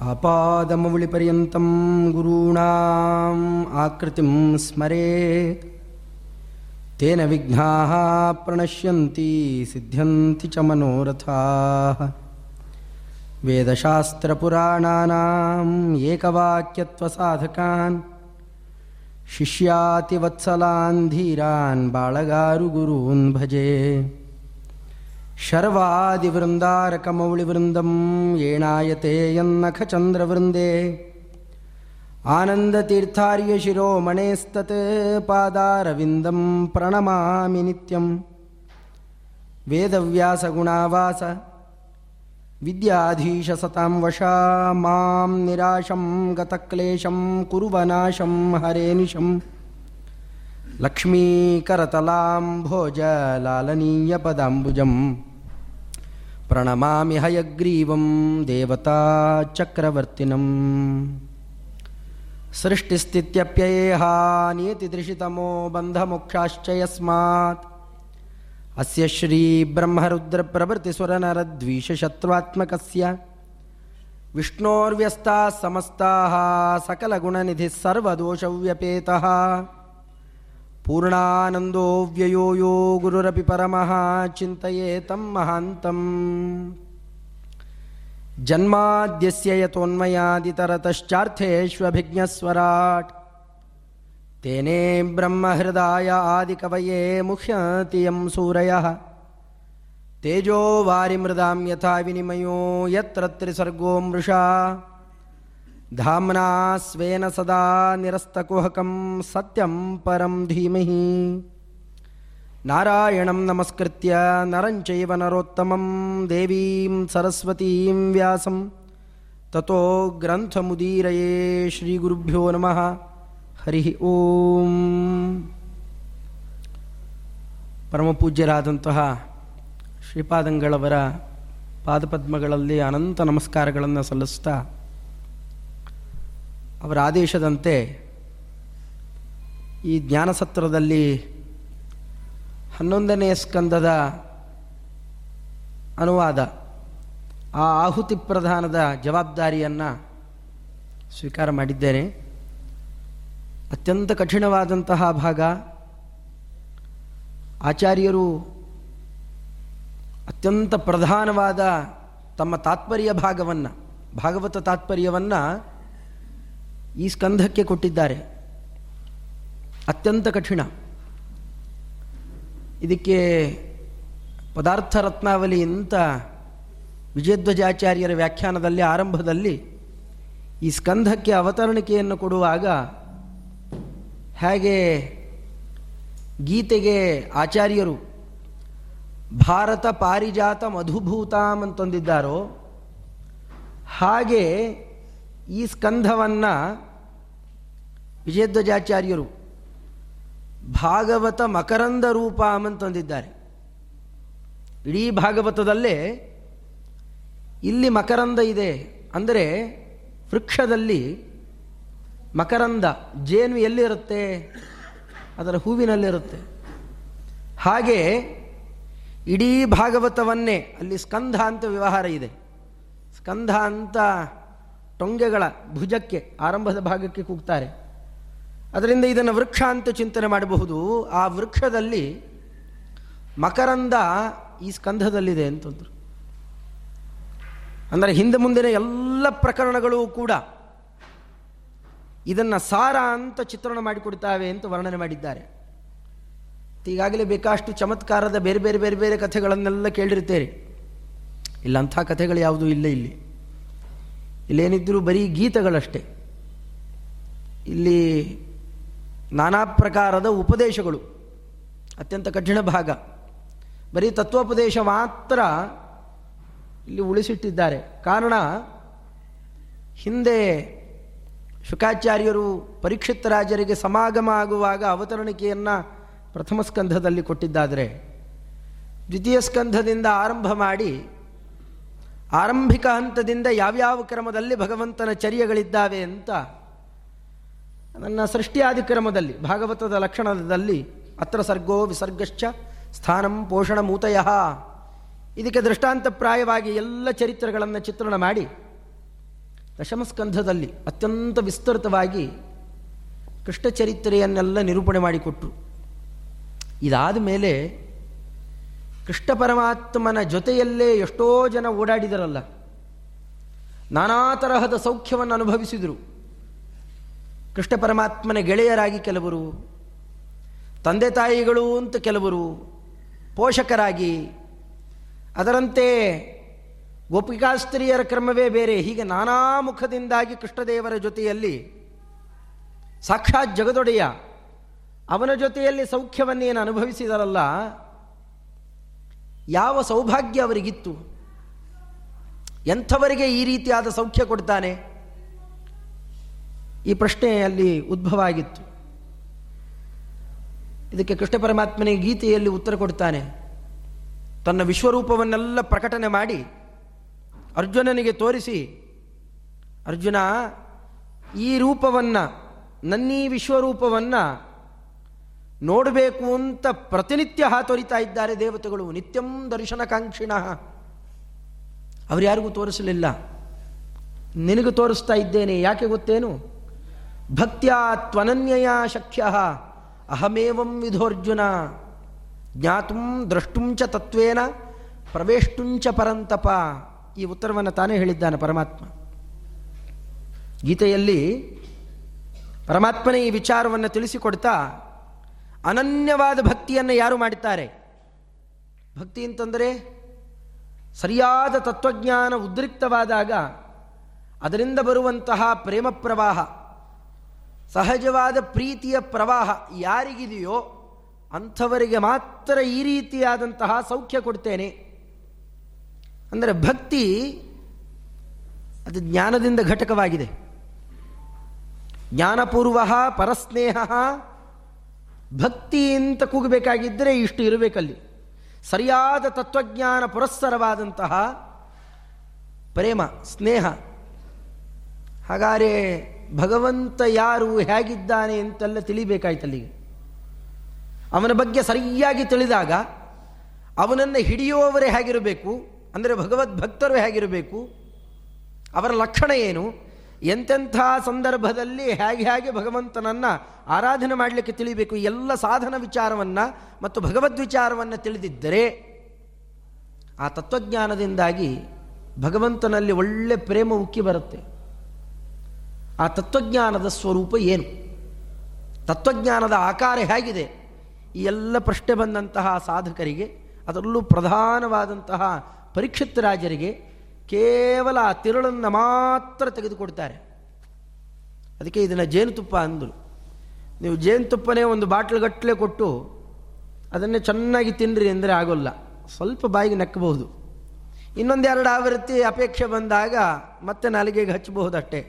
आपादमौलिपर्यन्तं गुरूणाम् आकृतिं स्मरेत्। तेन विघ्नाः प्रणश्यन्ति सिद्ध्यन्ति च मनोरथाः। वेदशास्त्रपुराणानाम् एकवाक्यत्वसाधकान् शिष्यातिवत्सलान् धीरान् बाळगारुगुरून् भजे शर्वादिवृन्दारकमौलिवृन्दं येणायते यन्नखचन्द्रवृन्दे। आनन्दतीर्थार्यशिरोमणेस्तत् पादारविन्दं प्रणमामि नित्यं वेदव्यासगुणावास विद्याधीशसतां वशा मां निराशं गतक्लेशं कुर्वनाशं हरेनिशं लक्ष्मीकरतलां भोजलालनीयपदाम्बुजं। प्रणमामि हयग्रीवं देवताचक्रवर्तिनम् सृष्टिस्थित्यप्ययेहा नियतिदृशितमो बन्धमोक्षाश्च यस्मात् अस्य श्रीब्रह्मरुद्रप्रभृतिसुरनरद्वीषशत्रुत्मकस्य विष्णोर्व्यस्ताः समस्ताः सकलगुणनिधिः सर्वदोषव्यपेतः। पूर्णानन्दो व्ययो यो गुरुरपि परमः चिन्तयेतं महान्तम् जन्माद्यस्य यतोन्मयादितरतश्चार्थेष्वभिज्ञस्वराट्। तेने ब्रह्महृदाय आदिकवये मुह्यति यं सूरयः। तेजो वारिमृदां यथा विनिमयो यत्र त्रिसर्गो मृषा ಧಾಮ್ನಾ ಸ್ವೇನ ಸದಾ ನಿರಸ್ತಕುಹಕಂ ಸತ್ಯಂ ಪರಂ ಧೀಮಹಿ. ನಾರಾಯಣಂ ನಮಸ್ಕೃತ್ಯ ನರಂಚೈವ ನರೋತ್ತಮಂ ದೇವೀಂ ಸರಸ್ವತೀಂ ವ್ಯಾಸಂ. ತತೋ ಗ್ರಂಥಮುದೀರಯೇ ಶ್ರೀಗುರುಭ್ಯೋ ನಮಃ. ಹರಿ ಓಂ. ಪರಮಪೂಜ್ಯರಾದಂತಹ ಶ್ರೀಪಾದಂಗಳವರ ಪಾದಪದ್ಮಗಳಲ್ಲಿ ಅನಂತ ನಮಸ್ಕಾರಗಳನ್ನು ಸಲ್ಲಿಸ್ತಾ ಅವರ ಆದೇಶದಂತೆ ಈ ಜ್ಞಾನಸತ್ರದಲ್ಲಿ ಹನ್ನೊಂದನೆಯ ಸ್ಕಂದದ ಅನುವಾದ, ಆ ಆಹುತಿ ಪ್ರಧಾನದ ಜವಾಬ್ದಾರಿಯನ್ನು ಸ್ವೀಕಾರ ಮಾಡಿದ್ದೇನೆ. ಅತ್ಯಂತ ಕಠಿಣವಾದಂತಹ ಭಾಗ. ಆಚಾರ್ಯರು ಅತ್ಯಂತ ಪ್ರಧಾನವಾದ ತಮ್ಮ ತಾತ್ಪರ್ಯ ಭಾಗವನ್ನು, ಭಾಗವತ ತಾತ್ಪರ್ಯವನ್ನು ಈ ಸ್ಕಂಧಕ್ಕೆ ಕೊಟ್ಟಿದ್ದಾರೆ. ಅತ್ಯಂತ ಕಠಿಣ. ಇದಕ್ಕೆ ಪದಾರ್ಥ ರತ್ನಾವಲಿ ಅಂತ ವಿಜಯಧ್ವಜಾಚಾರ್ಯರ ವ್ಯಾಖ್ಯಾನದಲ್ಲಿ ಆರಂಭದಲ್ಲಿ ಈ ಸ್ಕಂಧಕ್ಕೆ ಅವತರಣಿಕೆಯನ್ನು ಕೊಡುವಾಗ ಹೇಗೆ ಗೀತೆಗೆ ಆಚಾರ್ಯರು ಭಾರತ ಪಾರಿಜಾತ ಮಧುಭೂತಾಮ್ ಅಂತಂದಿದ್ದಾರೋ, ಹಾಗೆ ಈ ಸ್ಕಂಧವನ್ನು ವಿಜಯಧ್ವಜಾಚಾರ್ಯರು ಭಾಗವತ ಮಕರಂದ ರೂಪ ಅಂತಂದಿದ್ದಾರೆ ಇಡೀ ಭಾಗವತದಲ್ಲೇ ಇಲ್ಲಿ ಮಕರಂದ ಇದೆ. ಅಂದರೆ ವೃಕ್ಷದಲ್ಲಿ ಮಕರಂದ ಜೇನು ಎಲ್ಲಿರುತ್ತೆ? ಅದರ ಹೂವಿನಲ್ಲಿರುತ್ತೆ. ಹಾಗೆ ಇಡೀ ಭಾಗವತವನ್ನೇ ಅಲ್ಲಿ ಸ್ಕಂಧ ಅಂತ ವ್ಯವಹಾರ ಇದೆ. ಸ್ಕಂಧ ಅಂತ ಟೊಂಗೆಗಳ ಭುಜಕ್ಕೆ, ಆರಂಭದ ಭಾಗಕ್ಕೆ ಕೂಗ್ತಾರೆ. ಅದರಿಂದ ಇದನ್ನು ವೃಕ್ಷ ಅಂತ ಚಿಂತನೆ ಮಾಡಬಹುದು. ಆ ವೃಕ್ಷದಲ್ಲಿ ಮಕರಂದ ಈ ಸ್ಕಂಧದಲ್ಲಿದೆ ಅಂತಂದರು. ಅಂದರೆ ಹಿಂದೆ ಮುಂದಿನ ಎಲ್ಲ ಪ್ರಕರಣಗಳು ಕೂಡ ಇದನ್ನು ಸಾರ ಅಂತ ಚಿತ್ರಣ ಮಾಡಿಕೊಡ್ತಾವೆ ಅಂತ ವರ್ಣನೆ ಮಾಡಿದ್ದಾರೆ. ಈಗಾಗಲೇ ಬೇಕಾಷ್ಟು ಚಮತ್ಕಾರದ ಬೇರೆ ಬೇರೆ ಬೇರೆ ಬೇರೆ ಕಥೆಗಳನ್ನೆಲ್ಲ ಕೇಳಿರ್ತೇವೆ ಇಲ್ಲ ಕಥೆಗಳು ಯಾವುದೂ ಇಲ್ಲ ಇಲ್ಲಿ. ಇಲ್ಲೇನಿದ್ದರೂ ಬರೀ ಗೀತಗಳಷ್ಟೇ. ಇಲ್ಲಿ ನಾನಾ ಪ್ರಕಾರದ ಉಪದೇಶಗಳು. ಅತ್ಯಂತ ಕಠಿಣ ಭಾಗ. ಬರೀ ತತ್ವೋಪದೇಶ ಮಾತ್ರ ಇಲ್ಲಿ ಉಳಿಸಿಟ್ಟಿದ್ದಾರೆ. ಕಾರಣ, ಹಿಂದೆ ಶುಕಾಚಾರ್ಯರು ಪರೀಕ್ಷಿತ ರಾಜರಿಗೆ ಸಮಾಗಮ ಆಗುವಾಗ ಅವತರಣಿಕೆಯನ್ನು ಪ್ರಥಮ ಸ್ಕಂಧದಲ್ಲಿ ಕೊಟ್ಟಿದ್ದಾದರೆ, ದ್ವಿತೀಯ ಸ್ಕಂಧದಿಂದ ಆರಂಭ ಮಾಡಿ ಆರಂಭಿಕ ಹಂತದಿಂದ ಯಾವ್ಯಾವ ಕ್ರಮದಲ್ಲಿ ಭಗವಂತನ ಚರ್ಯಗಳಿದ್ದಾವೆ ಅಂತ ನನ್ನ ಸೃಷ್ಟಿಯಾದಿ ಕ್ರಮದಲ್ಲಿ, ಭಾಗವತದ ಲಕ್ಷಣದಲ್ಲಿ, ಅತ್ರ ಸರ್ಗೋ ವಿಸರ್ಗಶ್ಚ ಸ್ಥಾನಂ ಪೋಷಣ ಮೂತಯ. ಇದಕ್ಕೆ ದೃಷ್ಟಾಂತಪ್ರಾಯವಾಗಿ ಎಲ್ಲ ಚರಿತ್ರೆಗಳನ್ನು ಚಿತ್ರಣ ಮಾಡಿ, ದಶಮಸ್ಕಂಧದಲ್ಲಿ ಅತ್ಯಂತ ವಿಸ್ತೃತವಾಗಿ ಕೃಷ್ಣ ಚರಿತ್ರೆಯನ್ನೆಲ್ಲ ನಿರೂಪಣೆ ಮಾಡಿಕೊಟ್ರು. ಇದಾದ ಮೇಲೆ ಕೃಷ್ಣ ಪರಮಾತ್ಮನ ಜೊತೆಯಲ್ಲೇ ಎಷ್ಟೋ ಜನ ಓಡಾಡಿದರಲ್ಲ. ನಾನಾ ತರಹದ ಸೌಖ್ಯವನ್ನು ಅನುಭವಿಸಿದರು. ಕೃಷ್ಣ ಪರಮಾತ್ಮನ ಗೆಳೆಯರಾಗಿ ಕೆಲವರು, ತಂದೆ ತಾಯಿಗಳು ಅಂತ ಕೆಲವರು, ಪೋಷಕರಾಗಿ, ಅದರಂತೆ ಗೋಪಿಕಾಸ್ತ್ರೀಯರ ಕ್ರಮವೇ ಬೇರೆ. ಹೀಗೆ ನಾನಾ ಮುಖದಿಂದಾಗಿ ಕೃಷ್ಣದೇವರ ಜೊತೆಯಲ್ಲಿ, ಸಾಕ್ಷಾತ್ ಜಗದೊಡೆಯ, ಅವನ ಜೊತೆಯಲ್ಲಿ ಸೌಖ್ಯವನ್ನೇನು ಅನುಭವಿಸಿದರಲ್ಲ ಯಾವ ಸೌಭಾಗ್ಯ ಅವರಿಗಿತ್ತು? ಎಂಥವರಿಗೆ ಈ ರೀತಿಯಾದ ಸೌಖ್ಯ ಕೊಡ್ತಾನೆ? ಈ ಪ್ರಶ್ನೆ ಅಲ್ಲಿ ಉದ್ಭವ ಆಗಿತ್ತು ಇದಕ್ಕೆ ಕೃಷ್ಣ ಪರಮಾತ್ಮನಿಗೆ ಗೀತೆಯಲ್ಲಿ ಉತ್ತರ ಕೊಡ್ತಾನೆ. ತನ್ನ ವಿಶ್ವರೂಪವನ್ನೆಲ್ಲ ಪ್ರಕಟಣೆ ಮಾಡಿ ಅರ್ಜುನನಿಗೆ ತೋರಿಸಿ, ಅರ್ಜುನ, ಈ ರೂಪವನ್ನು, ನನ್ನೀ ವಿಶ್ವರೂಪವನ್ನು ನೋಡಬೇಕು ಅಂತ ಪ್ರತಿನಿತ್ಯ ಹಾತೊರಿತಾ ಇದ್ದಾರೆ ದೇವತೆಗಳು. ನಿತ್ಯಂ ದರ್ಶನಕಾಂಕ್ಷಿಣ. ಅವರು ಯಾರಿಗೂ ತೋರಿಸಲಿಲ್ಲ. ನಿನಗೆ ತೋರಿಸ್ತಾ ಇದ್ದೇನೆ. ಯಾಕೆ ಗೊತ್ತೇನು? ಭಕ್ತ್ಯಾ ತ್ವನನ್ಯಯ ಶಕ್ಯ ಅಹಮೇವಂ ವಿಧೋರ್ಜುನ. ಜ್ಞಾತುಂ ದ್ರಷ್ಟುಂಚ ತತ್ವೇನ ಪ್ರವೇಷ್ಟುಂಚ ಪರಂತಪ. ಈ ಉತ್ತರವನ್ನು ತಾನೇ ಹೇಳಿದ್ದಾನೆ ಪರಮಾತ್ಮ. ಗೀತೆಯಲ್ಲಿ ಪರಮಾತ್ಮನೇ ಈ ವಿಚಾರವನ್ನು ತಿಳಿಸಿಕೊಡ್ತಾ ಅನನ್ಯವಾದ ಭಕ್ತಿಯನ್ನು ಯಾರು ಮಾಡುತ್ತಾರೆ ಭಕ್ತಿ ಅಂತಂದರೆ ಸರಿಯಾದ ತತ್ವಜ್ಞಾನ ಉದ್ರಿಕ್ತವಾದಾಗ ಅದರಿಂದ ಬರುವಂತಹ ಪ್ರೇಮ ಪ್ರವಾಹ, ಸಹಜವಾದ ಪ್ರೀತಿಯ ಪ್ರವಾಹ ಯಾರಿಗಿದೆಯೋ ಅಂಥವರಿಗೆ ಮಾತ್ರ ಈ ರೀತಿಯಾದಂತಹ ಸೌಖ್ಯ ಕೊಡ್ತೇನೆ. ಅಂದರೆ ಭಕ್ತಿ ಅದು ಜ್ಞಾನದಿಂದ ಘಟಕವಾಗಿದೆ. ಜ್ಞಾನಪೂರ್ವ ಪರಸ್ನೇಹ ಭಕ್ತಿ ಅಂತ ಕೂಗಬೇಕಾಗಿದ್ದರೆ ಇಷ್ಟು ಇರಬೇಕಲ್ಲಿ. ಸರಿಯಾದ ತತ್ವಜ್ಞಾನ ಪುರಸ್ಸರವಾದಂತಹ ಪ್ರೇಮ, ಸ್ನೇಹ. ಹಾಗಾದರೆ ಭಗವಂತ ಯಾರು, ಹೇಗಿದ್ದಾನೆ ಅಂತೆಲ್ಲ ತಿಳಿಬೇಕಾಯ್ತಲ್ಲಿಗೆ ಅವನ ಬಗ್ಗೆ ಸರಿಯಾಗಿ ತಿಳಿದಾಗ ಅವನನ್ನು ಹಿಡಿಯುವವರೇ ಹೇಗಿರಬೇಕು, ಅಂದರೆ ಭಗವದ್ ಭಕ್ತರು ಹೇಗಿರಬೇಕು, ಅವರ ಲಕ್ಷಣ ಏನು ಎಂತೆಂಥ ಸಂದರ್ಭದಲ್ಲಿ ಹೇಗೆ ಹೇಗೆ ಭಗವಂತನನ್ನು ಆರಾಧನೆ ಮಾಡಲಿಕ್ಕೆ ತಿಳಿಬೇಕು? ಎಲ್ಲ ಸಾಧನ ವಿಚಾರವನ್ನು ಮತ್ತು ಭಗವದ್ ವಿಚಾರವನ್ನು ತಿಳಿದಿದ್ದರೆ ಆ ತತ್ವಜ್ಞಾನದಿಂದಾಗಿ ಭಗವಂತನಲ್ಲಿ ಒಳ್ಳೆ ಪ್ರೇಮ ಉಕ್ಕಿ ಬರುತ್ತೆ. ಆ ತತ್ವಜ್ಞಾನದ ಸ್ವರೂಪ ಏನು? ತತ್ವಜ್ಞಾನದ ಆಕಾರ ಹೇಗಿದೆ? ಈ ಎಲ್ಲ ಪ್ರಶ್ನೆ ಬಂದಂತಹ ಸಾಧಕರಿಗೆ, ಅದರಲ್ಲೂ ಪ್ರಧಾನವಾದಂತಹ ಪರೀಕ್ಷಿತ್ ರಾಜರಿಗೆ ಕೇವಲ ಆ ತಿರುಳನ್ನು ಮಾತ್ರ ತೆಗೆದುಕೊಡ್ತಾರೆ. ಅದಕ್ಕೆ ಇದನ್ನು ಜೇನುತುಪ್ಪ ಅಂದರು. ನೀವು ಜೇನುತುಪ್ಪನೇ ಒಂದು ಬಾಟ್ಲುಗಟ್ಟಲೆ ಕೊಟ್ಟು ಅದನ್ನೇ ಚೆನ್ನಾಗಿ ತಿನ್ನಿರಿ ಅಂದರೆ ಆಗೋಲ್ಲ. ಸ್ವಲ್ಪ ಬಾಯಿಗೆ ನಕ್ಕಬಹುದು ಇನ್ನೊಂದೆರಡು ಆವೃತ್ತಿ ಅಪೇಕ್ಷೆ ಬಂದಾಗ ಮತ್ತೆ ನಾಲಿಗೆಗೆ ಹಚ್ಚಬಹುದಷ್ಟೇ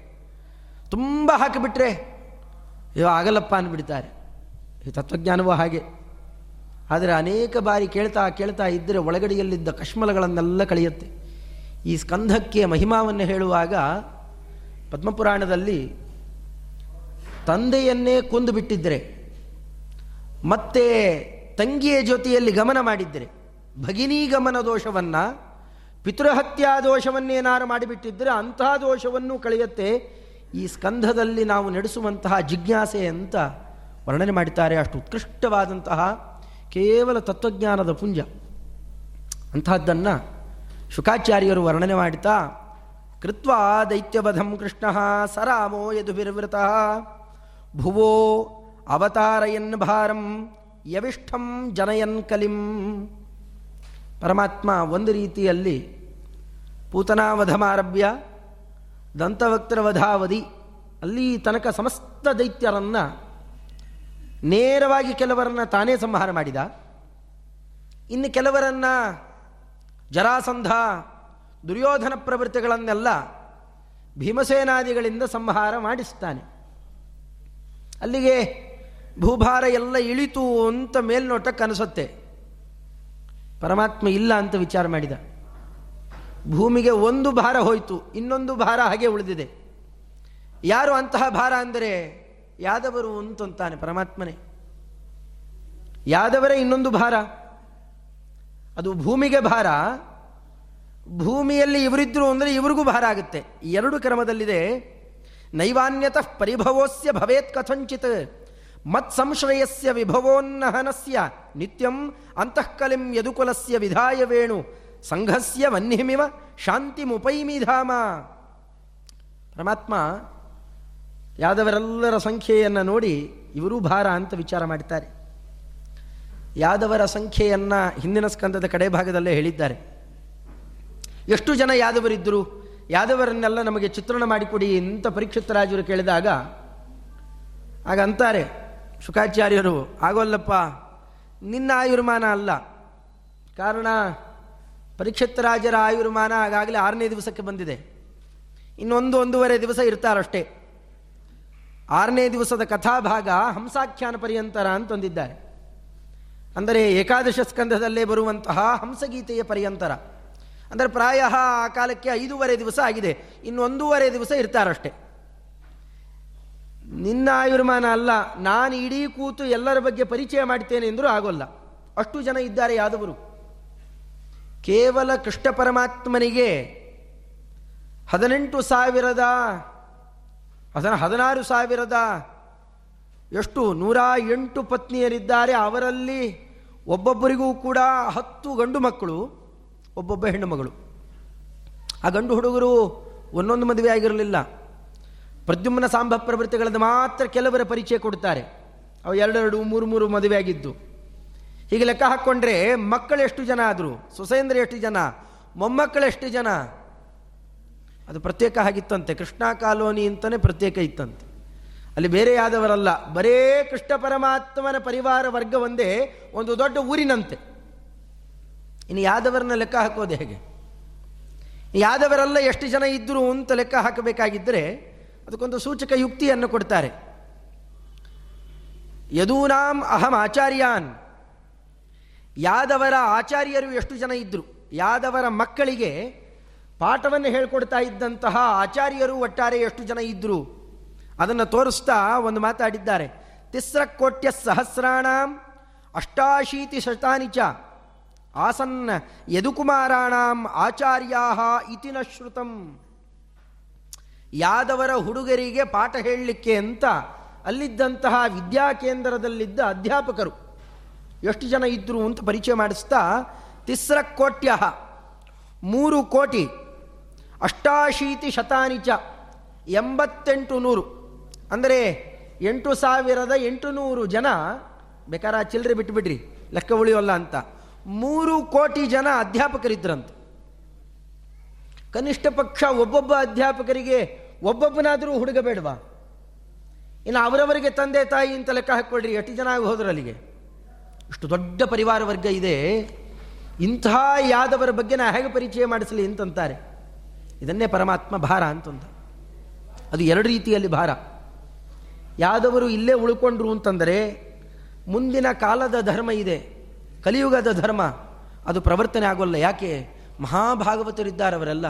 ತುಂಬ ಹಾಕಿಬಿಟ್ರೆ, ಅಯ್ಯೋ, ಆಗಲ್ಲಪ್ಪ ಅಂದ್ಬಿಡ್ತಾರೆ. ಈ ತತ್ವಜ್ಞಾನವೂ ಹಾಗೆ. ಆದರೆ ಅನೇಕ ಬಾರಿ ಕೇಳ್ತಾ ಕೇಳ್ತಾ ಇದ್ದರೆ ಒಳಗಡೆಯಲ್ಲಿದ್ದ ಕಶ್ಮಲಗಳನ್ನೆಲ್ಲ ಕಳೆಯುತ್ತೆ. ಈ ಸ್ಕಂಧಕ್ಕೆ ಮಹಿಮಾವನ್ನು ಹೇಳುವಾಗ ಪದ್ಮಪುರಾಣದಲ್ಲಿ ತಂದೆಯನ್ನೇ ಕೊಂದು ಬಿಟ್ಟಿದ್ದರೆ ಮತ್ತೆ ತಂಗಿಯ ಜೊತೆಯಲ್ಲಿ ಗಮನ ಮಾಡಿದ್ದರೆ ಭಗಿನಿ ಗಮನ ದೋಷವನ್ನು, ಪಿತೃಹತ್ಯಾ ದೋಷವನ್ನೇನಾರು ಮಾಡಿಬಿಟ್ಟಿದ್ದರೆ ಅಂತಹ ದೋಷವನ್ನು ಕಳೆಯುತ್ತೆ. ಈ ಸ್ಕಂಧದಲ್ಲಿ ನಾವು ನಡೆಸುವಂತಹ ಜಿಜ್ಞಾಸೆ ಅಂತ ವರ್ಣನೆ ಮಾಡಿದ್ದಾರೆ. ಅಷ್ಟು ಉತ್ಕೃಷ್ಟವಾದಂತಹ ಕೇವಲ ತತ್ವಜ್ಞಾನದ ಪುಂಜ. ಅಂತಹದ್ದನ್ನು ಶುಕಾಚಾರ್ಯರು ವರ್ಣನೆ ಮಾಡ್ತಾ, ಕೃತ್ವಾ ದೈತ್ಯವಧಂ ಕೃಷ್ಣ ಸರಾಮೋ ಯದುಭಿರ್ವೃತ, ಭುವೋ ಅವತಾರಯನ್ ಭಾರಂ ಯವಿಷ್ಠಂ ಜನಯನ್ ಕಲಿಂ. ಪರಮಾತ್ಮ ಒಂದು ರೀತಿಯಲ್ಲಿ ಪೂತನಾವಧಮಾರಭ್ಯ, ದಂತವಕ್ತರವಧಾವಧಿ, ಅಲ್ಲಿ ತನಕ ಸಮಸ್ತ ದೈತ್ಯರನ್ನು ನೇರವಾಗಿ ಕೆಲವರನ್ನ ತಾನೇ ಸಂಹಾರ ಮಾಡಿದ. ಇನ್ನು ಕೆಲವರನ್ನ ಜರಾಸಂಧ, ದುರ್ಯೋಧನ ಪ್ರವೃತ್ತಿಗಳನ್ನೆಲ್ಲ ಭೀಮಸೇನಾದಿಗಳಿಂದ ಸಂಹಾರ ಮಾಡಿಸ್ತಾನೆ. ಅಲ್ಲಿಗೆ ಭೂಭಾರ ಎಲ್ಲ ಇಳಿತು ಅಂತ ಮೇಲ್ನೋಟಕ್ಕೆ ಅನಿಸುತ್ತೆ. ಪರಮಾತ್ಮ ಇಲ್ಲ ಅಂತ ವಿಚಾರ ಮಾಡಿದ. ಭೂಮಿಗೆ ಒಂದು ಭಾರ ಹೋಯಿತು, ಇನ್ನೊಂದು ಭಾರ ಹಾಗೆ ಉಳಿದಿದೆ. ಯಾರು ಅಂತಹ ಭಾರ ಅಂದರೆ ಯಾದವರು ಅಂತಂತಾನೆ ಪರಮಾತ್ಮನೇ. ಯಾದವರೇ ಇನ್ನೊಂದು ಭಾರ? ಅದು ಭೂಮಿಗೆ ಭಾರ. ಭೂಮಿಯಲ್ಲಿ ಇವರಿದ್ರು ಅಂದರೆ ಇವ್ರಿಗೂ ಭಾರ ಆಗುತ್ತೆ. ಎರಡು ಕ್ರಮದಲ್ಲಿದೆ. ನೈವಾನ್ಯತಃ ಪರಿಭವೋಸ್ಯ ಭವೇತ್ ಕಥಂಚಿತ್. ಮತ್ ಸಂಶ್ರಯಸ್ಯ ವಿಭವೋನ್ನಹನಸ್ಯ. ನಿತ್ಯಂ ಅಂತಃಕಲಿಂ ಯದುಕುಲಸ್ಯ ವಿಧಾಯ ವೇಣು. ಸಂಘಸ್ಯ ವನ್ಹಿಮಿವ ಶಾಂತಿ ಮುಪೈಮಿಧಾಮ ಪರಮಾತ್ಮ ಯಾದವರೆಲ್ಲರ ಸಂಖ್ಯೆಯನ್ನು ನೋಡಿ ಇವರೂ ಭಾರ ಅಂತ ವಿಚಾರ ಮಾಡ್ತಾರೆ. ಯಾದವರ ಸಂಖ್ಯೆಯನ್ನು ಹಿಂದಿನ ಸ್ಕಂದದ ಕಡೆ ಭಾಗದಲ್ಲೇ ಹೇಳಿದ್ದಾರೆ. ಎಷ್ಟು ಜನ ಯಾದವರಿದ್ದರು? ಯಾದವರನ್ನೆಲ್ಲ ನಮಗೆ ಚಿತ್ರಣ ಮಾಡಿಕೊಡಿ ಅಂತ ಪರೀಕ್ಷಿತ ರಾಜರು ಕೇಳಿದಾಗ, ಆಗ ಅಂತಾರೆ, ಶುಕಾಚಾರ್ಯರು, ಆಗೋಲ್ಲಪ್ಪ, ನಿನ್ನ ಆಯುರ್ಮಾನ ಅಲ್ಲ. ಕಾರಣ ಪರೀಕ್ಷಿತ ರಾಜರ ಆಯುರ್ಮಾನ ಆಗಾಗಲೇ ಆರನೇ ದಿವಸಕ್ಕೆ ಬಂದಿದೆ. ಇನ್ನೊಂದು ಒಂದೂವರೆ ದಿವಸ ಇರ್ತಾರಷ್ಟೇ. ಆರನೇ ದಿವಸದ ಕಥಾಭಾಗ ಹಂಸಾಖ್ಯಾನ ಪರ್ಯಂತರ ಅಂತಂದಿದ್ದಾರೆ. ಅಂದರೆ ಏಕಾದಶ ಸ್ಕಂಧದಲ್ಲೇ ಬರುವಂತಹ ಹಂಸಗೀತೆಯ ಪರ್ಯಂತರ. ಅಂದರೆ ಪ್ರಾಯ ಆ ಕಾಲಕ್ಕೆ ಐದೂವರೆ ದಿವಸ ಆಗಿದೆ. ಇನ್ನು ಒಂದೂವರೆ ದಿವಸ ಇರ್ತಾರಷ್ಟೇ. ನಿನ್ನ ಆಯುರ್ಮಾನ ಅಲ್ಲ, ನಾನು ಇಡೀ ಕೂತು ಎಲ್ಲರ ಬಗ್ಗೆ ಪರಿಚಯ ಮಾಡ್ತೇನೆ ಎಂದರೂ ಆಗೋಲ್ಲ. ಅಷ್ಟು ಜನ ಇದ್ದಾರೆ ಯಾದವರು. ಕೇವಲ ಕೃಷ್ಣ ಪರಮಾತ್ಮನಿಗೆ ಹದಿನೆಂಟು ಸಾವಿರದ ಹದ ಹದಿನಾರು ಸಾವಿರದ, ಎಷ್ಟು ನೂರ ಎಂಟು ಪತ್ನಿಯರಿದ್ದಾರೆ ಅವರಲ್ಲಿ. ಒಬ್ಬೊಬ್ಬರಿಗೂ ಕೂಡ ಹತ್ತು ಗಂಡು ಮಕ್ಕಳು, ಒಬ್ಬೊಬ್ಬ ಹೆಣ್ಣು ಮಗಳು. ಆ ಗಂಡು ಹುಡುಗರು ಒಂದೊಂದು ಮದುವೆ ಆಗಿರಲಿಲ್ಲ. ಪ್ರದ್ಯುಮ್ನ ಸಾಂಬ ಪ್ರವೃತ್ತಿಗಳನ್ನು ಮಾತ್ರ ಕೆಲವರ ಪರಿಚಯ ಕೊಡ್ತಾರೆ ಅವು ಎರಡೆರಡು, ಮೂರು ಮೂರು ಮದುವೆ ಆಗಿದ್ದು. ಹೀಗೆ ಲೆಕ್ಕ ಹಾಕ್ಕೊಂಡ್ರೆ ಮಕ್ಕಳು ಎಷ್ಟು ಜನ ಆದರು ಸುಸೇಂದ್ರ ಎಷ್ಟು ಜನ, ಮೊಮ್ಮಕ್ಕಳು ಎಷ್ಟು ಜನ? ಅದು ಪ್ರತ್ಯೇಕ ಆಗಿತ್ತಂತೆ ಕೃಷ್ಣ ಕಾಲೋನಿ ಅಂತಲೇ ಪ್ರತ್ಯೇಕ ಇತ್ತಂತೆ. ಅಲ್ಲಿ ಬೇರೆ ಯಾದವರಲ್ಲ ಬರೇ ಕೃಷ್ಣ ಪರಮಾತ್ಮನ ಪರಿವಾರ ವರ್ಗ ಒಂದೇ, ಒಂದು ದೊಡ್ಡ ಊರಿನಂತೆ. ಇನ್ನು ಯಾದವರನ್ನ ಲೆಕ್ಕ ಹಾಕೋದು ಹೇಗೆ? ಯಾದವರೆಲ್ಲ ಎಷ್ಟು ಜನ ಇದ್ದರು ಅಂತ ಲೆಕ್ಕ ಹಾಕಬೇಕಾಗಿದ್ದರೆ, ಅದಕ್ಕೊಂದು ಸೂಚಕ ಯುಕ್ತಿಯನ್ನು ಕೊಡ್ತಾರೆ. ಯದೂನಾಂ ಅಹಂ ಆಚಾರ್ಯಾನ್. ಯಾದವರ ಆಚಾರ್ಯರು ಎಷ್ಟು ಜನ ಇದ್ದರು ಯಾದವರ ಮಕ್ಕಳಿಗೆ ಪಾಠವನ್ನು ಹೇಳ್ಕೊಡ್ತಾ ಇದ್ದಂತಹ ಆಚಾರ್ಯರು ಒಟ್ಟಾರೆ ಎಷ್ಟು ಜನ ಇದ್ದರು ಅದನ್ನು ತೋರಿಸ್ತಾ ಒಂದು ಮಾತಾಡಿದ್ದಾರೆ. ತಿಸ್ರ ಕೋಟ್ಯ ಸಹಸ್ರಾಣಾಂ ಅಷ್ಟಾಶೀತಿ ಶತಾನಿಚ ಚ ಆಸನ್ ಯದುಕುಮಾರಾಣಾಂ ಆಚಾರ್ಯಾ ಇತಿ ನ ಶ್ರುತಂ. ಯಾದವರ ಹುಡುಗರಿಗೆ ಪಾಠ ಹೇಳಲಿಕ್ಕೆ ಅಂತ ಅಲ್ಲಿದ್ದಂತಹ ವಿದ್ಯಾಕೇಂದ್ರದಲ್ಲಿದ್ದ ಅಧ್ಯಾಪಕರು ಎಷ್ಟು ಜನ ಇದ್ದರು ಅಂತ ಪರಿಚಯ ಮಾಡಿಸ್ತಾ, ತಿಸ್ರ ಕೋಟ್ಯ ಮೂರು ಕೋಟಿ ಅಷ್ಟಾಶೀತಿ ಶತಾನಿಚ ಎಂಬತ್ತೆಂಟು ನೂರು. ಅಂದರೆ ಎಂಟು ಸಾವಿರದ ಎಂಟು ನೂರು ಜನ ಬೇಕಾರ ಚಿಲ್ಲರೆ ಬಿಟ್ಟುಬಿಡ್ರಿ ಲೆಕ್ಕ ಉಳಿಯೋಲ್ಲ ಅಂತ. ಮೂರು ಕೋಟಿ ಜನ ಅಧ್ಯಾಪಕರಿದ್ರಂತ. ಕನಿಷ್ಠ ಪಕ್ಷ ಒಬ್ಬೊಬ್ಬ ಅಧ್ಯಾಪಕರಿಗೆ ಒಬ್ಬೊಬ್ಬನಾದರೂ ಹುಡುಗ ಬೇಡವಾ? ಇನ್ನು ಅವರವರಿಗೆ ತಂದೆ ತಾಯಿ ಅಂತ ಲೆಕ್ಕ ಹಾಕ್ಕೊಳ್ರಿ, ಎಷ್ಟು ಜನ ಹೋದ್ರು ಅಲ್ಲಿಗೆ? ಇಷ್ಟು ದೊಡ್ಡ ಪರಿವಾರ ವರ್ಗ ಇದೆ. ಇಂಥ ಯಾದವರ ಬಗ್ಗೆ ನಾ ಹೇಗೆ ಪರಿಚಯ ಮಾಡಿಸಲಿ ಅಂತಂತಾರೆ. ಇದನ್ನೇ ಪರಮಾತ್ಮ ಭಾರ ಅಂತಂದ. ಅದು ಎರಡು ರೀತಿಯಲ್ಲಿ ಭಾರ. ಯಾದವರು ಇಲ್ಲೇ ಉಳ್ಕೊಂಡ್ರು ಅಂತಂದರೆ ಮುಂದಿನ ಕಾಲದ ಧರ್ಮ ಇದೆ, ಕಲಿಯುಗದ ಧರ್ಮ, ಅದು ಪ್ರವರ್ತನೆ ಆಗೋಲ್ಲ. ಯಾಕೆ? ಮಹಾಭಾಗವತರಿದ್ದಾರೆ ಅವರೆಲ್ಲ.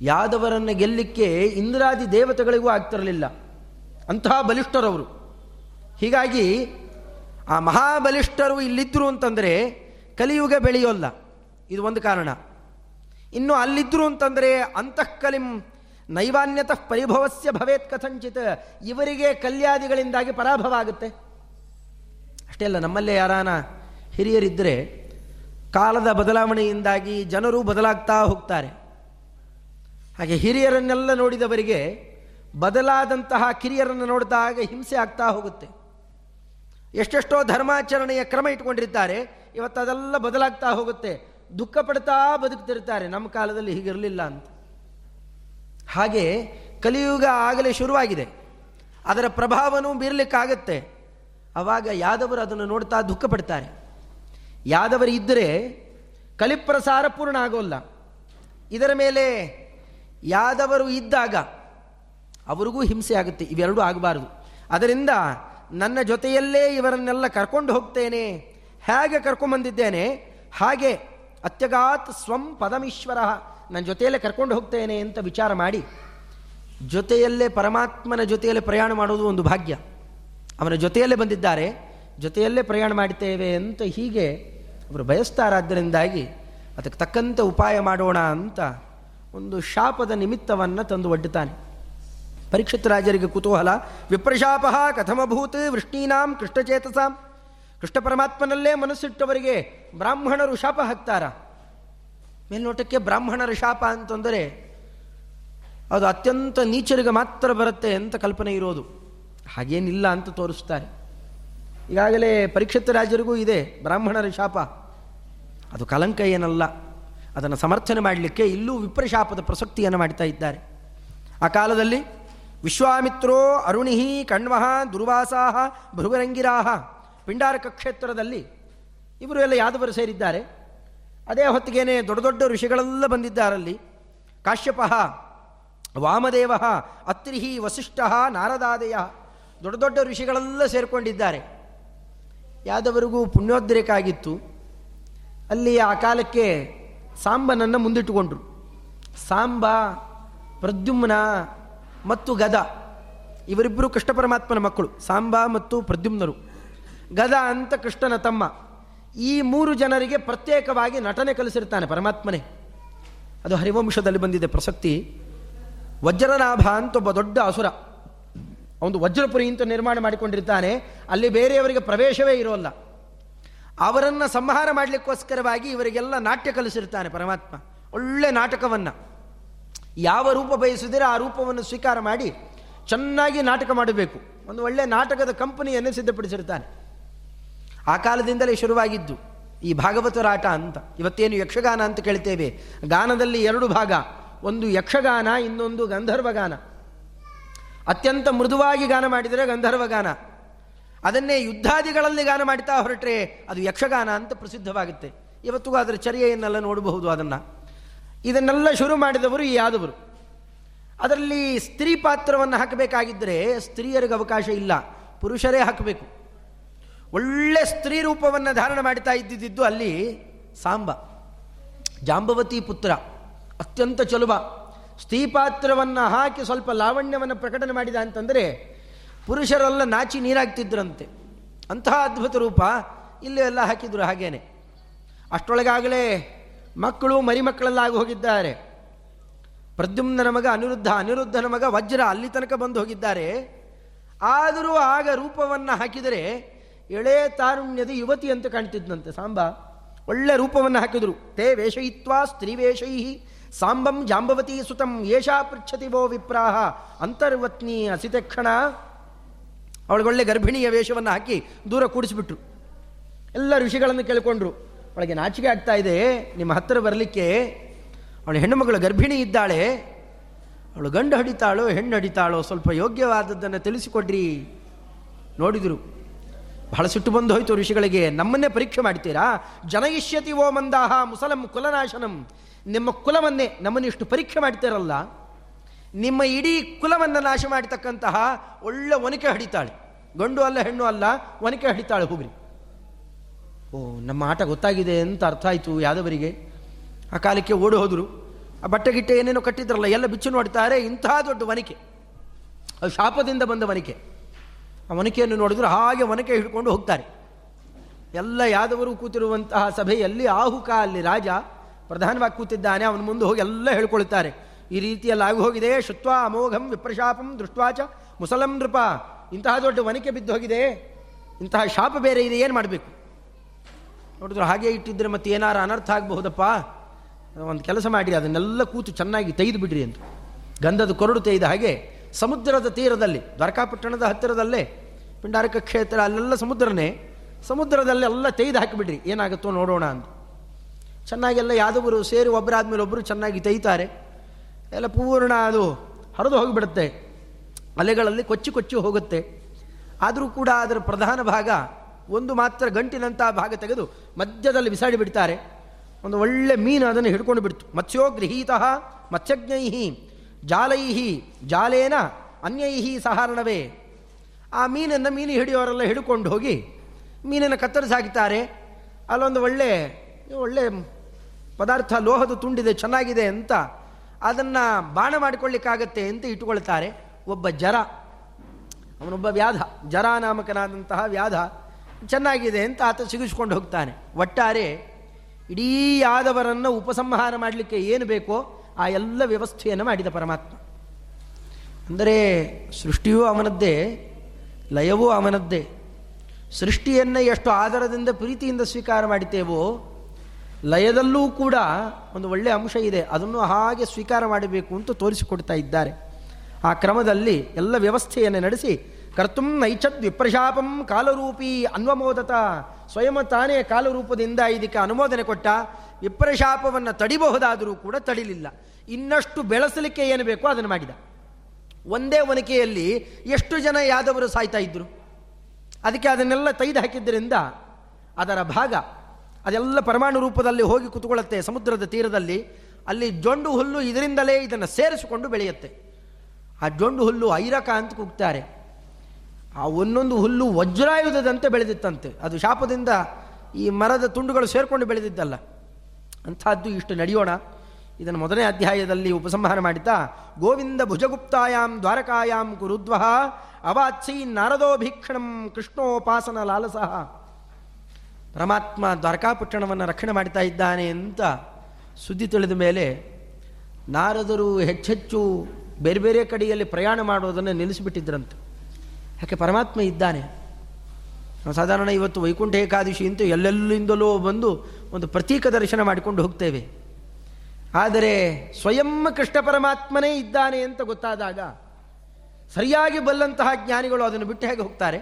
ಯಾದವರನ್ನು ಗೆಲ್ಲಿಕ್ಕೆ ಇಂದ್ರಾದಿ ದೇವತೆಗಳಿಗೂ ಆಗ್ತಿರಲಿಲ್ಲ. ಅಂತಹ ಬಲಿಷ್ಠರವರು ಹೀಗಾಗಿ ಆ ಮಹಾಬಲಿಷ್ಠರು ಇಲ್ಲಿದ್ದರು ಅಂತಂದರೆ ಕಲಿಯುಗ ಬೆಳೆಯೋಲ್ಲ. ಇದು ಒಂದು ಕಾರಣ. ಇನ್ನು ಅಲ್ಲಿದ್ದರು ಅಂತಂದರೆ ಅಂತಃಕಲಿಂ ನೈವಾನ್ಯತಃ ಪರಿಭವಸ್ಯ ಭವೇತ್ ಕಥಂಚಿತ್. ಇವರಿಗೆ ಕಲ್ಯಾದಿಗಳಿಂದಾಗಿ ಪರಾಭವ ಆಗುತ್ತೆ ಅಷ್ಟೇ ಅಲ್ಲ, ನಮ್ಮಲ್ಲೇ ಯಾರಾನ ಹಿರಿಯರಿದ್ದರೆ ಕಾಲದ ಬದಲಾವಣೆಯಿಂದಾಗಿ ಜನರು ಬದಲಾಗ್ತಾ ಹೋಗ್ತಾರೆ. ಹಾಗೆ ಹಿರಿಯರನ್ನೆಲ್ಲ ನೋಡಿದವರಿಗೆ ಬದಲಾದಂತಹ ಕಿರಿಯರನ್ನು ನೋಡಿದಾಗ ಹಿಂಸೆ ಆಗ್ತಾ ಹೋಗುತ್ತೆ. ಎಷ್ಟೆಷ್ಟೋ ಧರ್ಮಾಚರಣೆಯ ಕ್ರಮ ಇಟ್ಕೊಂಡಿರ್ತಾರೆ, ಇವತ್ತು ಅದೆಲ್ಲ ಬದಲಾಗ್ತಾ ಹೋಗುತ್ತೆ. ದುಃಖ ಪಡ್ತಾ ಬದುಕ್ತಿರ್ತಾರೆ, ನಮ್ಮ ಕಾಲದಲ್ಲಿ ಹೀಗಿರಲಿಲ್ಲ ಅಂತ. ಹಾಗೆ ಕಲಿಯುಗ ಆಗಲೇ ಶುರುವಾಗಿದೆ. ಅದರ ಪ್ರಭಾವನೂ ಬೀರಲಿಕ್ಕಾಗತ್ತೆ. ಆವಾಗ ಯಾದವರು ಅದನ್ನು ನೋಡ್ತಾ ದುಃಖ ಪಡ್ತಾರೆ ಯಾದವರು ಇದ್ದರೆ ಕಲಿಪ್ರಸಾರ ಪೂರ್ಣ ಆಗೋಲ್ಲ. ಇದರ ಮೇಲೆ ಯಾದವರು ಇದ್ದಾಗ ಅವರಿಗೂ ಹಿಂಸೆ ಆಗುತ್ತೆ. ಇವೆರಡೂ ಆಗಬಾರದು. ಅದರಿಂದ ನನ್ನ ಜೊತೆಯಲ್ಲೇ ಇವರನ್ನೆಲ್ಲ ಕರ್ಕೊಂಡು ಹೋಗ್ತೇನೆ. ಹೇಗೆ ಕರ್ಕೊಂಬಂದಿದ್ದೇನೆ ಹಾಗೆ ಅತ್ಯಗಾತ್ ಸ್ವಂ ಪದಮೀಶ್ವರ ನನ್ನ ಜೊತೆಯಲ್ಲೇ ಕರ್ಕೊಂಡು ಹೋಗ್ತೇನೆ ಅಂತ ವಿಚಾರ ಮಾಡಿ ಜೊತೆಯಲ್ಲೇ ಪರಮಾತ್ಮನ ಜೊತೆಯಲ್ಲೇ ಪ್ರಯಾಣ ಮಾಡೋದು ಒಂದು ಭಾಗ್ಯ. ಅವನ ಜೊತೆಯಲ್ಲೇ ಬಂದಿದ್ದಾರೆ, ಜೊತೆಯಲ್ಲೇ ಪ್ರಯಾಣ ಮಾಡ್ತೇವೆ ಅಂತ ಹೀಗೆ ಅವರು ಬಯಸ್ತಾರಾದ್ದರಿಂದಾಗಿ ಅದಕ್ಕೆ ತಕ್ಕಂತೆ ಉಪಾಯ ಮಾಡೋಣ ಅಂತ ಒಂದು ಶಾಪದ ನಿಮಿತ್ತವನ್ನು ತಂದು ಒಡ್ಡುತ್ತಾನೆ. ಪರೀಕ್ಷಿತ ರಾಜರಿಗೆ ಕುತೂಹಲ, ವಿಪ್ರಶಾಪ ಕಥಮಭೂತ್ ವೃಷ್ಣೀನಾಂ ಕೃಷ್ಣಚೇತಸಾಂ. ಕೃಷ್ಣ ಪರಮಾತ್ಮನಲ್ಲೇ ಮನಸ್ಸಿಟ್ಟವರಿಗೆ ಬ್ರಾಹ್ಮಣರು ಶಾಪ ಹಾಕ್ತಾರ? ಮೇಲ್ನೋಟಕ್ಕೆ ಬ್ರಾಹ್ಮಣರ ಶಾಪ ಅಂತಂದರೆ ಅದು ಅತ್ಯಂತ ನೀಚರಿಗೆ ಮಾತ್ರ ಬರುತ್ತೆ ಅಂತ ಕಲ್ಪನೆ ಇರೋದು. ಹಾಗೇನಿಲ್ಲ ಅಂತ ತೋರಿಸ್ತಾರೆ. ಈಗಾಗಲೇ ಪರೀಕ್ಷಿತ ರಾಜರಿಗೂ ಇದೆ ಬ್ರಾಹ್ಮಣರ ಶಾಪ. ಅದು ಕಲಂಕ ಏನಲ್ಲ, ಅದನ್ನು ಸಮರ್ಥನೆ ಮಾಡಲಿಕ್ಕೆ ಇಲ್ಲೂ ವಿಪ್ರಶಾಪದ ಪ್ರಸಕ್ತಿಯನ್ನು ಮಾಡ್ತಾ ಇದ್ದಾರೆ. ಆ ಕಾಲದಲ್ಲಿ ವಿಶ್ವಾಮಿತ್ರೋ ಅರುಣಿಹಿ ಕಣ್ವಹ ದುರ್ವಾಸಾಹ ಭೃಗರಂಗಿರಾಹ, ಪಿಂಡಾರಕ ಕ್ಷೇತ್ರದಲ್ಲಿ ಇವರು ಎಲ್ಲ ಯಾದವರು ಸೇರಿದ್ದಾರೆ. ಅದೇ ಹೊತ್ತಿಗೇನೆ ದೊಡ್ಡ ದೊಡ್ಡ ಋಷಿಗಳೆಲ್ಲ ಬಂದಿದ್ದಾರಲ್ಲಿ. ಕಾಶ್ಯಪ, ವಾಮದೇವ, ಅತ್ರಿಹಿ ವಸಿಷ್ಠ, ನಾರದಾದಯ ದೊಡ್ಡ ದೊಡ್ಡ ಋಷಿಗಳೆಲ್ಲ ಸೇರಿಕೊಂಡಿದ್ದಾರೆ. ಯಾದವರಿಗೂ ಪುಣ್ಯೋದ್ರೇಕ ಆಗಿತ್ತು ಅಲ್ಲಿ ಆ ಕಾಲಕ್ಕೆ ಸಾಂಬನನ್ನು ಮುಂದಿಟ್ಟುಕೊಂಡ್ರು. ಸಾಂಬ, ಪ್ರದ್ಯುಮ್ನ ಮತ್ತು ಗದ. ಇವರಿಬ್ಬರು ಕೃಷ್ಣ ಪರಮಾತ್ಮನ ಮಕ್ಕಳು, ಸಾಂಬ ಮತ್ತು ಪ್ರದ್ಯುಮ್ನರು. ಗದ ಅಂತ ಕೃಷ್ಣನ ತಮ್ಮ. ಈ ಮೂರು ಜನರಿಗೆ ಪ್ರತ್ಯೇಕವಾಗಿ ನಟನೆ ಕಲಿಸಿರ್ತಾನೆ ಪರಮಾತ್ಮನೇ. ಅದು ಹರಿವಂಶದಲ್ಲಿ ಬಂದಿದೆ ಪ್ರಸಕ್ತಿ. ವಜ್ರನಾಭ ಅಂತ ಒಬ್ಬ ದೊಡ್ಡ ಅಸುರ. ಒಂದು ವಜ್ರಪುರಿ ಅಂತ ನಿರ್ಮಾಣ ಮಾಡಿಕೊಂಡಿರ್ತಾನೆ. ಅಲ್ಲಿ ಬೇರೆಯವರಿಗೆ ಪ್ರವೇಶವೇ ಇರೋಲ್ಲ. ಅವರನ್ನು ಸಂಹಾರ ಮಾಡಲಿಕ್ಕೋಸ್ಕರವಾಗಿ ಇವರಿಗೆಲ್ಲ ನಾಟ್ಯ ಕಲಿಸಿರ್ತಾನೆ ಪರಮಾತ್ಮ. ಒಳ್ಳೆ ನಾಟಕವನ್ನು. ಯಾವ ರೂಪ ಬಯಸಿದರೆ ಆ ರೂಪವನ್ನು ಸ್ವೀಕಾರ ಮಾಡಿ ಚೆನ್ನಾಗಿ ನಾಟಕ ಮಾಡಬೇಕು. ಒಂದು ಒಳ್ಳೆ ನಾಟಕದ ಕಂಪನಿಯನ್ನು ಸಿದ್ಧಪಡಿಸಿರ್ತಾನೆ. ಆ ಕಾಲದಿಂದಲೇ ಶುರುವಾಗಿದ್ದು. ಈ ಭಾಗವತರಾಟ ಅಂತ. ಇವತ್ತೇನು ಯಕ್ಷಗಾನ ಅಂತ ಕೇಳ್ತೇವೆ. ಗಾನದಲ್ಲಿ ಎರಡು ಭಾಗ. ಒಂದು ಯಕ್ಷಗಾನ, ಇನ್ನೊಂದು ಗಂಧರ್ವಗಾನ. ಅತ್ಯಂತ ಮೃದುವಾಗಿ ಗಾನ ಮಾಡಿದರೆ ಗಂಧರ್ವಗಾನ. ಅದನ್ನೇ ಯುದ್ಧಾದಿಗಳಲ್ಲಿ ಗಾನ ಮಾಡ್ತಾ ಹೊರಟ್ರೆ ಅದು ಯಕ್ಷಗಾನ ಅಂತ ಪ್ರಸಿದ್ಧವಾಗುತ್ತೆ. ಇವತ್ತಿಗೂ ಅದರ ಚರ್ಯೆಯನ್ನೆಲ್ಲ ನೋಡಬಹುದು ಅದನ್ನು. ಇದನ್ನೆಲ್ಲ ಶುರು ಮಾಡಿದವರು ಈ ಯಾದವರು. ಅದರಲ್ಲಿ ಸ್ತ್ರೀ ಪಾತ್ರವನ್ನು ಹಾಕಬೇಕಾಗಿದ್ದರೆ ಸ್ತ್ರೀಯರಿಗೆ ಅವಕಾಶ ಇಲ್ಲ. ಪುರುಷರೇ ಹಾಕಬೇಕು. ಒಳ್ಳೆ ಸ್ತ್ರೀ ರೂಪವನ್ನು ಧಾರಣ ಮಾಡ್ತಾ ಇದ್ದಿದ್ದು ಅಲ್ಲಿ ಸಾಂಬ. ಜಾಂಬವತಿ ಪುತ್ರ. ಅತ್ಯಂತ ಚಲುಬ. ಸ್ತ್ರೀಪಾತ್ರವನ್ನು ಹಾಕಿ ಸ್ವಲ್ಪ ಲಾವಣ್ಯವನ್ನು ಪ್ರಕಟಣೆ ಮಾಡಿದ ಅಂತಂದರೆ ಪುರುಷರೆಲ್ಲ ನಾಚಿ ನೀರಾಗ್ತಿದ್ರಂತೆ. ಅಂತಹ ಅದ್ಭುತ ರೂಪ ಇಲ್ಲೂ ಎಲ್ಲ ಹಾಕಿದ್ರು ಹಾಗೇನೆ. ಅಷ್ಟೊಳಗಾಗಲೇ ಮಕ್ಕಳು ಮರಿಮಕ್ಕಳೆಲ್ಲ ಆಗಿ ಹೋಗಿದ್ದಾರೆ. ಪ್ರದ್ಯುಮ್ನ ಮಗ ಅನಿರುದ್ಧ, ಅನಿರುದ್ಧನ ಮಗ ವಜ್ರ ಅಲ್ಲಿ ತನಕ ಬಂದು ಹೋಗಿದ್ದಾರೆ. ಆದರೂ ಆಗ ರೂಪವನ್ನು ಹಾಕಿದರೆ ಎಳೆ ತಾರುಣ್ಯದ ಯುವತಿ ಅಂತ ಕಾಣ್ತಿದ್ನಂತೆ, ಸಾಂಬ. ಒಳ್ಳೆ ರೂಪವನ್ನು ಹಾಕಿದರು. ತೇ ವೇಷಯಿತ್ವಾ ಸ್ತ್ರೀ ವೇಷೈ ಸಾಂಬಂ ಜಾಂಬವತಿ ಸುತಂ ಏಷಾ ಪೃಚ್ಛತಿ ವೋ ವಿಪ್ರಾಹ. ಅಂತರ್ವತ್ನಿ ಅಸಿತಕ್ಷಣ ಅವಳಿಗೊಳ್ಳೆ ಗರ್ಭಿಣಿಯ ವೇಷವನ್ನು ಹಾಕಿ ದೂರ ಕೂಡಿಸಿಬಿಟ್ರು. ಎಲ್ಲ ಋಷಿಗಳನ್ನು ಕೇಳಿಕೊಂಡ್ರು. ಅವಳಿಗೆ ನಾಚಿಕೆ ಆಗ್ತಾ ಇದೆ, ನಿಮ್ಮ ಹತ್ತಿರ ಬರಲಿಕ್ಕೆ. ಅವಳು ಹೆಣ್ಣುಮಗಳು ಗರ್ಭಿಣಿ ಇದ್ದಾಳೆ. ಅವಳು ಗಂಡು ಹಡಿತಾಳೋ, ಹೆಣ್ಣು ಹಡಿತಾಳೋ, ಸ್ವಲ್ಪ ಯೋಗ್ಯವಾದದ್ದನ್ನು ತಿಳಿಸಿಕೊಡ್ರಿ. ನೋಡಿದರು. ಬಹಳ ಸಿಟ್ಟು ಬಂದು ಹೋಯ್ತು ಋಷಿಗಳಿಗೆ. ನಮ್ಮನ್ನೇ ಪರೀಕ್ಷೆ ಮಾಡ್ತೀರಾ? ಜನಯಿಷ್ಯತಿ ಓ ಮಂದಾಹ ಮುಸಲಂ ಕುಲನಾಶನಂ. ನಿಮ್ಮ ಕುಲವನ್ನೇ ನಮ್ಮನ್ನು ಇಷ್ಟು ಪರೀಕ್ಷೆ ಮಾಡ್ತೀರಲ್ಲ? ನಿಮ್ಮ ಇಡೀ ಕುಲವನ್ನು ನಾಶ ಮಾಡತಕ್ಕಂತಹ ಒಳ್ಳೆ ಒನಕೆ ಹಡಿತಾಳೆ. ಗಂಡು ಅಲ್ಲ, ಹೆಣ್ಣು ಅಲ್ಲ, ಒನಕೆ ಹಡಿತಾಳೆ ಹುಬ್ರಿ. ಓ, ನಮ್ಮ ಆಟ ಗೊತ್ತಾಗಿದೆ ಅಂತ ಅರ್ಥ ಆಯಿತು ಯಾದವರಿಗೆ. ಆ ಕಾಲಕ್ಕೆ ಓಡಿ ಹೋದರು. ಆ ಬಟ್ಟೆ ಗಿಟ್ಟೆ ಏನೇನೋ ಕಟ್ಟಿದ್ರಲ್ಲ, ಎಲ್ಲ ಬಿಚ್ಚು ನೋಡ್ತಾರೆ, ಇಂತಹ ದೊಡ್ಡ ವನಿಕೆ ಅದು ಶಾಪದಿಂದ ಬಂದ ವನಿಕೆ ಆ ಒನಕೆಯನ್ನು ನೋಡಿದ್ರು ಹಾಗೆ ಒನಕೆ ಹಿಡ್ಕೊಂಡು ಹೋಗ್ತಾರೆ. ಎಲ್ಲ ಯಾದವರು ಕೂತಿರುವಂತಹ ಸಭೆಯಲ್ಲಿ ಆಹುಕ ಅಲ್ಲಿ ರಾಜ ಪ್ರಧಾನವಾಗಿ ಕೂತಿದ್ದಾನೆ. ಅವನ ಮುಂದೆ ಹೋಗಿ ಎಲ್ಲ ಹೇಳ್ಕೊಳ್ತಾರೆ. ಈ ರೀತಿಯಲ್ಲಿ ಆಗಿ ಹೋಗಿದೆ. ಶುತ್ವ ಅಮೋಘಂ ವಿಪ್ರಶಾಪಂ ದೃಷ್ಟ್ವಾಚ ಮುಸಲಂ ನೃಪ. ಇಂತಹ ದೊಡ್ಡ ಒನಕೆ ಬಿದ್ದು ಹೋಗಿದೆ. ಇಂತಹ ಶಾಪ ಬೇರೆ ಇದೆ. ಏನು ಮಾಡಬೇಕು? ನೋಡಿದ್ರು ಹಾಗೆ ಇಟ್ಟಿದ್ರೆ ಮತ್ತೆ ಏನಾರು ಅನರ್ಥ ಆಗಬಹುದಪ್ಪ? ಒಂದು ಕೆಲಸ ಮಾಡಿ ಅದನ್ನೆಲ್ಲ ಕೂತು ಚೆನ್ನಾಗಿ ತೆಗೆದು ಬಿಡ್ರಿ ಅಂತ ಗಂಧದ ಕೊರಡು ತೆಗೆದ ಹಾಗೆ ಸಮುದ್ರದ ತೀರದಲ್ಲಿ, ದ್ವಾರಕಾಪಟ್ಟಣದ ಹತ್ತಿರದಲ್ಲೇ ಪಿಂಡಾರಕ ಕ್ಷೇತ್ರ, ಅಲ್ಲೆಲ್ಲ ಸಮುದ್ರನೇ. ಸಮುದ್ರದಲ್ಲಿ ಎಲ್ಲ ತೆಗೆದು ಹಾಕಿಬಿಡ್ರಿ. ಏನಾಗುತ್ತೋ ನೋಡೋಣ ಅಂತ. ಚೆನ್ನಾಗೆಲ್ಲ ಯಾದವರು ಸೇರಿ ಒಬ್ಬರಾದ್ಮೇಲೆ ಒಬ್ಬರು ಚೆನ್ನಾಗಿ ತೆಯ್ತಾರೆ ಎಲ್ಲ ಪೂರ್ಣ ಅದು ಹರಿದು ಹೋಗಿಬಿಡುತ್ತೆ. ಅಲೆಗಳಲ್ಲಿ ಕೊಚ್ಚಿ ಕೊಚ್ಚಿ ಹೋಗುತ್ತೆ. ಆದರೂ ಕೂಡ ಅದರ ಪ್ರಧಾನ ಭಾಗ ಒಂದು ಮಾತ್ರ ಗಂಟಿನಂತಹ ಭಾಗ ತೆಗೆದು ಮಧ್ಯದಲ್ಲಿ ಬಿಸಾಡಿ ಬಿಡ್ತಾರೆ. ಒಂದು ಒಳ್ಳೆ ಮೀನು ಅದನ್ನು ಹಿಡ್ಕೊಂಡು ಬಿಡ್ತು. ಮತ್ಸ್ಯೋ ಗೃಹೀತ ಮತ್ಸ್ಯಜ್ಞೈ ಜಾಲೈ ಜಾಲೇನ ಅನ್ಯೈ ಸಹಾರಣವೇ. ಆ ಮೀನನ್ನು ಮೀನು ಹಿಡಿಯೋರೆಲ್ಲ ಹಿಡ್ಕೊಂಡು ಹೋಗಿ ಮೀನನ್ನು ಕತ್ತರಿಸಿ ಹಾಕ್ತಾರೆ ಅಲ್ಲೊಂದು ಒಳ್ಳೆ ಒಳ್ಳೆ ಪದಾರ್ಥ, ಲೋಹದ ತುಂಡಿದೆ, ಚೆನ್ನಾಗಿದೆ ಅಂತ ಅದನ್ನು ಬಾಣ ಮಾಡಿಕೊಳ್ಳಿಕ್ಕಾಗತ್ತೆ ಅಂತ ಇಟ್ಟುಕೊಳ್ತಾರೆ. ಒಬ್ಬ ಜರ, ಅವನೊಬ್ಬ ವ್ಯಾಧ, ಜರ ನಾಮಕನಾದಂತಹ ವ್ಯಾಧ ಚೆನ್ನಾಗಿದೆ ಅಂತ ಆತ ಸಿಗಿಸ್ಕೊಂಡು ಹೋಗ್ತಾನೆ. ಒಟ್ಟಾರೆ ಇಡೀ ಯಾದವರನ್ನು ಉಪಸಂಹಾರ ಮಾಡಲಿಕ್ಕೆ ಏನು ಬೇಕೋ ಆ ಎಲ್ಲ ವ್ಯವಸ್ಥೆಯನ್ನು ಮಾಡಿದ ಪರಮಾತ್ಮ. ಅಂದರೆ ಸೃಷ್ಟಿಯೂ ಅವನದ್ದೇ ಲಯವೂ ಅವನದ್ದೇ. ಸೃಷ್ಟಿಯನ್ನು ಎಷ್ಟು ಆಧಾರದಿಂದ ಪ್ರೀತಿಯಿಂದ ಸ್ವೀಕಾರ ಮಾಡಿದ್ದೇವೋ, ಲಯದಲ್ಲೂ ಕೂಡ ಒಂದು ಒಳ್ಳೆಯ ಅಂಶ ಇದೆ. ಅದನ್ನು ಹಾಗೆ ಸ್ವೀಕಾರ ಮಾಡಬೇಕು ಅಂತ ತೋರಿಸಿಕೊಡ್ತಾ ಇದ್ದಾರೆ. ಆ ಕ್ರಮದಲ್ಲಿ ಎಲ್ಲ ವ್ಯವಸ್ಥೆಯನ್ನು ನಡೆಸಿ, ಕರ್ತುಂ ನೈಚದ್ ವಿಪ್ರಶಾಪಂ ಕಾಲರೂಪಿ ಅನ್ವಮೋದತ, ಸ್ವಯಂ ತಾನೇ ಕಾಲರೂಪದಿಂದ ಇದಕ್ಕೆ ಅನುಮೋದನೆ ಕೊಟ್ಟ, ವಿಪ್ರಶಾಪವನ್ನು ತಡಿಬಹುದಾದರೂ ಕೂಡ ತಡಿಲಿಲ್ಲ. ಇನ್ನಷ್ಟು ಬೆಳೆಸಲಿಕ್ಕೆ ಏನು ಬೇಕೋ ಅದನ್ನು ಮಾಡಿದ. ಒಂದೇ ಒನಕೆಯಲ್ಲಿ ಎಷ್ಟು ಜನ ಯಾದವರು ಸಾಯ್ತಾ ಇದ್ರು? ಅದಕ್ಕೆ ಅದನ್ನೆಲ್ಲ ತೆಗೆದು ಹಾಕಿದ್ದರಿಂದ ಅದರ ಭಾಗ, ಅದೆಲ್ಲ ಪರಮಾಣು ರೂಪದಲ್ಲಿ ಹೋಗಿ ಕುತ್ಕೊಳ್ಳುತ್ತೆ ಸಮುದ್ರದ ತೀರದಲ್ಲಿ. ಅಲ್ಲಿ ಜೊಂಡು ಹುಲ್ಲು ಇದರಿಂದಲೇ ಇದನ್ನು ಸೇರಿಸಿಕೊಂಡು ಬೆಳೆಯುತ್ತೆ. ಆ ಜೊಂಡು ಹುಲ್ಲು ಐರಕ ಅಂತ ಕೂಗ್ತಾರೆ. ಆ ಒಂದೊಂದು ಹುಲ್ಲು ವಜ್ರಾಯುಧದಂತೆ ಬೆಳೆದಿತ್ತಂತೆ. ಅದು ಶಾಪದಿಂದ ಈ ಮರದ ತುಂಡುಗಳು ಸೇರಿಕೊಂಡು ಬೆಳೆದಿದ್ದಲ್ಲ. ಅಂಥದ್ದು ಇಷ್ಟು ನಡೆಯೋಣ. ಇದನ್ನು ಮೊದಲನೇ ಅಧ್ಯಾಯದಲ್ಲಿ ಉಪಸಂಹಾರ ಮಾಡಿತಾ ಗೋವಿಂದ ಭುಜಗುಪ್ತಾಯಾಮ್ ದ್ವಾರಕಾಯಾಮ್ ಕುರುದ್ವ ಅವಾತ್ಸಿ ನಾರದೋಭೀಕ್ಷಣಂ ಕೃಷ್ಣೋಪಾಸನ ಲಾಲಸಃ. ಪರಮಾತ್ಮ ದ್ವಾರಕಾಪಟ್ಟಣವನ್ನು ರಕ್ಷಣೆ ಮಾಡ್ತಾ ಇದ್ದಾನೆ ಅಂತ ಸುದ್ದಿ ತಿಳಿದ ಮೇಲೆ ನಾರದರು ಹೆಚ್ಚೆಚ್ಚು ಬೇರೆ ಬೇರೆ ಕಡೆಯಲ್ಲಿ ಪ್ರಯಾಣ ಮಾಡೋದನ್ನು ನಿಲ್ಲಿಸಿಬಿಟ್ಟಿದ್ರಂತೆ. ಯಾಕೆ ಪರಮಾತ್ಮ ಇದ್ದಾನೆ? ನಾವು ಸಾಧಾರಣ ಇವತ್ತು ವೈಕುಂಠ ಏಕಾದಶಿ ಅಂತೂ ಎಲ್ಲೆಲ್ಲಿಂದಲೋ ಬಂದು ಒಂದು ಪ್ರತೀಕ ದರ್ಶನ ಮಾಡಿಕೊಂಡು ಹೋಗ್ತೇವೆ. ಆದರೆ ಸ್ವಯಂ ಕೃಷ್ಣ ಪರಮಾತ್ಮನೇ ಇದ್ದಾನೆ ಅಂತ ಗೊತ್ತಾದಾಗ ಸರಿಯಾಗಿ ಬಲ್ಲಂತಹ ಜ್ಞಾನಿಗಳು ಅದನ್ನು ಬಿಟ್ಟು ಹೇಗೆ ಹೋಗ್ತಾರೆ?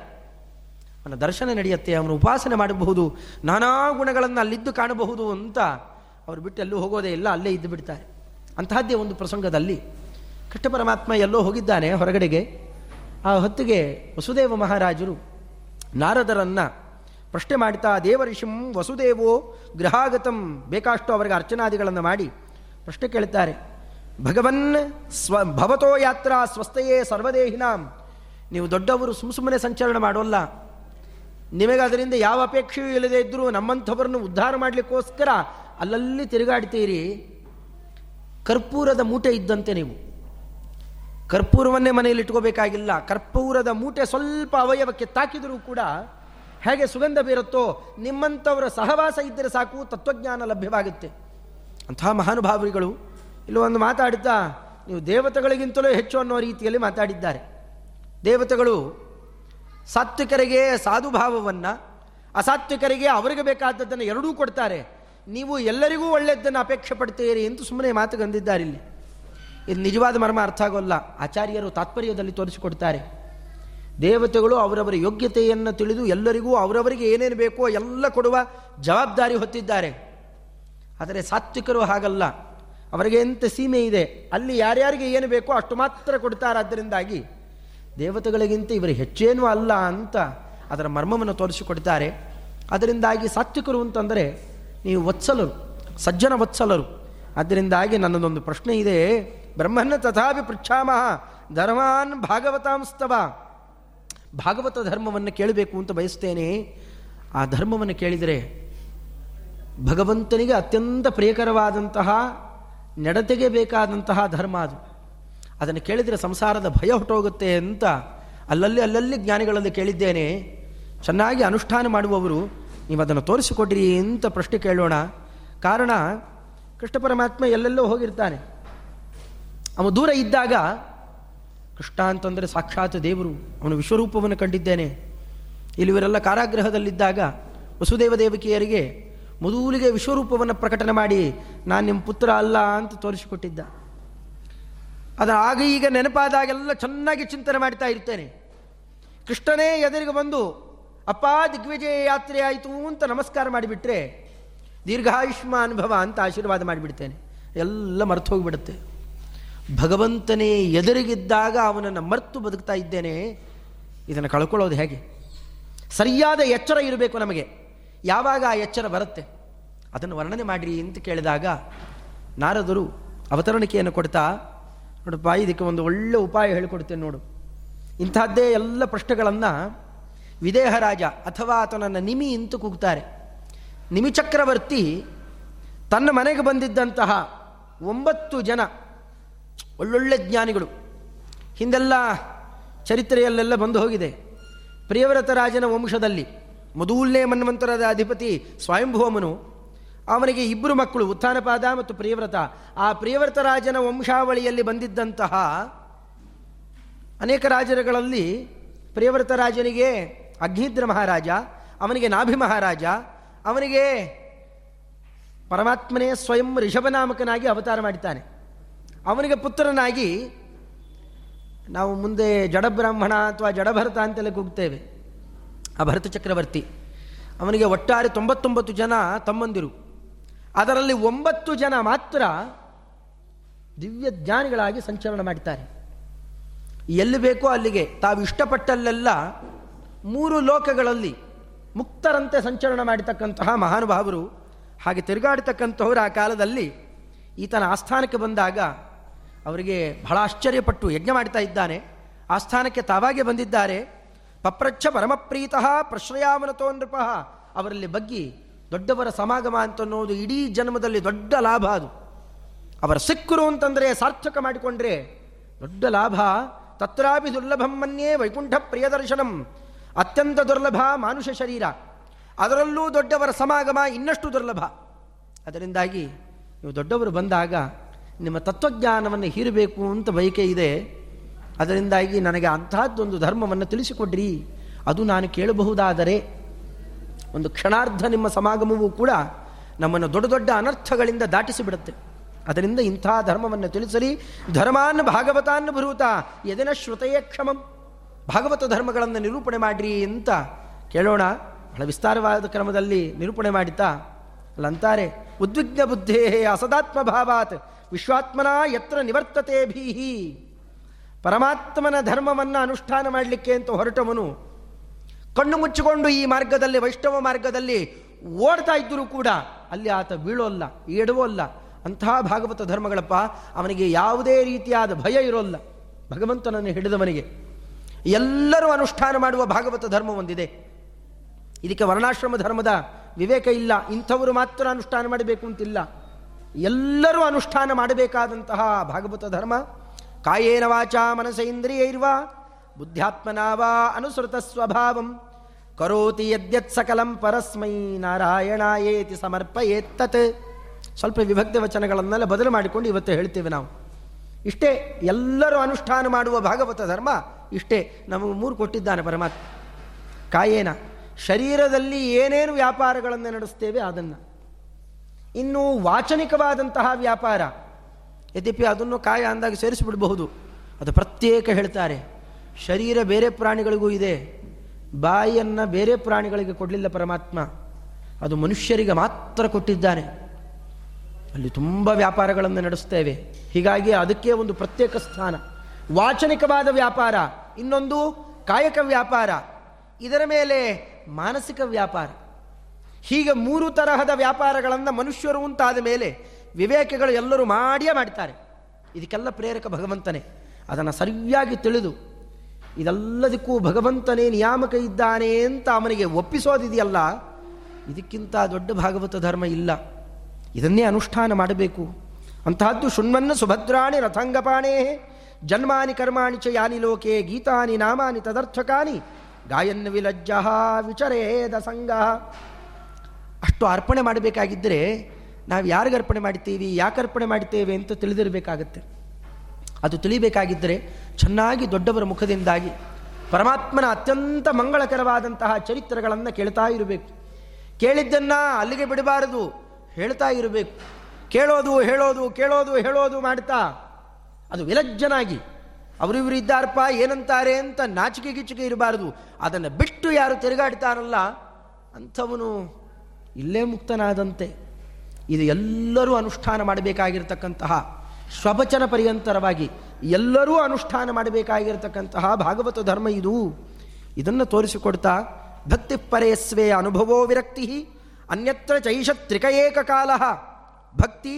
ಅವನ ದರ್ಶನ ನಡೆಯುತ್ತೆ, ಅವನು ಉಪಾಸನೆ ಮಾಡಬಹುದು, ನಾನಾ ಗುಣಗಳನ್ನು ಅಲ್ಲಿದ್ದು ಕಾಣಬಹುದು ಅಂತ ಅವರು ಬಿಟ್ಟು ಎಲ್ಲೂ ಹೋಗೋದೇ ಇಲ್ಲ, ಅಲ್ಲೇ ಇದ್ದು ಬಿಡ್ತಾರೆ. ಅಂತಹದ್ದೇ ಒಂದು ಪ್ರಸಂಗದಲ್ಲಿ ಕೃಷ್ಣ ಪರಮಾತ್ಮ ಎಲ್ಲೋ ಹೋಗಿದ್ದಾನೆ ಹೊರಗಡೆಗೆ. ಆ ಹೊತ್ತಿಗೆ ವಸುದೇವ ಮಹಾರಾಜರು ನಾರದರನ್ನ ಪ್ರಶ್ನೆ ಮಾಡ್ತಾ, ದೇವರಿಷಿಂ ವಸುದೇವೋ ಗೃಹಾಗತಂ, ಬೇಕಾಷ್ಟು ಅವರಿಗೆ ಅರ್ಚನಾದಿಗಳನ್ನು ಮಾಡಿ ಪ್ರಶ್ನೆ ಕೇಳ್ತಾರೆ. ಭಗವನ್ ಸ್ವ, ಭವತೋ ಯಾತ್ರಾ ಸ್ವಸ್ಥೆಯೇ ಸರ್ವದೇಹಿನಾಂ. ನೀವು ದೊಡ್ಡವರು ಸುಮ್ಮ ಸುಮ್ಮನೆ ಸಂಚಲನ ಮಾಡೋಲ್ಲ. ನಿಮಗೆ ಅದರಿಂದ ಯಾವ ಅಪೇಕ್ಷೆಯೂ ಇಲ್ಲದೇ ಇದ್ದರೂ ನಮ್ಮಂಥವರನ್ನು ಉದ್ಧಾರ ಮಾಡಲಿಕ್ಕೋಸ್ಕರ ಅಲ್ಲಲ್ಲಿ ತಿರುಗಾಡ್ತೀರಿ. ಕರ್ಪೂರದ ಮೂಟೆ ಇದ್ದಂತೆ ನೀವು. ಕರ್ಪೂರವನ್ನೇ ಮನೆಯಲ್ಲಿ ಇಟ್ಕೋಬೇಕಾಗಿಲ್ಲ. ಕರ್ಪೂರದ ಮೂಟೆ ಸ್ವಲ್ಪ ಅವಯವಕ್ಕೆ ತಾಕಿದರೂ ಕೂಡ ಹೇಗೆ ಸುಗಂಧ ಬೀರುತ್ತೋ ನಿಮ್ಮಂಥವರ ಸಹವಾಸ ಇದ್ದರೆ ಸಾಕು, ತತ್ವಜ್ಞಾನ ಲಭ್ಯವಾಗುತ್ತೆ. ಅಂತಹ ಮಹಾನುಭಾವರಿಗಳು ಇಲ್ಲಿ ಒಂದು ಮಾತಾಡುತ್ತಾ, ನೀವು ದೇವತೆಗಳಿಗಿಂತಲೂ ಹೆಚ್ಚು ಅನ್ನೋ ರೀತಿಯಲ್ಲಿ ಮಾತಾಡಿದ್ದಾರೆ. ದೇವತೆಗಳು ಸಾತ್ವಿಕರಿಗೆ ಸಾಧುಭಾವವನ್ನು, ಅಸಾತ್ವಿಕರಿಗೆ ಅವರಿಗೆ ಬೇಕಾದದ್ದನ್ನು ಎರಡೂ ಕೊಡ್ತಾರೆ. ನೀವು ಎಲ್ಲರಿಗೂ ಒಳ್ಳೆಯದನ್ನು ಅಪೇಕ್ಷೆ ಪಡ್ತೀರಿ ಎಂದು ಸುಮ್ಮನೆ ಮಾತು ಗಂದಿದ್ದಾರೆ ಇಲ್ಲಿ. ಇದು ನಿಜವಾದ ಮರ್ಮ ಅರ್ಥ ಆಗೋಲ್ಲ. ಆಚಾರ್ಯರು ತಾತ್ಪರ್ಯದಲ್ಲಿ ತೋರಿಸಿಕೊಡ್ತಾರೆ. ದೇವತೆಗಳು ಅವರವರ ಯೋಗ್ಯತೆಯನ್ನು ತಿಳಿದು ಎಲ್ಲರಿಗೂ ಅವರವರಿಗೆ ಏನೇನು ಬೇಕೋ ಎಲ್ಲ ಕೊಡುವ ಜವಾಬ್ದಾರಿ ಹೊತ್ತಿದ್ದಾರೆ. ಆದರೆ ಸಾತ್ವಿಕರು ಹಾಗಲ್ಲ. ಅವರಿಗೆ ಎಂತ ಸೀಮೆ ಇದೆ? ಅಲ್ಲಿ ಯಾರ್ಯಾರಿಗೆ ಏನು ಬೇಕೋ ಅಷ್ಟು ಮಾತ್ರ ಕೊಡ್ತಾರಾದ್ದರಿಂದಾಗಿ ದೇವತೆಗಳಿಗಿಂತ ಇವರು ಹೆಚ್ಚೇನೂ ಅಲ್ಲ ಅಂತ ಅದರ ಮರ್ಮವನ್ನು ತೋರಿಸಿಕೊಡ್ತಾರೆ. ಅದರಿಂದಾಗಿ ಸಾತ್ವಿಕರು ಅಂತಂದರೆ ನೀವು ವತ್ಸಲರು ಸಜ್ಜನ ವತ್ಸಲರು ಅದರಿಂದಾಗಿ ನನ್ನದೊಂದು ಪ್ರಶ್ನೆ ಇದೆ. ಬ್ರಹ್ಮನ್ನ ತಥಾಪಿ ಪೃಚ್ಛಾಮಹ ಧರ್ಮಾನ್ ಭಾಗವತಾಂಸ್ತವ ಭಾಗವತ ಧರ್ಮವನ್ನು ಕೇಳಬೇಕು ಅಂತ ಬಯಸ್ತೇನೆ. ಆ ಧರ್ಮವನ್ನು ಕೇಳಿದರೆ ಭಗವಂತನಿಗೆ ಅತ್ಯಂತ ಪ್ರಿಯಕರವಾದಂತಹ ನಡತೆಗೆ ಬೇಕಾದಂತಹ ಧರ್ಮ ಅದು. ಅದನ್ನು ಕೇಳಿದರೆ ಸಂಸಾರದ ಭಯ ಹೊಟ್ಟೋಗುತ್ತೆ ಅಂತ ಅಲ್ಲಲ್ಲಿ ಅಲ್ಲಲ್ಲಿ ಜ್ಞಾನಿಗಳಲ್ಲಿ ಕೇಳಿದ್ದೇನೆ. ಚೆನ್ನಾಗಿ ಅನುಷ್ಠಾನ ಮಾಡುವವರು, ನೀವು ಅದನ್ನು ತೋರಿಸಿಕೊಡ್ರಿ ಅಂತ ಪ್ರಶ್ನೆ ಕೇಳೋಣ. ಕಾರಣ, ಕೃಷ್ಣ ಪರಮಾತ್ಮ ಎಲ್ಲೆಲ್ಲೋ ಹೋಗಿರ್ತಾನೆ. ಅವನು ದೂರ ಇದ್ದಾಗ, ಕೃಷ್ಣ ಅಂತಂದರೆ ಸಾಕ್ಷಾತ್ ದೇವರು, ಅವನು ವಿಶ್ವರೂಪವನ್ನು ಕಂಡಿದ್ದೇನೆ. ಇಲ್ಲಿವರೆಲ್ಲ ಕಾರಾಗೃಹದಲ್ಲಿದ್ದಾಗ ವಸುದೇವ ದೇವಕಿಯರಿಗೆ ಮೊದಲಿಗೆ ವಿಶ್ವರೂಪವನ್ನು ಪ್ರಕಟಣೆ ಮಾಡಿ, ನಾನು ನಿಮ್ಮ ಪುತ್ರ ಅಲ್ಲ ಅಂತ ತೋರಿಸಿಕೊಟ್ಟಿದ್ದ. ಅದರ ಆಗ ಈಗ ನೆನಪಾದಾಗೆಲ್ಲ ಚೆನ್ನಾಗಿ ಚಿಂತನೆ ಮಾಡ್ತಾ ಇರ್ತೇನೆ. ಕೃಷ್ಣನೇ ಎದುರಿಗೆ ಬಂದು, ಅಪ್ಪ, ದಿಗ್ವಿಜಯ ಯಾತ್ರೆ ಆಯಿತು ಅಂತ ನಮಸ್ಕಾರ ಮಾಡಿಬಿಟ್ರೆ, ದೀರ್ಘಾಯುಷ್ಮ ಅನುಭವ ಅಂತ ಆಶೀರ್ವಾದ ಮಾಡಿಬಿಡ್ತೇನೆ. ಎಲ್ಲ ಮರ್ತು ಹೋಗಿಬಿಡುತ್ತೆ. ಭಗವಂತನೇ ಎದುರಿಗಿದ್ದಾಗ ಅವನನ್ನು ಮರ್ತು ಬದುಕ್ತಾ ಇದ್ದೇನೆ. ಇದನ್ನು ಕಳ್ಕೊಳ್ಳೋದು ಹೇಗೆ? ಸರಿಯಾದ ಎಚ್ಚರ ಇರಬೇಕು ನಮಗೆ. ಯಾವಾಗ ಆ ಎಚ್ಚರ ಬರುತ್ತೆ? ಅದನ್ನು ವರ್ಣನೆ ಮಾಡಿರಿ ಅಂತ ಕೇಳಿದಾಗ ನಾರದರು ಅವತರಣಿಕೆಯನ್ನು ಕೊಡ್ತಾ, ನೋಡಪ್ಪ, ಇದಕ್ಕೆ ಒಂದು ಒಳ್ಳೆ ಉಪಾಯ ಹೇಳಿಕೊಡ್ತೇನೆ ನೋಡು. ಇಂಥದ್ದೇ ಎಲ್ಲ ಪ್ರಶ್ನೆಗಳನ್ನು ವಿದೇಹ ರಾಜ ಅಥವಾ ಆತನನ್ನು ನಿಮಿ ಇಂತು ಕೂಗ್ತಾರೆ. ನಿಮಿ ಚಕ್ರವರ್ತಿ ತನ್ನ ಮನೆಗೆ ಬಂದಿದ್ದಂತಹ ಒಂಬತ್ತು ಜನ ಒಳ್ಳೊಳ್ಳೆ ಜ್ಞಾನಿಗಳು. ಹಿಂದೆಲ್ಲ ಚರಿತ್ರೆಯಲ್ಲೆಲ್ಲ ಬಂದು ಹೋಗಿದೆ. ಪ್ರಿಯವ್ರತ ರಾಜನ ವಂಶದಲ್ಲಿ. ಮೊದಲನೇ ಮನ್ವಂತರದ ಅಧಿಪತಿ ಸ್ವಯಂಭೂಮನು ಅವನಿಗೆ ಇಬ್ಬರು ಮಕ್ಕಳು, ಉತ್ಥಾನಪಾದ ಮತ್ತು ಪ್ರಿಯವ್ರತ. ಆ ಪ್ರಿಯವ್ರತ ರಾಜನ ವಂಶಾವಳಿಯಲ್ಲಿ ಬಂದಿದ್ದಂತಹ ಅನೇಕ ರಾಜರುಗಳಲ್ಲಿ ಪ್ರಿಯವ್ರತ ರಾಜನಿಗೆ ಅಗ್ನಿದ್ರ ಮಹಾರಾಜ, ಅವನಿಗೆ ನಾಭಿ ಮಹಾರಾಜ, ಅವನಿಗೆ ಪರಮಾತ್ಮನೇ ಸ್ವಯಂ ಋಷಭನಾಮಕನಾಗಿ ಅವತಾರ ಮಾಡಿದ್ದಾನೆ. ಅವನಿಗೆ ಪುತ್ರನಾಗಿ ನಾವು ಮುಂದೆ ಜಡಬ್ರಾಹ್ಮಣ ಅಥವಾ ಜಡಭರತ ಅಂತೆಲ್ಲ ಕೂಗ್ತೇವೆ. ಆ ಭರತ ಚಕ್ರವರ್ತಿ. ಅವನಿಗೆ ಒಟ್ಟಾರೆ ತೊಂಬತ್ತೊಂಬತ್ತು ಜನ ತಮ್ಮಂದಿರು. ಅದರಲ್ಲಿ ಒಂಬತ್ತು ಜನ ಮಾತ್ರ ದಿವ್ಯ ಜ್ಞಾನಿಗಳಾಗಿ ಸಂಚಲನ ಮಾಡ್ತಾರೆ ಎಲ್ಲಿ ಬೇಕೋ ಅಲ್ಲಿಗೆ. ತಾವು ಇಷ್ಟಪಟ್ಟಲ್ಲೆಲ್ಲ ಮೂರು ಲೋಕಗಳಲ್ಲಿ ಮುಕ್ತರಂತೆ ಸಂಚಲನ ಮಾಡತಕ್ಕಂತಹ ಮಹಾನುಭಾವರು, ಹಾಗೆ ತಿರುಗಾಡತಕ್ಕಂಥವ್ರು ಆ ಕಾಲದಲ್ಲಿ ಈತನ ಆಸ್ಥಾನಕ್ಕೆ ಬಂದಾಗ ಅವರಿಗೆ ಬಹಳ ಆಶ್ಚರ್ಯಪಟ್ಟು ಯಜ್ಞ ಮಾಡ್ತಾ ಇದ್ದಾನೆ. ಆಸ್ಥಾನಕ್ಕೆ ತಾವಾಗೆ ಬಂದಿದ್ದಾರೆ. ಪಪ್ರಚ್ಛ ಪರಮಪ್ರೀತಃ ಪ್ರಶ್ರಯಾವನತೋ ನೃಪಃ. ಅವರಲ್ಲಿ ಬಗ್ಗಿ ದೊಡ್ಡವರ ಸಮಾಗಮ ಅಂತ ಅನ್ನೋದು ಇಡೀ ಜನ್ಮದಲ್ಲಿ ದೊಡ್ಡ ಲಾಭ ಅದು. ಅವರ ಸಿಕ್ಕರು ಅಂತಂದರೆ ಸಾರ್ಥಕ ಮಾಡಿಕೊಂಡ್ರೆ ದೊಡ್ಡ ಲಾಭ. ತತ್ರಾಪಿ ದುರ್ಲಭಂ ಮನ್ಯೇ ವೈಕುಂಠ ಪ್ರಿಯದರ್ಶನಂ. ಅತ್ಯಂತ ದುರ್ಲಭ ಮಾನುಷ ಶರೀರ. ಅದರಲ್ಲೂ ದೊಡ್ಡವರ ಸಮಾಗಮ ಇನ್ನಷ್ಟು ದುರ್ಲಭ. ಅದರಿಂದಾಗಿ ನೀವು ದೊಡ್ಡವರು ಬಂದಾಗ ನಿಮ್ಮ ತತ್ವಜ್ಞಾನವನ್ನು ಹೀರಬೇಕು ಅಂತ ಬಯಕೆ ಇದೆ. ಅದರಿಂದಾಗಿ ನನಗೆ ಅಂತಹದ್ದೊಂದು ಧರ್ಮವನ್ನು ತಿಳಿಸಿಕೊಡ್ರಿ. ಅದು ನಾನು ಕೇಳಬಹುದಾದರೆ ಒಂದು ಕ್ಷಣಾರ್ಧ ನಿಮ್ಮ ಸಮಾಗಮವೂ ಕೂಡ ನಮ್ಮನ್ನು ದೊಡ್ಡ ದೊಡ್ಡ ಅನರ್ಥಗಳಿಂದ ದಾಟಿಸಿಬಿಡುತ್ತೆ. ಅದರಿಂದ ಇಂಥ ಧರ್ಮವನ್ನು ತಿಳಿಸಲಿ. ಧರ್ಮಾನ್ ಭಾಗವತಾನ್ ಭೂತ ಎದೆನ ಶ್ರುತಯೇ ಕ್ಷಮಂ. ಭಾಗವತ ಧರ್ಮಗಳನ್ನು ನಿರೂಪಣೆ ಮಾಡ್ರಿ ಅಂತ ಕೇಳೋಣ. ಬಹಳ ವಿಸ್ತಾರವಾದ ಕ್ರಮದಲ್ಲಿ ನಿರೂಪಣೆ ಮಾಡಿತಾ ಅಲ್ಲಂತಾರೆ, ಉದ್ವಿಗ್ನ ಬುದ್ಧೇ ಅಸದಾತ್ಮ ಭಾವಾತ್ ವಿಶ್ವಾತ್ಮನಾ ಯತ್ರ ನಿವರ್ತತೆ ಭೀಹಿ. ಪರಮಾತ್ಮನ ಧರ್ಮವನ್ನು ಅನುಷ್ಠಾನ ಮಾಡಲಿಕ್ಕೆ ಅಂತ ಹೊರಟವನು, ಕಣ್ಣು ಮುಚ್ಚಿಕೊಂಡು ಈ ಮಾರ್ಗದಲ್ಲಿ, ವೈಷ್ಣವ ಮಾರ್ಗದಲ್ಲಿ ಓಡ್ತಾ ಇದ್ದರೂ ಕೂಡ ಅಲ್ಲಿ ಆತ ಬೀಳೋಲ್ಲ ಎಡುವಲ್ಲ ಅಂತಹ ಭಾಗವತ ಧರ್ಮಗಳಪ್ಪ, ಅವನಿಗೆ ಯಾವುದೇ ರೀತಿಯಾದ ಭಯ ಇರೋಲ್ಲ. ಭಗವಂತನನ್ನು ಹಿಡಿದವನಿಗೆ ಎಲ್ಲರೂ ಅನುಷ್ಠಾನ ಮಾಡುವ ಭಾಗವತ ಧರ್ಮ ಒಂದಿದೆ. ಇದಕ್ಕೆ ವರ್ಣಾಶ್ರಮ ಧರ್ಮದ ವಿವೇಕ ಇಲ್ಲ. ಇಂಥವರು ಮಾತ್ರ ಅನುಷ್ಠಾನ ಮಾಡಬೇಕು ಅಂತಿಲ್ಲ. ಎಲ್ಲರೂ ಅನುಷ್ಠಾನ ಮಾಡಬೇಕಾದಂತಹ ಭಾಗವತ ಧರ್ಮ ಕಾಯೇನ ವಾಚ ಮನಸೈಂದ್ರಿಯೈರ್ವಾ ಬುದ್ಧ್ಯಾತ್ಮನಾವಾ ಅನುಸೃತ ಸ್ವಭಾವಂ. ಕರೋತಿ ಯದ್ಯತ್ ಸಕಲಂ ಪರಸ್ಮೈ ನಾರಾಯಣಾಯೇತಿ ಸಮರ್ಪಯೇತ್ತತ್. ಸ್ವಲ್ಪ ವಿಭಕ್ತಿ ವಚನಗಳನ್ನೆಲ್ಲ ಬದಲು ಮಾಡಿಕೊಂಡು ಇವತ್ತು ಹೇಳ್ತೇವೆ ನಾವು. ಇಷ್ಟೇ ಎಲ್ಲರೂ ಅನುಷ್ಠಾನ ಮಾಡುವ ಭಾಗವತ ಧರ್ಮ, ಇಷ್ಟೇ ನಮಗೆ ಮೂರು ಕೊಟ್ಟಿದ್ದಾನೆ ಪರಮಾತ್ಮ. ಕಾಯೇನ, ಶರೀರದಲ್ಲಿ ಏನೇನು ವ್ಯಾಪಾರಗಳನ್ನು ನಡೆಸ್ತೇವೆ ಅದನ್ನು. ಇನ್ನು ವಾಚನಿಕವಾದಂತಹ ವ್ಯಾಪಾರ ಯದ್ಯಪಿ ಅದನ್ನು ಕಾಯ ಅಂದಾಗ ಸೇರಿಸಿಬಿಡಬಹುದು. ಅದು ಪ್ರತ್ಯೇಕ ಹೇಳ್ತಾರೆ. ಶರೀರ ಬೇರೆ ಪ್ರಾಣಿಗಳಿಗೂ ಇದೆ. ಬಾಯಿಯನ್ನು ಬೇರೆ ಪ್ರಾಣಿಗಳಿಗೆ ಕೊಡಲಿಲ್ಲ ಪರಮಾತ್ಮ. ಅದು ಮನುಷ್ಯರಿಗೆ ಮಾತ್ರ ಕೊಟ್ಟಿದ್ದಾನೆ ಅಲ್ಲಿ ತುಂಬ ವ್ಯಾಪಾರಗಳನ್ನು ನಡೆಸ್ತೇವೆ. ಹೀಗಾಗಿ ಅದಕ್ಕೆ ಒಂದು ಪ್ರತ್ಯೇಕ ಸ್ಥಾನ. ವಾಚನಿಕವಾದ ವ್ಯಾಪಾರ. ಇನ್ನೊಂದು ಕಾಯಕ ವ್ಯಾಪಾರ. ಇದರ ಮೇಲೆ ಮಾನಸಿಕ ವ್ಯಾಪಾರ. ಹೀಗೆ ಮೂರು ತರಹದ ವ್ಯಾಪಾರಗಳನ್ನು ಮನುಷ್ಯರು ಅಂತಾದ ಮೇಲೆ ವಿವೇಕಗಳು ಎಲ್ಲರೂ ಮಾಡಿಯೇ ಮಾಡ್ತಾರೆ ಇದಕ್ಕೆಲ್ಲ ಪ್ರೇರಕ ಭಗವಂತನೇ. ಅದನ್ನು ಸರಿಯಾಗಿ ತಿಳಿದು, ಇದೆಲ್ಲದಕ್ಕೂ ಭಗವಂತನೇ ನಿಯಾಮಕ ಇದ್ದಾನೆ ಅಂತ ಅವನಿಗೆ ಒಪ್ಪಿಸೋದಿದೆಯಲ್ಲ, ಇದಕ್ಕಿಂತ ದೊಡ್ಡ ಭಾಗವತ ಧರ್ಮ ಇಲ್ಲ. ಇದನ್ನೇ ಅನುಷ್ಠಾನ ಮಾಡಬೇಕು. ಅಂತಹದ್ದು ಶುಣ್ಮನ್ನ ಸುಭದ್ರಾಣಿ ರಥಂಗಪಾಣೇ, ಜನ್ಮಾನಿ ಕರ್ಮಾಣಿ ಚ ಯಾನಿ ಲೋಕೆ, ಗೀತಾನಿ ನಾಮಾನಿ ತದರ್ಥಕಾನಿ ಗಾಯನ್ ವಿಲಜ್ಜ ವಿಚರೇದ ಸಂಗ. ಅಷ್ಟು ಅರ್ಪಣೆ ಮಾಡಬೇಕಾಗಿದ್ದರೆ ನಾವು ಯಾರಿಗೆ ಅರ್ಪಣೆ ಮಾಡ್ತೀವಿ ಯಾಕೆ ಅರ್ಪಣೆ ಮಾಡ್ತೇವೆ ಅಂತ ತಿಳಿದಿರಬೇಕಾಗತ್ತೆ. ಅದು ತಿಳಿಬೇಕಾಗಿದ್ದರೆ ಚೆನ್ನಾಗಿ ದೊಡ್ಡವರ ಮುಖದಿಂದಾಗಿ ಪರಮಾತ್ಮನ ಅತ್ಯಂತ ಮಂಗಳಕರವಾದಂತಹ ಚರಿತ್ರೆಗಳನ್ನು ಕೇಳ್ತಾ ಇರಬೇಕು. ಕೇಳಿದ್ದನ್ನು ಅಲ್ಲಿಗೆ ಬಿಡಬಾರದು, ಹೇಳ್ತಾ ಇರಬೇಕು. ಕೇಳೋದು, ಹೇಳೋದು ಕೇಳೋದು, ಹೇಳೋದು ಮಾಡ್ತಾ ಅದು ವಿಲಜ್ಜನಾಗಿ ಅವರಿವರು ಇದ್ದಾರಪ್ಪ, ಏನಂತಾರೆ ಅಂತ ನಾಚಿಕೆ ಗಿಚಿಕೆ ಇರಬಾರದು. ಅದನ್ನು ಬಿಟ್ಟು ಯಾರು ತಿರುಗಾಡ್ತಾರಲ್ಲ, ಅಂಥವನು ಇಲ್ಲೇ ಮುಕ್ತನಾದಂತೆ. ಇದು ಎಲ್ಲರೂ ಅನುಷ್ಠಾನ ಮಾಡಬೇಕಾಗಿರ್ತಕ್ಕಂತಹ ಸ್ವಪಚನ ಪರ್ಯಂತರವಾಗಿ ಎಲ್ಲರೂ ಅನುಷ್ಠಾನ ಮಾಡಬೇಕಾಗಿರ್ತಕ್ಕಂತಹ ಭಾಗವತ ಧರ್ಮ ಇದು. ಇದನ್ನು ತೋರಿಸಿಕೊಡ್ತಾ, ಭಕ್ತಿ ಪರೇಸ್ವೇ ಅನುಭವೋ ವಿರಕ್ತಿ, ಅನ್ಯತ್ರ ಚೈಷ ತ್ರಿಕಏಕಕಾಲ ಭಕ್ತಿ,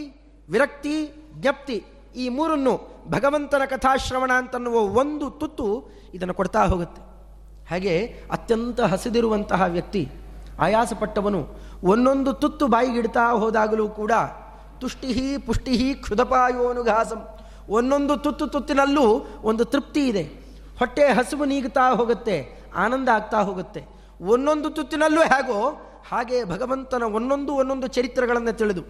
ವಿರಕ್ತಿ, ಜ್ಞಪ್ತಿ ಈ ಮೂರನ್ನು ಭಗವಂತನ ಕಥಾಶ್ರವಣ ಅಂತನ್ನುವ ಒಂದು ತುತ್ತು ಇದನ್ನು ಕೊಡ್ತಾ ಹೋಗುತ್ತೆ. ಹಾಗೆ ಅತ್ಯಂತ ಹಸಿದಿರುವಂತಹ ವ್ಯಕ್ತಿ ಆಯಾಸಪಟ್ಟವನು. ಒಂದೊಂದು ತುತ್ತು ಬಾಯಿಗಿಡ್ತಾ ಹೋದಾಗಲೂ ಕೂಡ ತುಷ್ಟಿಹಿ ಪುಷ್ಟಿಹಿ ಕ್ಷುದಪಾಯೋನುಘಾಸಂ ಒಂದೊಂದು ತುತ್ತು ತುತ್ತಿನಲ್ಲೂ ಒಂದು ತೃಪ್ತಿ ಇದೆ. ಹೊಟ್ಟೆ ಹಸುವು ನೀಗುತ್ತಾ ಹೋಗುತ್ತೆ, ಆನಂದ ಆಗ್ತಾ ಹೋಗುತ್ತೆ. ಒಂದೊಂದು ತುತ್ತಿನಲ್ಲೂ ಹೇಗೋ ಹಾಗೆ ಭಗವಂತನ ಒಂದೊಂದು ಒಂದೊಂದು ಚರಿತ್ರೆಗಳನ್ನು ತಿಳಿದು,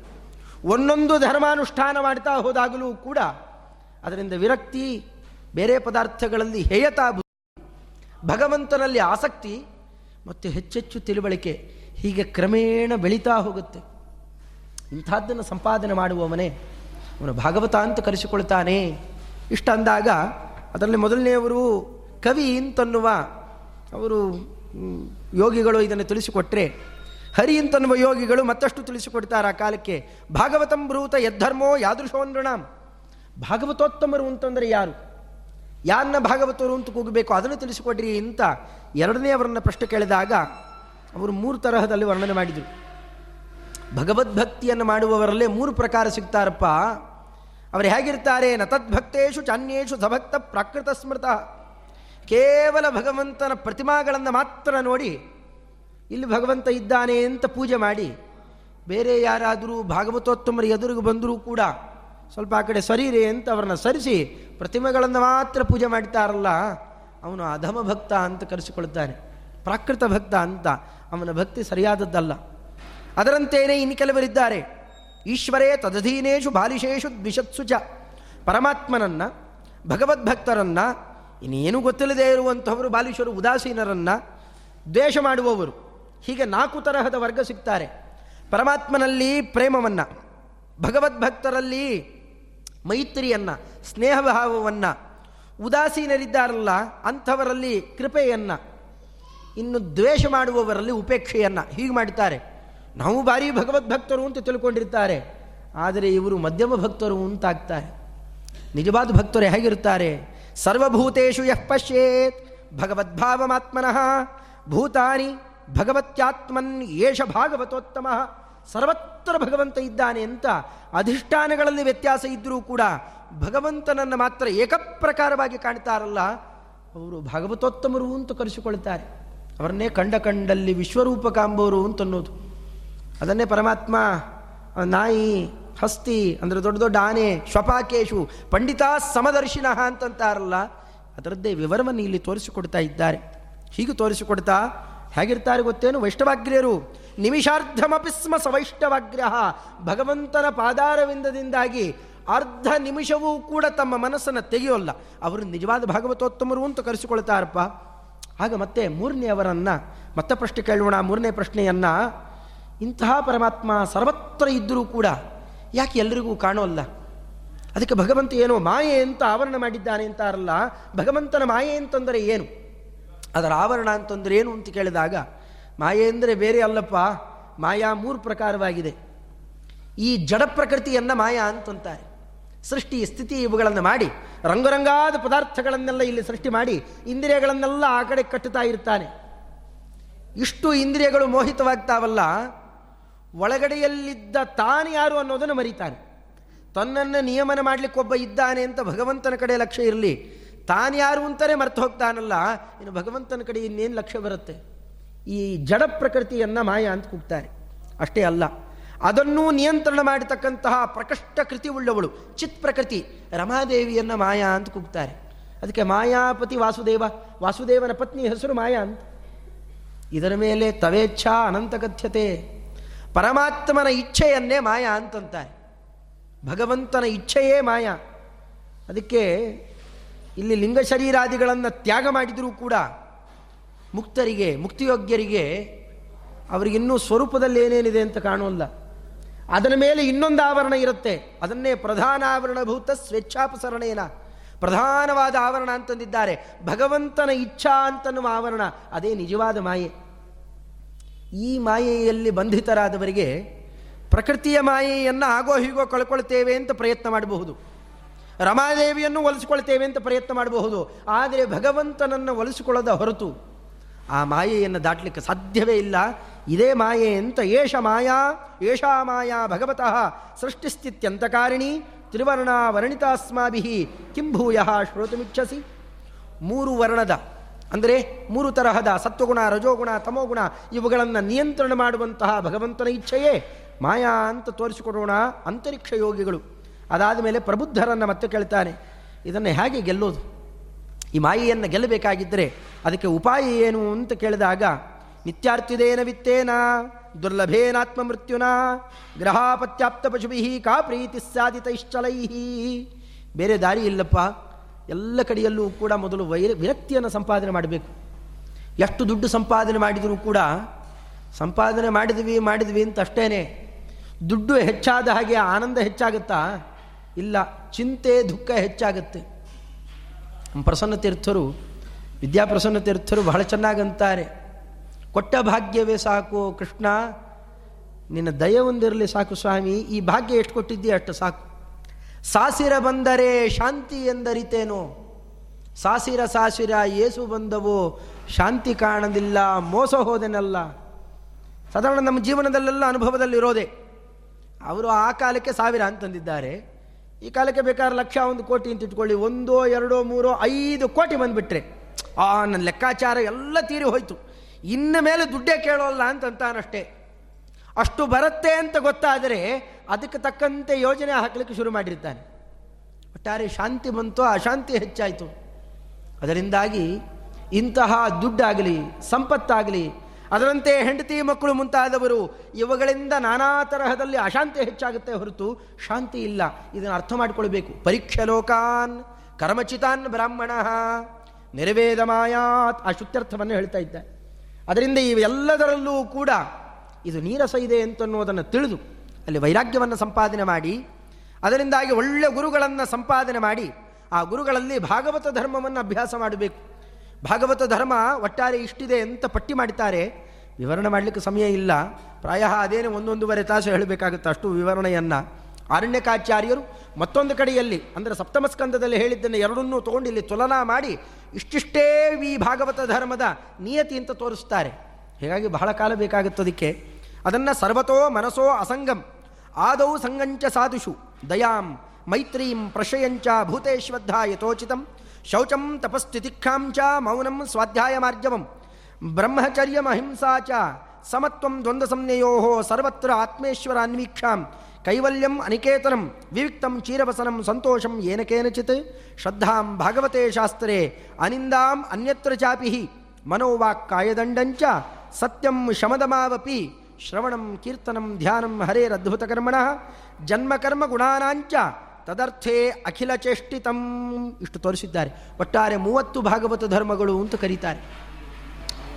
ಒಂದೊಂದು ಧರ್ಮಾನುಷ್ಠಾನ ಮಾಡ್ತಾ ಹೋದಾಗಲೂ ಕೂಡ ಅದರಿಂದ ವಿರಕ್ತಿ, ಬೇರೆ ಪದಾರ್ಥಗಳಲ್ಲಿ ಹೇಯತಾ ಭಗವಂತನಲ್ಲಿ ಆಸಕ್ತಿ ಮತ್ತು ಹೆಚ್ಚೆಚ್ಚು ತಿಳುವಳಿಕೆ ಹೀಗೆ ಕ್ರಮೇಣ ಬೆಳೀತಾ ಹೋಗುತ್ತೆ. ಇಂಥದ್ದನ್ನು ಸಂಪಾದನೆ ಮಾಡುವವನೇ ಅವನು ಭಾಗವತ ಅಂತ ಕರೆಸಿಕೊಳ್ತಾನೆ. ಇಷ್ಟ ಅಂದಾಗ ಅದರಲ್ಲಿ ಮೊದಲನೆಯವರು ಕವಿ ಅಂತನ್ನುವ ಅವರು ಯೋಗಿಗಳು ಇದನ್ನು ತಿಳಿಸಿಕೊಟ್ರೆ, ಹರಿ ಅಂತನ್ನುವ ಯೋಗಿಗಳು ಮತ್ತಷ್ಟು ತಿಳಿಸಿಕೊಡ್ತಾರೆ ಆ ಕಾಲಕ್ಕೆ. ಭಾಗವತಂ ಬ್ರೂತ ಯದ್ಧರ್ಮೋ ಯಾದೃಶೋನ್ರಣಾಂ. ಭಾಗವತೋತ್ತಮರು ಅಂತಂದರೆ ಯಾರು? ಯಾರನ್ನ ಭಾಗವತರು ಅಂತ ಕೂಗಬೇಕು? ಅದನ್ನು ತಿಳಿಸಿಕೊಡ್ರಿ ಅಂತ ಎರಡನೇ ಅವರನ್ನು ಪ್ರಶ್ನೆ ಕೇಳಿದಾಗ ಅವರು ಮೂರು ತರಹದಲ್ಲಿ ವರ್ಣನೆ ಮಾಡಿದರು. ಭಗವದ್ಭಕ್ತಿಯನ್ನು ಮಾಡುವವರಲ್ಲೇ ಮೂರು ಪ್ರಕಾರ ಸಿಗ್ತಾರಪ್ಪ. ಅವರು ಹೇಗಿರ್ತಾರೆ? ನ ತದ್ಭಕ್ತೇಶು ಚಾನ್ಯೇಶು ಸಭಕ್ತ ಪ್ರಾಕೃತ ಸ್ಮೃತ. ಕೇವಲ ಭಗವಂತನ ಪ್ರತಿಮಾಗಳನ್ನು ಮಾತ್ರ ನೋಡಿ ಇಲ್ಲಿ ಭಗವಂತ ಇದ್ದಾನೆ ಅಂತ ಪೂಜೆ ಮಾಡಿ ಬೇರೆ ಯಾರಾದರೂ ಭಾಗವತೋತ್ತಮರ ಎದುರಿಗೆ ಬಂದರೂ ಕೂಡ ಸ್ವಲ್ಪ ಆ ಕಡೆ ಸರಿರಿ ಅಂತ ಅವ್ರನ್ನ ಸರಿಸಿ ಪ್ರತಿಮೆಗಳನ್ನು ಮಾತ್ರ ಪೂಜೆ ಮಾಡ್ತಾರಲ್ಲ ಅವನು ಅಧಮ ಭಕ್ತ ಅಂತ ಕರೆಸಿಕೊಳ್ತಾನೆ ಪ್ರಾಕೃತ ಭಕ್ತ ಅಂತ ಅವನ ಭಕ್ತಿ ಸರಿಯಾದದ್ದಲ್ಲ. ಅದರಂತೆಯೇ ಇನ್ನು ಕೆಲವರಿದ್ದಾರೆ, ಈಶ್ವರೇ ತದಧೀನೇಶು ಬಾಲಿಶೇಷು ದ್ವಿಷತ್ಸು ಚ. ಪರಮಾತ್ಮನನ್ನು, ಭಗವದ್ಭಕ್ತರನ್ನು, ಇನ್ನೇನು ಗೊತ್ತಿಲ್ಲದೆ ಇರುವಂಥವರು ಬಾಲಿಶರು, ಉದಾಸೀನರನ್ನ ದ್ವೇಷ ಮಾಡುವವರು. ಹೀಗೆ ನಾಲ್ಕು ತರಹದ ವರ್ಗ ಸಿಗ್ತಾರೆ. ಪರಮಾತ್ಮನಲ್ಲಿ ಪ್ರೇಮವನ್ನು, ಭಗವದ್ಭಕ್ತರಲ್ಲಿ ಮೈತ್ರಿಯನ್ನು, ಸ್ನೇಹಭಾವವನ್ನು ಉದಾಸೀನರಿದ್ದಾರಲ್ಲ ಅಂಥವರಲ್ಲಿ ಕೃಪೆಯನ್ನು, ಇನ್ನು ದ್ವೇಷ ಮಾಡುವವರಲ್ಲಿ ಉಪೇಕ್ಷೆಯನ್ನು. ಹೀಗೆ ಮಾಡುತ್ತಾರೆ ನಾವು ಭಾರಿ ಭಗವದ್ಭಕ್ತರು ಅಂತ ತಿಳ್ಕೊಂಡಿರ್ತಾರೆ. ಆದರೆ ಇವರು ಮಧ್ಯಮ ಭಕ್ತರು ಅಂತಾಗ್ತಾರೆ. ನಿಜವಾದ ಭಕ್ತರು ಹೇಗಿರುತ್ತಾರೆ ಸರ್ವಭೂತೇಶು ಯಃ ಪಶ್ಯೇತ್ ಭಗವದ್ಭಾವಮಾತ್ಮನಃ ಭೂತಾನಿ ಭಗವತ್ಯಾತ್ಮನ್ ಏಷ ಭಾಗವತೋತ್ತಮ. ಸರ್ವತ್ರ ಭಗವಂತ ಇದ್ದಾನೆ ಅಂತ ಅಧಿಷ್ಠಾನಗಳಲ್ಲಿ ವ್ಯತ್ಯಾಸ ಇದ್ದರೂ ಕೂಡ ಭಗವಂತನನ್ನು ಮಾತ್ರ ಏಕಪ್ರಕಾರವಾಗಿ ಕಾಣ್ತಾರಲ್ಲ, ಅವರು ಭಾಗವತೋತ್ತಮರು ಅಂತ ಕರೆಸಿಕೊಳ್ತಾರೆ. ಅವರನ್ನೇ ಕಂಡ ಕಂಡಲ್ಲಿ ವಿಶ್ವರೂಪ ಕಾಂಬೋರು ಅಂತನ್ನೋದು ಅದನ್ನೇ ಪರಮಾತ್ಮ, ನಾಯಿ, ಹಸ್ತಿ, ಅಂದರೆ ದೊಡ್ಡ ದೊಡ್ಡ ಆನೆ, ಶ್ವಪಾಕೇಶು, ಪಂಡಿತ ಸಮದರ್ಶಿನಃ ಅಂತಂತಾರಲ್ಲ, ಅದರದ್ದೇ ವಿವರವನ್ನು ಇಲ್ಲಿ ತೋರಿಸಿಕೊಡ್ತಾ ಇದ್ದಾರೆ. ಹೀಗೆ ತೋರಿಸಿಕೊಡ್ತಾ ಹೇಗಿರ್ತಾರೆ ಗೊತ್ತೇನು? ವೈಷ್ಣವಾಗ್ರ್ಯರು, ನಿಮಿಷಾರ್ಧಮಪಿ ಸ್ಮ ಸವೈಷ್ಣವಾಗ್ರಹ ಭಗವಂತನ ಪಾದಾರವಿಂದದಿಂದಾಗಿ ಅರ್ಧ ನಿಮಿಷವೂ ಕೂಡ ತಮ್ಮ ಮನಸ್ಸನ್ನು ತೆಗೆಯೋಲ್ಲ. ಅವರು ನಿಜವಾದ ಭಾಗವತೋತ್ತಮರು ಅಂತ ಕರೆಸಿಕೊಳ್ತಾರಪ್ಪ. ಆಗ ಮತ್ತೆ ಮೂರನೇ ಅವರನ್ನು, ಮತ್ತೆ ಪ್ರಶ್ನೆ ಕೇಳೋಣ, ಮೂರನೇ ಪ್ರಶ್ನೆಯನ್ನು. ಇಂತಹ ಪರಮಾತ್ಮ ಸರ್ವತ್ರ ಇದ್ದರೂ ಕೂಡ ಯಾಕೆ ಎಲ್ರಿಗೂ ಕಾಣೋಲ್ಲ? ಅದಕ್ಕೆ ಭಗವಂತ ಏನೋ ಮಾಯೆ ಅಂತ ಆವರಣ ಮಾಡಿದ್ದಾನೆ ಅಂತಾರಲ್ಲ, ಭಗವಂತನ ಮಾಯೆ ಅಂತಂದರೆ ಏನು? ಅದರ ಆವರಣ ಅಂತಂದ್ರೆ ಏನು ಅಂತ ಕೇಳಿದಾಗ, ಮಾಯೆ ಅಂದರೆ ಬೇರೆ ಅಲ್ಲಪ್ಪ, ಮಾಯಾ ಮೂರು ಪ್ರಕಾರವಾಗಿದೆ. ಈ ಜಡ ಪ್ರಕೃತಿಯನ್ನು ಮಾಯಾ ಅಂತಂತಾರೆ. ಸೃಷ್ಟಿ ಸ್ಥಿತಿ ಇವುಗಳನ್ನು ಮಾಡಿ, ರಂಗರಂಗಾದ ಪದಾರ್ಥಗಳನ್ನೆಲ್ಲ ಇಲ್ಲಿ ಸೃಷ್ಟಿ ಮಾಡಿ, ಇಂದ್ರಿಯಗಳನ್ನೆಲ್ಲ ಆ ಕಡೆ ಕಟ್ಟುತ್ತಾ ಇರ್ತಾನೆ. ಇಷ್ಟು ಇಂದ್ರಿಯಗಳು ಮೋಹಿತವಾಗ್ತಾವಲ್ಲ, ಒಳಗಡೆಯಲ್ಲಿದ್ದ ತಾನು ಯಾರು ಅನ್ನೋದನ್ನು ಮರಿತಾನೆ. ತನ್ನನ್ನು ನಿಯಮನ ಮಾಡಲಿಕ್ಕೆ ಒಬ್ಬ ಇದ್ದಾನೆ ಅಂತ ಭಗವಂತನ ಕಡೆ ಲಕ್ಷ್ಯ ಇರಲಿ, ತಾನು ಯಾರು ಅಂತಾನೆ ಮರ್ತು ಹೋಗ್ತಾನಲ್ಲ, ಇನ್ನು ಭಗವಂತನ ಕಡೆ ಇನ್ನೇನು ಲಕ್ಷ್ಯ ಬರುತ್ತೆ? ಈ ಜಡ ಪ್ರಕೃತಿಯನ್ನು ಮಾಯ ಅಂತ ಕೂಗ್ತಾರೆ. ಅಷ್ಟೇ ಅಲ್ಲ. ಅದನ್ನೂ ನಿಯಂತ್ರಣ ಮಾಡತಕ್ಕಂತಹ ಪ್ರಕಷ್ಟ ಕೃತಿ ಉಳ್ಳವಳು, ಚಿತ್ ಪ್ರಕೃತಿ, ರಮಾದೇವಿಯನ್ನು ಮಾಯಾ ಅಂತ ಕೂಗ್ತಾರೆ. ಅದಕ್ಕೆ ಮಾಯಾಪತಿ ವಾಸುದೇವ, ವಾಸುದೇವನ ಪತ್ನಿ ಹೆಸರು ಮಾಯಾ ಅಂತ. ಇದರ ಮೇಲೆ ತವೇಚ್ಛಾ ಅನಂತಗತ್ಯತೆ ಪರಮಾತ್ಮನ ಇಚ್ಛೆಯನ್ನೇ ಮಾಯಾ ಅಂತಂತಾರೆ. ಭಗವಂತನ ಇಚ್ಛೆಯೇ ಮಾಯಾ. ಅದಕ್ಕೆ ಇಲ್ಲಿ ಲಿಂಗ ಶರೀರಾದಿಗಳನ್ನು ತ್ಯಾಗ ಮಾಡಿದರೂ ಕೂಡ ಮುಕ್ತರಿಗೆ, ಮುಕ್ತಿಯೋಗ್ಯರಿಗೆ ಅವರಿಗಿನ್ನೂ ಸ್ವರೂಪದಲ್ಲಿ ಏನೇನಿದೆ ಅಂತ ಕಾಣೋಲ್ಲ ಅದರ ಮೇಲೆ ಇನ್ನೊಂದು ಆವರಣ ಇರುತ್ತೆ. ಅದನ್ನೇ ಪ್ರಧಾನ ಆವರಣಭೂತ ಸ್ವೇಚ್ಛಾಪಸರಣೇನ. ಪ್ರಧಾನವಾದ ಆವರಣ ಅಂತಂದಿದ್ದಾರೆ. ಭಗವಂತನ ಇಚ್ಛಾ ಅಂತನ್ನುವ ಆವರಣ, ಅದೇ ನಿಜವಾದ ಮಾಯೆ. ಈ ಮಾಯೆಯಲ್ಲಿ ಬಂಧಿತರಾದವರಿಗೆ ಪ್ರಕೃತಿಯ ಮಾಯೆಯನ್ನು ಆಗೋ ಹೀಗೋ ಕಳ್ಕೊಳ್ತೇವೆ ಅಂತ ಪ್ರಯತ್ನ ಮಾಡಬಹುದು. ರಮಾದೇವಿಯನ್ನು ಒಲಿಸಿಕೊಳ್ತೇವೆ ಅಂತ ಪ್ರಯತ್ನ ಮಾಡಬಹುದು. ಆದರೆ ಭಗವಂತನನ್ನು ಒಲಿಸಿಕೊಳ್ಳದ ಹೊರತು ಆ ಮಾಯೆಯನ್ನು ದಾಟಲಿಕ್ಕೆ ಸಾಧ್ಯವೇ ಇಲ್ಲ. ಇದೇ ಮಾಯೆ ಅಂತ ಏಷ ಮಾಯಾ? ಏಷಾ ಮಾಯಾ ಭಗವತಃ ಸೃಷ್ಟಿಸ್ಥಿತ್ಯಂತಕಾರಿಣಿ ತ್ರಿವರ್ಣ ವರ್ಣಿತಾಸ್ಮಾಭಿ ಕಿಂಭೂಯ ಶ್ರೋತುಮಿಚ್ಛಸಿ. ಮೂರು ವರ್ಣದ, ಅಂದರೆ ಮೂರು ತರಹದ ಸತ್ವಗುಣ, ರಜೋಗುಣ, ತಮೋಗುಣ ಇವುಗಳನ್ನು ನಿಯಂತ್ರಣ ಮಾಡುವಂತಹ ಭಗವಂತನ ಇಚ್ಛೆಯೇ. ಮಾಯಾ ಅಂತ ತೋರಿಸಿಕೊಡೋಣ ಅಂತರಿಕ್ಷ ಯೋಗಿಗಳು. ಅದಾದ ಮೇಲೆ ಪ್ರಬುದ್ಧರನ್ನು ಮತ್ತೆ ಕೇಳ್ತಾನೆ, ಇದನ್ನು ಹೇಗೆ ಗೆಲ್ಲೋದು? ಈ ಮಾಯೆಯನ್ನು ಗೆಲ್ಲಬೇಕಾಗಿದ್ದರೆ ಅದಕ್ಕೆ ಉಪಾಯ ಏನು ಅಂತ ಕೇಳಿದಾಗ ನಿತ್ಯಾರ್ತಿದೇನ ವಿತ್ತೇನ ದುರ್ಲಭೇನಾತ್ಮ ಮೃತ್ಯುನ ಗ್ರಹಾಪತ್ಯಾಪ್ತ ಪಶುಭಿ ಕಾ ಪ್ರೀತಿ ಸಾಧಿತೈಶ್ಚಲೈ. ಬೇರೆ ದಾರಿ ಇಲ್ಲಪ್ಪ. ಎಲ್ಲ ಕಡೆಯಲ್ಲೂ ಕೂಡ ಮೊದಲು ವೈರ ವಿರಕ್ತಿಯನ್ನು ಸಂಪಾದನೆ ಮಾಡಬೇಕು. ಎಷ್ಟು ದುಡ್ಡು ಸಂಪಾದನೆ ಮಾಡಿದರೂ ಕೂಡ ಸಂಪಾದನೆ ಮಾಡಿದ್ವಿ ಮಾಡಿದ್ವಿ ಅಂತ ಅಷ್ಟೇನೆ. ದುಡ್ಡು ಹೆಚ್ಚಾದ ಹಾಗೆ ಆನಂದ ಹೆಚ್ಚಾಗುತ್ತಾ? ಇಲ್ಲ, ಚಿಂತೆ, ದುಃಖ ಹೆಚ್ಚಾಗುತ್ತೆ. ಪ್ರಸನ್ನ ತೀರ್ಥರು ವಿದ್ಯಾಪ್ರಸನ್ನ ತೀರ್ಥರು ಬಹಳ ಚೆನ್ನಾಗಂತಾರೆ. ಕೊಟ್ಟ ಭಾಗ್ಯವೇ ಸಾಕು ಕೃಷ್ಣ, ನಿನ್ನ ದಯ ಒಂದಿರಲಿ ಸಾಕು ಸ್ವಾಮಿ, ಈ ಭಾಗ್ಯ ಎಷ್ಟು ಕೊಟ್ಟಿದ್ದೀಯ ಅಷ್ಟು ಸಾಕು. ಸಾಸಿರ ಬಂದರೆ ಶಾಂತಿ ಎಂದರಿತೇನು? ಸಾಸಿರ ಸಾಸಿರ ಏಸು ಬಂದವೋ, ಶಾಂತಿ ಕಾಣದಿಲ್ಲ, ಮೋಸ ಹೋದೆನಲ್ಲ. ಸಾಧಾರಣ ನಮ್ಮ ಜೀವನದಲ್ಲೆಲ್ಲ ಅನುಭವದಲ್ಲಿರೋದೆ. ಅವರು ಆ ಕಾಲಕ್ಕೆ ಸಾವಿರ ಅಂತಂದಿದ್ದಾರೆ ಈ ಕಾಲಕ್ಕೆ ಬೇಕಾದ್ರೆ ಲಕ್ಷ ಒಂದು ಕೋಟಿ ಅಂತ ಇಟ್ಕೊಳ್ಳಿ, ಒಂದೋ, ಎರಡೋ, ಮೂರೋ, ಐದು ಕೋಟಿ ಬಂದುಬಿಟ್ರೆ. ಆ, ನನ್ನ ಲೆಕ್ಕಾಚಾರ ಎಲ್ಲ ತೀರಿ ಹೋಯ್ತು. ಇನ್ನು ಮೇಲೆ ದುಡ್ಡೇ ಕೇಳೋಲ್ಲ ಅಂತಂತಾನಷ್ಟೇ. ಅಷ್ಟು ಬರುತ್ತೆ ಅಂತ ಗೊತ್ತಾದರೆ ಅದಕ್ಕೆ ತಕ್ಕಂತೆ ಯೋಜನೆ ಹಾಕಲಿಕ್ಕೆ ಶುರು ಮಾಡಿರ್ತಾನೆ. ಒಟ್ಟಾರೆ ಶಾಂತಿ ಬಂತು ಅಶಾಂತಿ ಹೆಚ್ಚಾಯಿತು. ಅದರಿಂದಾಗಿ ಇಂತಹ ದುಡ್ಡಾಗಲಿ, ಸಂಪತ್ತಾಗಲಿ, ಅದರಂತೆ ಹೆಂಡತಿ ಮಕ್ಕಳು ಮುಂತಾದವರು ಇವುಗಳಿಂದ ನಾನಾ ತರಹದಲ್ಲಿ ಅಶಾಂತಿ ಹೆಚ್ಚಾಗುತ್ತೆ ಹೊರತು ಶಾಂತಿ ಇಲ್ಲ. ಇದನ್ನು ಅರ್ಥ ಮಾಡಿಕೊಳ್ಬೇಕು. ಪರೀಕ್ಷೆ ಲೋಕಾನ್ ಕರ್ಮಚಿತಾನ್ ಬ್ರಾಹ್ಮಣ. ನಿರ್ವೇದ ಮಾಯಾತ್ ಆ ಹೇಳ್ತಾ ಇದ್ದ ಅದರಿಂದ ಇವೆಲ್ಲದರಲ್ಲೂ ಕೂಡ ಇದು ನೀರಸ ಇದೆ ಅಂತನ್ನುವುದನ್ನು ತಿಳಿದು ಅಲ್ಲಿ ವೈರಾಗ್ಯವನ್ನು ಸಂಪಾದನೆ ಮಾಡಿ, ಅದರಿಂದಾಗಿ ಒಳ್ಳೆಯ ಗುರುಗಳನ್ನು ಸಂಪಾದನೆ ಮಾಡಿ, ಆ ಗುರುಗಳಲ್ಲಿ ಭಾಗವತ ಧರ್ಮವನ್ನು ಅಭ್ಯಾಸ ಮಾಡಬೇಕು. ಭಾಗವತ ಧರ್ಮ ಒಟ್ಟಾರೆ ಇಷ್ಟಿದೆ ಅಂತ ಪಟ್ಟಿ ಮಾಡುತ್ತಾರೆ ವಿವರಣೆ ಮಾಡಲಿಕ್ಕೆ ಸಮಯ ಇಲ್ಲ. ಪ್ರಾಯ ಅದೇನೇ ಒಂದೊಂದೂವರೆ ತಾಸು ಹೇಳಬೇಕಾಗುತ್ತೆ ಅಷ್ಟು ವಿವರಣೆಯನ್ನು. ಆರಣ್ಯಕಾಚಾರ್ಯರು ಮತ್ತೊಂದು ಕಡೆಯಲ್ಲಿ, ಅಂದರೆ ಸಪ್ತಮ ಸ್ಕಂದದಲ್ಲಿ ಹೇಳಿದ್ದನ್ನು ಎರಡನ್ನೂ ತಗೊಂಡು ಇಲ್ಲಿ ತುಲನಾ ಮಾಡಿ, ಇಷ್ಟಿಷ್ಟೇ ಈ ಭಾಗವತ ಧರ್ಮದ ನಿಯತಿ ಅಂತ ತೋರಿಸ್ತಾರೆ. ಹೀಗಾಗಿ ಬಹಳ ಕಾಲ ಬೇಕಾಗುತ್ತದಕ್ಕೆ ಅದನ್ನು ಸರ್ವತೋ ಮನಸೋ ಅಸಂಗಂ, ಆದೌ ಸಂಗಂಚ ಸಾಧುಷು, ದಯಾಂ, ಮೈತ್ರೀಂ, ಪ್ರಶಯಂಚ ಭೂತೇಶ್ವದ್ಧ ಯಥೋಚಿತಂ ಶೌಚಂ ತಪಸ್ಥಿತಿಕ್ಷಾಂ ಮೌನಂ ಸ್ವಾಧ್ಯಾಯ ಮಾರ್ಜವಂ, ಬ್ರಹ್ಮಚರ್ಯಮಹಿಂಸಾ ಚ, ಸಮತ್ವಂ ದ್ವಂದ್ವ ಸಂಜ್ಞೆಯೋ ಸರ್ವತ್ರ ಆತ್ಮೇಶ್ವರ ಅನ್ವೀಕ್ಷಾಂ ಕೈವಲ್ಯಂ ಅನಿಕೇತನಂ, ವಿವಿಕ್ತಂ ಚೀರವಸನಂ, ಸಂತೋಷಂ ಏನ ಕೇನಚಿತ್? ಶ್ರದ್ಧಾಂ ಭಾಗವತೆ ಶಾಸ್ತ್ರೇ, ಅನಿಂದಾಂ ಅನ್ಯತ್ರ ಚಾಪಿ ಮನೋವಾಕ್ ಕಾಯದಂಡಂಚ ಸತ್ಯಂ ಶಮದಮಾವಪಿ, ಶ್ರವಣಂ ಕೀರ್ತನಂ ಧ್ಯಾನಂ ಹರೇರದ್ಭುತಕರ್ಮಣ ಜನ್ಮಕರ್ಮ ಗುಣಾನಾಂಚ, ತದರ್ಥೇ ಅಖಿಲ ಚೇಷ್ಟಿತಂ. ಇಷ್ಟು ತೋರಿಸಿದ್ದಾರೆ. ಒಟ್ಟಾರೆ ಮೂವತ್ತು ಭಾಗವತ ಧರ್ಮಗಳು ಅಂತ ಕರೀತಾರೆ.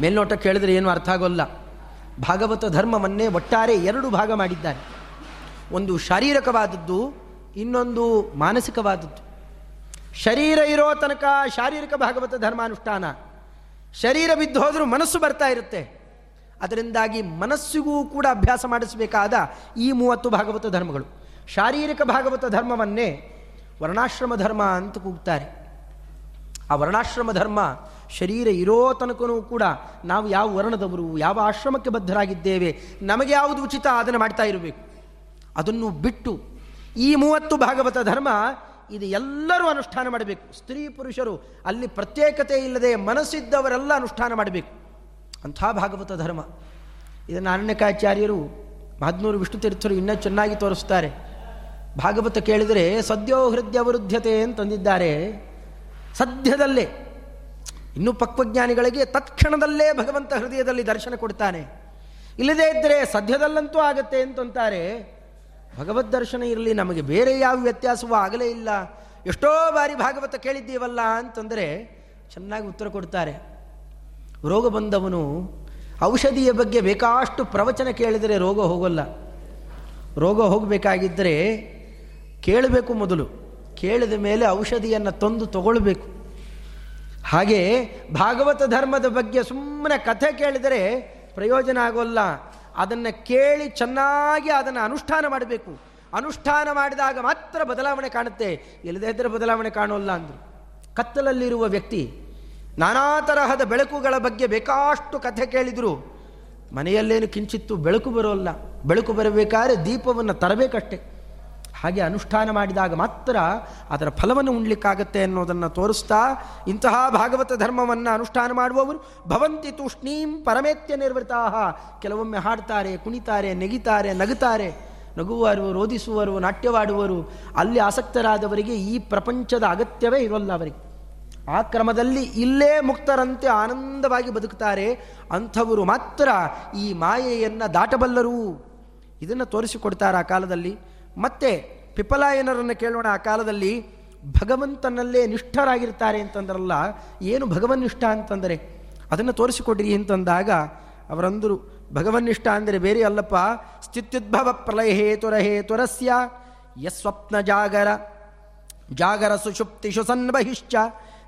ಮೇಲ್ನೋಟ ಕೇಳಿದ್ರೆ ಏನು ಅರ್ಥ ಆಗೋಲ್ಲ. ಭಾಗವತ ಧರ್ಮವನ್ನೇ ಒಟ್ಟಾರೆ ಎರಡು ಭಾಗ ಮಾಡಿದ್ದಾರೆ. ಒಂದು ಶಾರೀರಿಕವಾದದ್ದು, ಇನ್ನೊಂದು ಮಾನಸಿಕವಾದದ್ದು. ಶರೀರ ಇರೋ ತನಕ ಶಾರೀರಿಕ ಭಾಗವತ ಧರ್ಮಾನುಷ್ಠಾನ. ಶರೀರ ಬಿದ್ದು ಹೋದರೂ ಮನಸ್ಸು ಬರ್ತಾ ಇರುತ್ತೆ. ಅದರಿಂದಾಗಿ ಮನಸ್ಸಿಗೂ ಕೂಡ ಅಭ್ಯಾಸ ಮಾಡಿಸಬೇಕಾದ ಈ ಮೂವತ್ತು ಭಾಗವತ ಧರ್ಮಗಳು. ಶಾರೀರಿಕ ಭಾಗವತ ಧರ್ಮವನ್ನೇ ವರ್ಣಾಶ್ರಮ ಧರ್ಮ ಅಂತ ಕೂಗ್ತಾರೆ. ಆ ವರ್ಣಾಶ್ರಮ ಧರ್ಮ ಶರೀರ ಇರೋ ತನಕನೂ ಕೂಡ ನಾವು ಯಾವ ವರ್ಣದವರು, ಯಾವ ಆಶ್ರಮಕ್ಕೆ ಬದ್ಧರಾಗಿದ್ದೇವೆ, ನಮಗೆ ಯಾವುದು ಉಚಿತ, ಅದನ್ನು ಮಾಡ್ತಾ ಇರಬೇಕು. ಅದನ್ನು ಬಿಟ್ಟು ಈ ಮೂವತ್ತು ಭಾಗವತ ಧರ್ಮ ಇದು ಎಲ್ಲರೂ ಅನುಷ್ಠಾನ ಮಾಡಬೇಕು. ಸ್ತ್ರೀ ಪುರುಷರು ಅಲ್ಲಿ ಪ್ರತ್ಯೇಕತೆ ಇಲ್ಲದೆ ಮನಸ್ಸಿದ್ದವರೆಲ್ಲ ಅನುಷ್ಠಾನ ಮಾಡಬೇಕು. ಅಂಥ ಭಾಗವತ ಧರ್ಮ. ಇದನ್ನು ಅರಣ್ಯಕಾಚಾರ್ಯರು, ಮಹದ್ನೂರು ವಿಷ್ಣು ತೀರ್ಥರು ಇನ್ನೂ ಚೆನ್ನಾಗಿ ತೋರಿಸ್ತಾರೆ. ಭಾಗವತ ಕೇಳಿದರೆ, ಸದ್ಯೋ ಹೃದಯ ವೃದ್ಧತೆ ಅಂತಂದಿದ್ದಾರೆ ಸದ್ಯದಲ್ಲೇ, ಇನ್ನೂ ಪಕ್ವಜ್ಞಾನಿಗಳಿಗೆ ತತ್ಕ್ಷಣದಲ್ಲೇ ಭಗವಂತ ಹೃದಯದಲ್ಲಿ ದರ್ಶನ ಕೊಡ್ತಾನೆ. ಇಲ್ಲದೇ ಇದ್ದರೆ ಸದ್ಯದಲ್ಲಂತೂ ಆಗತ್ತೆ ಅಂತಂತಾರೆ ಭಗವದ್ ದರ್ಶನ ಇರಲಿ, ನಮಗೆ ಬೇರೆ ಯಾವ ವ್ಯತ್ಯಾಸವೂ ಆಗಲೇ ಇಲ್ಲ. ಎಷ್ಟೋ ಬಾರಿ ಭಾಗವತ ಕೇಳಿದ್ದೀವಲ್ಲ ಅಂತಂದರೆ ಚೆನ್ನಾಗಿ ಉತ್ತರ ಕೊಡ್ತಾರೆ. ರೋಗ ಬಂದವನು ಔಷಧಿಯ ಬಗ್ಗೆ ಬೇಕಾಷ್ಟು ಪ್ರವಚನ ಕೇಳಿದರೆ ರೋಗ ಹೋಗಲ್ಲ. ರೋಗ ಹೋಗಬೇಕಾಗಿದ್ದರೆ ಕೇಳಬೇಕು ಮೊದಲು. ಕೇಳಿದ ಮೇಲೆ ಔಷಧಿಯನ್ನು ತಂದು ತಗೊಳ್ಬೇಕು. ಹಾಗೆ ಭಾಗವತ ಧರ್ಮದ ಬಗ್ಗೆ ಸುಮ್ಮನೆ ಕಥೆ ಕೇಳಿದರೆ ಪ್ರಯೋಜನ ಆಗೋಲ್ಲ. ಅದನ್ನು ಕೇಳಿ ಚೆನ್ನಾಗಿ ಅದನ್ನು ಅನುಷ್ಠಾನ ಮಾಡಬೇಕು. ಅನುಷ್ಠಾನ ಮಾಡಿದಾಗ ಮಾತ್ರ ಬದಲಾವಣೆ ಕಾಣುತ್ತೆ. ಇಲ್ಲದೇ ಇದ್ದರೆ ಬದಲಾವಣೆ ಕಾಣೋಲ್ಲ ಅಂದರು. ಕತ್ತಲಲ್ಲಿರುವ ವ್ಯಕ್ತಿ ನಾನಾ ತರಹದ ಬೆಳಕುಗಳ ಬಗ್ಗೆ ಬೇಕಾಷ್ಟು ಕಥೆ ಕೇಳಿದರು. ಮನೆಯಲ್ಲೇನು ಕಿಂಚಿತ್ತು ಬೆಳಕು ಬರೋಲ್ಲ. ಬೆಳಕು ಬರಬೇಕಾದ್ರೆ ದೀಪವನ್ನು ತರಬೇಕಷ್ಟೆ. ಹಾಗೆ ಅನುಷ್ಠಾನ ಮಾಡಿದಾಗ ಮಾತ್ರ ಅದರ ಫಲವನ್ನು ಉಣ್ಲಿಕ್ಕಾಗತ್ತೆ ಅನ್ನೋದನ್ನು ತೋರಿಸ್ತಾ ಇಂತಹ ಭಾಗವತ ಧರ್ಮವನ್ನು ಅನುಷ್ಠಾನ ಮಾಡುವವರು ಭವಂತಿ ತೂಷ್ಣೀಂ ಪರಮೇತ್ಯ ನಿರ್ವೃತಾ ಕೆಲವೊಮ್ಮೆ ಹಾಡ್ತಾರೆ, ಕುಣಿತಾರೆ, ನೆಗಿತಾರೆ, ನಗುತ್ತಾರೆ ನಗುವರು ರೋಧಿಸುವರು, ನಾಟ್ಯವಾಡುವರು. ಅಲ್ಲಿ ಆಸಕ್ತರಾದವರಿಗೆ ಈ ಪ್ರಪಂಚದ ಅಗತ್ಯವೇ ಇರೋಲ್ಲ ಅವರಿಗೆ. ಆ ಕ್ರಮದಲ್ಲಿ ಇಲ್ಲೇ ಮುಕ್ತರಂತೆ ಆನಂದವಾಗಿ ಬದುಕ್ತಾರೆ ಅಂಥವರು ಮಾತ್ರ ಈ ಮಾಯೆಯನ್ನು ದಾಟಬಲ್ಲರು. ಇದನ್ನು ತೋರಿಸಿಕೊಡ್ತಾರೆ ಆ ಕಾಲದಲ್ಲಿ. ಮತ್ತೆ ಪಿಪಲಾಯನರನ್ನು ಕೇಳೋಣ. ಆ ಕಾಲದಲ್ಲಿ ಭಗವಂತನಲ್ಲೇ ನಿಷ್ಠರಾಗಿರ್ತಾರೆ ಅಂತಂದ್ರಲ್ಲ, ಏನು ಭಗವನ್ನಿಷ್ಠ ಅಂತಂದರೆ? ಅದನ್ನು ತೋರಿಸಿಕೊಡ್ರಿ ಅಂತಂದಾಗ ಅವರಂದರು, ಭಗವನ್ನಿಷ್ಠ ಅಂದರೆ ಬೇರೆ ಅಲ್ಲಪ್ಪ, ಸ್ಥಿತ್ಯುದ್ಭವ ಪ್ರಲಯ ಹೇತುರ ಹೇತುರಸ್ಯ ಯಸ್ವಪ್ನ ಜಾಗರ ಜಾಗರ ಸುಷುಪ್ತಿಷು ಸನ್ಬಹಿಶ್ಚ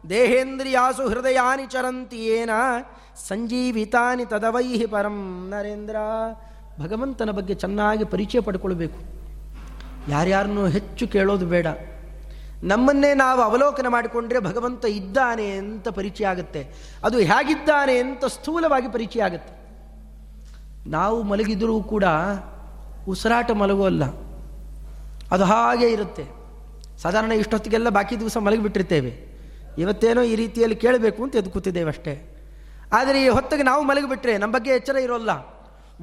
ದೇಹೇಂದ್ರಿಯಾಸು ಹೃದಯಾನಿ ಚರಂತಿ ಏನ, ಸಂಜೀವಿತಾನಿ ತದವೈಹಿ ಪರಂ ನರೇಂದ್ರ. ಭಗವಂತನ ಬಗ್ಗೆ ಚೆನ್ನಾಗಿ ಪರಿಚಯ ಪಡ್ಕೊಳ್ಬೇಕು. ಯಾರ್ಯಾರನ್ನೂ ಹೆಚ್ಚು ಕೇಳೋದು ಬೇಡ. ನಮ್ಮನ್ನೇ ನಾವು ಅವಲೋಕನ ಮಾಡಿಕೊಂಡ್ರೆ ಭಗವಂತ ಇದ್ದಾನೆ ಅಂತ ಪರಿಚಯ ಆಗುತ್ತೆ. ಅದು ಹೇಗಿದ್ದಾನೆ ಅಂತ ಸ್ಥೂಲವಾಗಿ ಪರಿಚಯ ಆಗುತ್ತೆ. ನಾವು ಮಲಗಿದರೂ ಕೂಡ ಉಸಿರಾಟ ಮಲಗೋಲ್ಲ ಅದು ಹಾಗೆ ಇರುತ್ತೆ. ಸಾಧಾರಣ ಇಷ್ಟೊತ್ತಿಗೆಲ್ಲ ಬಾಕಿ ದಿವಸ ಮಲಗಿಬಿಟ್ಟಿರ್ತೇವೆ. ಇವತ್ತೇನೋ ಈ ರೀತಿಯಲ್ಲಿ ಕೇಳಬೇಕು ಅಂತ ಎದ್ದು ಕೂತಿದ್ದೇವೆ ಅಷ್ಟೇ. ಆದರೆ ಈ ಹೊತ್ತಿಗೆ ನಾವು ಮಲಗಿಬಿಟ್ರೆ ನಮ್ಮ ಬಗ್ಗೆ ಎಚ್ಚರ ಇರೋಲ್ಲ.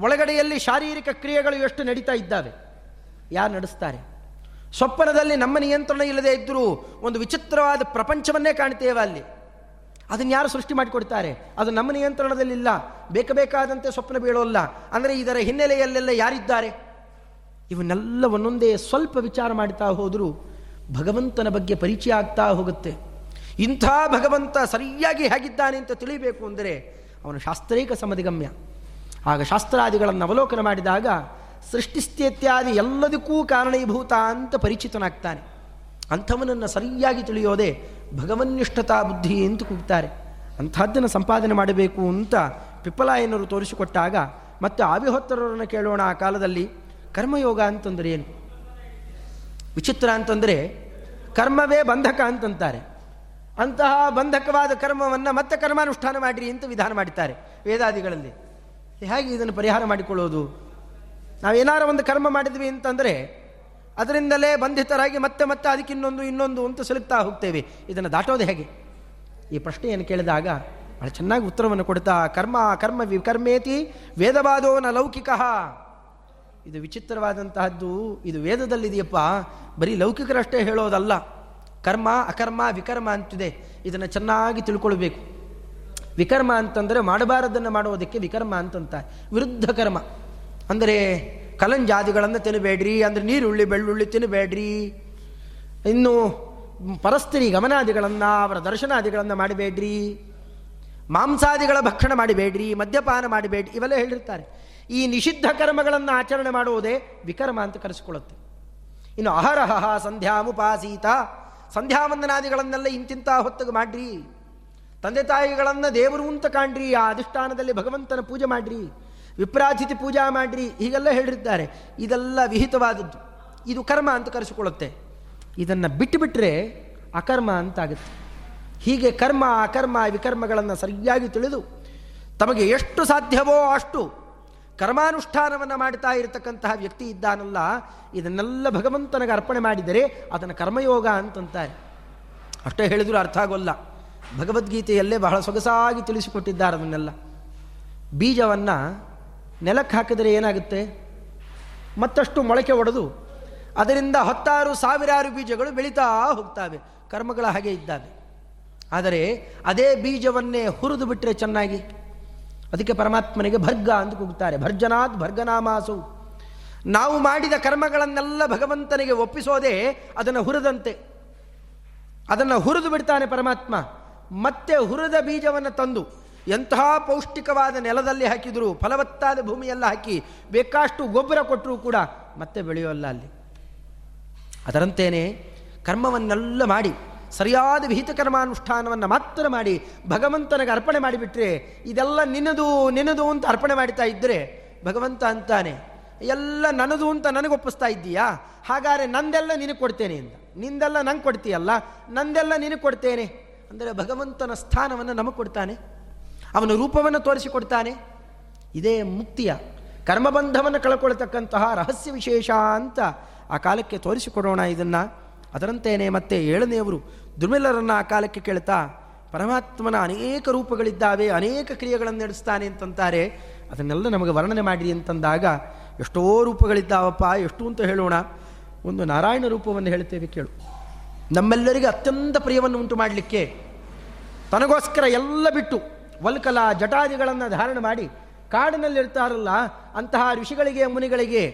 ಒಳಗಡೆಯಲ್ಲಿ ಶಾರೀರಿಕ ಕ್ರಿಯೆಗಳು ಎಷ್ಟು ನಡೀತಾ ಇದ್ದಾವೆ. ಯಾರು ನಡೆಸ್ತಾರೆ? ಸ್ವಪ್ನದಲ್ಲಿ ನಮ್ಮ ನಿಯಂತ್ರಣ ಇಲ್ಲದೆ ಇದ್ದರೂ ಒಂದು ವಿಚಿತ್ರವಾದ ಪ್ರಪಂಚವನ್ನೇ ಕಾಣ್ತೇವೆ ಅಲ್ಲಿ. ಅದನ್ನು ಯಾರು ಸೃಷ್ಟಿ ಮಾಡಿಕೊಡ್ತಾರೆ? ಅದು ನಮ್ಮ ನಿಯಂತ್ರಣದಲ್ಲಿಲ್ಲ ಬೇಕಾದಂತೆ ಸ್ವಪ್ನ ಬೀಳೋಲ್ಲ. ಅಂದರೆ ಇದರ ಹಿನ್ನೆಲೆಯಲ್ಲೆಲ್ಲ ಯಾರಿದ್ದಾರೆ? ಇವನ್ನೆಲ್ಲ ಒಂದೊಂದೇ ಸ್ವಲ್ಪ ವಿಚಾರ ಮಾಡ್ತಾ ಹೋದರೂ ಭಗವಂತನ ಬಗ್ಗೆ ಪರಿಚಯ ಆಗ್ತಾ ಹೋಗುತ್ತೆ. ಇಂಥ ಭಗವಂತ ಸರಿಯಾಗಿ ಹೇಗಿದ್ದಾನೆ ಅಂತ ತಿಳಿಬೇಕು ಅಂದರೆ ಅವನು ಶಾಸ್ತ್ರೀಕ ಸಮಧಿಗಮ್ಯ. ಆಗ ಶಾಸ್ತ್ರಾದಿಗಳನ್ನು ಅವಲೋಕನ ಮಾಡಿದಾಗ ಸೃಷ್ಟಿಸ್ಥಿತ್ಯಾದಿ ಎಲ್ಲದಕ್ಕೂ ಕಾರಣೀಭೂತ ಅಂತ ಪರಿಚಿತನಾಗ್ತಾನೆ. ಅಂಥವನನ್ನು ಸರಿಯಾಗಿ ತಿಳಿಯೋದೇ ಭಗವನ್ನಿಷ್ಠತಾ ಬುದ್ಧಿ ಅಂತ ಕೂಗ್ತಾರೆ. ಅಂಥದ್ದನ್ನು ಸಂಪಾದನೆ ಮಾಡಬೇಕು ಅಂತ ಪಿಪ್ಪಲಾಯನರು ತೋರಿಸಿಕೊಟ್ಟಾಗ, ಮತ್ತೆ ಆವಿಹೋತ್ತರರನ್ನು ಕೇಳೋಣ ಆ ಕಾಲದಲ್ಲಿ ಕರ್ಮಯೋಗ ಅಂತಂದರೆ ಏನು? ವಿಚಿತ್ರ ಅಂತಂದರೆ ಕರ್ಮವೇ ಬಂಧಕ ಅಂತಂತಾರೆ. ಅಂತಹ ಬಂಧಕವಾದ ಕರ್ಮವನ್ನು ಮತ್ತೆ ಕರ್ಮಾನುಷ್ಠಾನ ಮಾಡಿರಿ ಅಂತ ವಿಧಾನ ಮಾಡುತ್ತಾರೆ ವೇದಾದಿಗಳಲ್ಲಿ. ಹೇಗೆ ಇದನ್ನು ಪರಿಹಾರ ಮಾಡಿಕೊಳ್ಳೋದು? ನಾವೇನಾರು ಒಂದು ಕರ್ಮ ಮಾಡಿದ್ವಿ ಅಂತಂದರೆ ಅದರಿಂದಲೇ ಬಂಧಿತರಾಗಿ ಮತ್ತೆ ಮತ್ತೆ ಅದಕ್ಕೆ ಇನ್ನೊಂದು ಇನ್ನೊಂದು ಅಂತ ಸಿಲುಕ್ತಾ ಹೋಗ್ತೇವೆ. ಇದನ್ನು ದಾಟೋದು ಹೇಗೆ? ಈ ಪ್ರಶ್ನೆಯನ್ನು ಕೇಳಿದಾಗ ಬಹಳ ಚೆನ್ನಾಗಿ ಉತ್ತರವನ್ನು ಕೊಡ್ತಾ, ಕರ್ಮ ಕರ್ಮ ವಿಕರ್ಮೇತಿ ವೇದವಾದೋನ ಲೌಕಿಕ. ಇದು ವಿಚಿತ್ರವಾದಂತಹದ್ದು, ಇದು ವೇದದಲ್ಲಿದೆಯಪ್ಪ. ಬರೀ ಲೌಕಿಕರಷ್ಟೇ ಹೇಳೋದಲ್ಲ. ಕರ್ಮ, ಅಕರ್ಮ, ವಿಕರ್ಮ ಅಂತಿದೆ. ಇದನ್ನು ಚೆನ್ನಾಗಿ ತಿಳ್ಕೊಳ್ಬೇಕು. ವಿಕರ್ಮ ಅಂತಂದರೆ ಮಾಡಬಾರದನ್ನು ಮಾಡೋದಕ್ಕೆ ವಿಕರ್ಮ ಅಂತಂತ. ವಿರುದ್ಧ ಕರ್ಮ. ಅಂದರೆ ಕಲಂಜಾದಿಗಳನ್ನು ತಿನ್ನಬೇಡ್ರಿ ಅಂದರೆ ನೀರುಳ್ಳಿ, ಬೆಳ್ಳುಳ್ಳಿ ತಿನ್ನಬೇಡ್ರಿ ಇನ್ನು ಪರಸ್ತ್ರೀ ಗಮನಾದಿಗಳನ್ನು, ಅವರ ದರ್ಶನಾದಿಗಳನ್ನು ಮಾಡಬೇಡ್ರಿ. ಮಾಂಸಾದಿಗಳ ಭಕ್ಷಣ ಮಾಡಬೇಡ್ರಿ, ಮದ್ಯಪಾನ ಮಾಡಬೇಡ್ರಿ, ಇವೆಲ್ಲ ಹೇಳಿರ್ತಾರೆ. ಈ ನಿಷಿದ್ಧ ಕರ್ಮಗಳನ್ನು ಆಚರಣೆ ಮಾಡುವುದೇ ವಿಕರ್ಮ ಅಂತ ಕರೆಸಿಕೊಳ್ಳುತ್ತೆ. ಇನ್ನು ಅಹರಹ ಸಂಧ್ಯಾಮುಪಾಸೀತ, ಸಂಧ್ಯಾವಂದನಾದಿಗಳನ್ನೆಲ್ಲ ಇಂತಿಂತ ಹೊತ್ತಿಗೆ ಮಾಡ್ರಿ. ತಂದೆ ತಾಯಿಗಳನ್ನು ದೇವರು ಅಂತ ಕಾಣ್ರಿ, ಆ ಅಧಿಷ್ಠಾನದಲ್ಲಿ ಭಗವಂತನ ಪೂಜೆ ಮಾಡ್ರಿ. ವಿಪ್ರಾತಿಥಿ ಪೂಜಾ ಮಾಡಿರಿ, ಹೀಗೆಲ್ಲ ಹೇಳಿರ್ತಾರೆ. ಇದೆಲ್ಲ ವಿಹಿತವಾದದ್ದು. ಇದು ಕರ್ಮ ಅಂತ ಕರೆಸಿಕೊಳ್ಳುತ್ತೆ. ಇದನ್ನು ಬಿಟ್ಟುಬಿಟ್ರೆ ಅಕರ್ಮ ಅಂತಾಗುತ್ತೆ ಹೀಗೆ ಕರ್ಮ, ಅಕರ್ಮ, ವಿಕರ್ಮಗಳನ್ನು ಸರಿಯಾಗಿ ತಿಳಿದು ತಮಗೆ ಎಷ್ಟು ಸಾಧ್ಯವೋ ಅಷ್ಟು ಕರ್ಮಾನುಷ್ಠಾನವನ್ನು ಮಾಡ್ತಾ ಇರತಕ್ಕಂತಹ ವ್ಯಕ್ತಿ ಇದ್ದಾನಲ್ಲ, ಇದನ್ನೆಲ್ಲ ಭಗವಂತನಿಗೆ ಅರ್ಪಣೆ ಮಾಡಿದರೆ ಅದನ್ನು ಕರ್ಮಯೋಗ ಅಂತಂತಾರೆ. ಅಷ್ಟೇ ಹೇಳಿದರೂ ಅರ್ಥ ಆಗೋಲ್ಲ. ಭಗವದ್ಗೀತೆಯಲ್ಲೇ ಬಹಳ ಸೊಗಸಾಗಿ ತಿಳಿಸಿಕೊಟ್ಟಿದ್ದಾರೆ ಅದನ್ನೆಲ್ಲ. ಬೀಜವನ್ನು ನೆಲಕ್ಕೆ ಹಾಕಿದರೆ ಏನಾಗುತ್ತೆ? ಮತ್ತಷ್ಟು ಮೊಳಕೆ ಒಡೆದು ಅದರಿಂದ ಹತ್ತಾರು ಸಾವಿರಾರು ಬೀಜಗಳು ಬೆಳೀತಾ ಹೋಗ್ತವೆ. ಕರ್ಮಗಳ ಹಾಗೆ ಇದ್ದಾವೆ. ಆದರೆ ಅದೇ ಬೀಜವನ್ನೇ ಹುರಿದು ಬಿಟ್ಟರೆ ಚೆನ್ನಾಗಿ. ಅದಕ್ಕೆ ಪರಮಾತ್ಮನಿಗೆ ಭರ್ಗ ಅಂತ ಕೂಗ್ತಾರೆ ಭರ್ಜನಾಥ್ ಭರ್ಗನಾಮಾಸು. ನಾವು ಮಾಡಿದ ಕರ್ಮಗಳನ್ನೆಲ್ಲ ಭಗವಂತನಿಗೆ ಒಪ್ಪಿಸೋದೇ ಅದನ್ನು ಹುರಿದಂತೆ. ಅದನ್ನು ಹುರಿದು ಬಿಡ್ತಾನೆ ಪರಮಾತ್ಮ. ಮತ್ತೆ ಹುರಿದ ಬೀಜವನ್ನು ತಂದು. ಎಂತಹ ಪೌಷ್ಟಿಕವಾದ ನೆಲದಲ್ಲಿ ಹಾಕಿದರೂ ಫಲವತ್ತಾದ ಭೂಮಿಯೆಲ್ಲ ಹಾಕಿ ಬೇಕಾಷ್ಟು ಗೊಬ್ಬರ ಕೊಟ್ಟರೂ ಕೂಡ ಮತ್ತೆ ಬೆಳೆಯೋಲ್ಲ ಅಲ್ಲಿ. ಅದರಂತೇನೆ ಕರ್ಮವನ್ನೆಲ್ಲ ಮಾಡಿ, ಸರಿಯಾದ ವಿಹಿತ ಕರ್ಮಾನುಷ್ಠಾನವನ್ನು ಮಾತ್ರ ಮಾಡಿ, ಭಗವಂತನಿಗೆ ಅರ್ಪಣೆ ಮಾಡಿಬಿಟ್ರೆ ಇದೆಲ್ಲ ನಿನ್ನದು ನಿನ್ನದು ಅಂತ ಅರ್ಪಣೆ ಮಾಡ್ತಾ ಇದ್ದರೆ ಭಗವಂತ ಅಂತಾನೆ, ಎಲ್ಲ ನನ್ನದು ಅಂತ ನನಗೆ ಒಪ್ಪಿಸ್ತಾ ಇದ್ದೀಯಾ? ಹಾಗಾದರೆ ನಂದೆಲ್ಲ ನಿನಗೆ ಕೊಡ್ತೇನೆ ಅಂತ. ನಿಂದೆಲ್ಲ ನಂಗೆ ಕೊಡ್ತೀಯಲ್ಲ, ನಂದೆಲ್ಲ ನಿನಗೆ ಕೊಡ್ತೇನೆ. ಅಂದರೆ ಭಗವಂತನ ಸ್ಥಾನವನ್ನು ನಮಗೆ ಕೊಡ್ತಾನೆ. ಅವನ ರೂಪವನ್ನು ತೋರಿಸಿಕೊಡ್ತಾನೆ. ಇದೇ ಮುಕ್ತಿಯ ಕರ್ಮಬಂಧವನ್ನು ಕಳ್ಕೊಳ್ತಕ್ಕಂತಹ ರಹಸ್ಯ ವಿಶೇಷ ಅಂತ ಆ ಕಾಲಕ್ಕೆ ತೋರಿಸಿಕೊಡೋಣ ಇದನ್ನು. ಅದರಂತೆಯೇ ಮತ್ತೆ ಏಳನೆಯವರು ದುರ್ಮಿಲರನ್ನು ಆ ಕಾಲಕ್ಕೆ ಕೇಳ್ತಾ, ಪರಮಾತ್ಮನ ಅನೇಕ ರೂಪಗಳಿದ್ದಾವೆ, ಅನೇಕ ಕ್ರಿಯೆಗಳನ್ನು ನಡೆಸ್ತಾನೆ ಅಂತಂತಾರೆ. ಅದನ್ನೆಲ್ಲ ನಮಗೆ ವರ್ಣನೆ ಮಾಡಿರಿ ಅಂತಂದಾಗ, ಎಷ್ಟೋ ರೂಪಗಳಿದ್ದಾವಪ್ಪ, ಎಷ್ಟು ಅಂತ ಹೇಳೋಣ. ಒಂದು ನಾರಾಯಣ ರೂಪವನ್ನು ಹೇಳ್ತೇವೆ ಕೇಳು. ನಮ್ಮೆಲ್ಲರಿಗೆ ಅತ್ಯಂತ ಪ್ರಿಯವನ್ನು ಉಂಟು ಮಾಡಲಿಕ್ಕೆ ತನಗೋಸ್ಕರ ಎಲ್ಲ ಬಿಟ್ಟು ವಲ್ಕಲ ಜಟಾದಿಗಳನ್ನು ಧಾರಣ ಮಾಡಿ ಕಾಡಿನಲ್ಲಿರ್ತಾರಲ್ಲ ಅಂತಹ ಋಷಿಗಳಿಗೆ, ಮುನಿಗಳಿಗೆ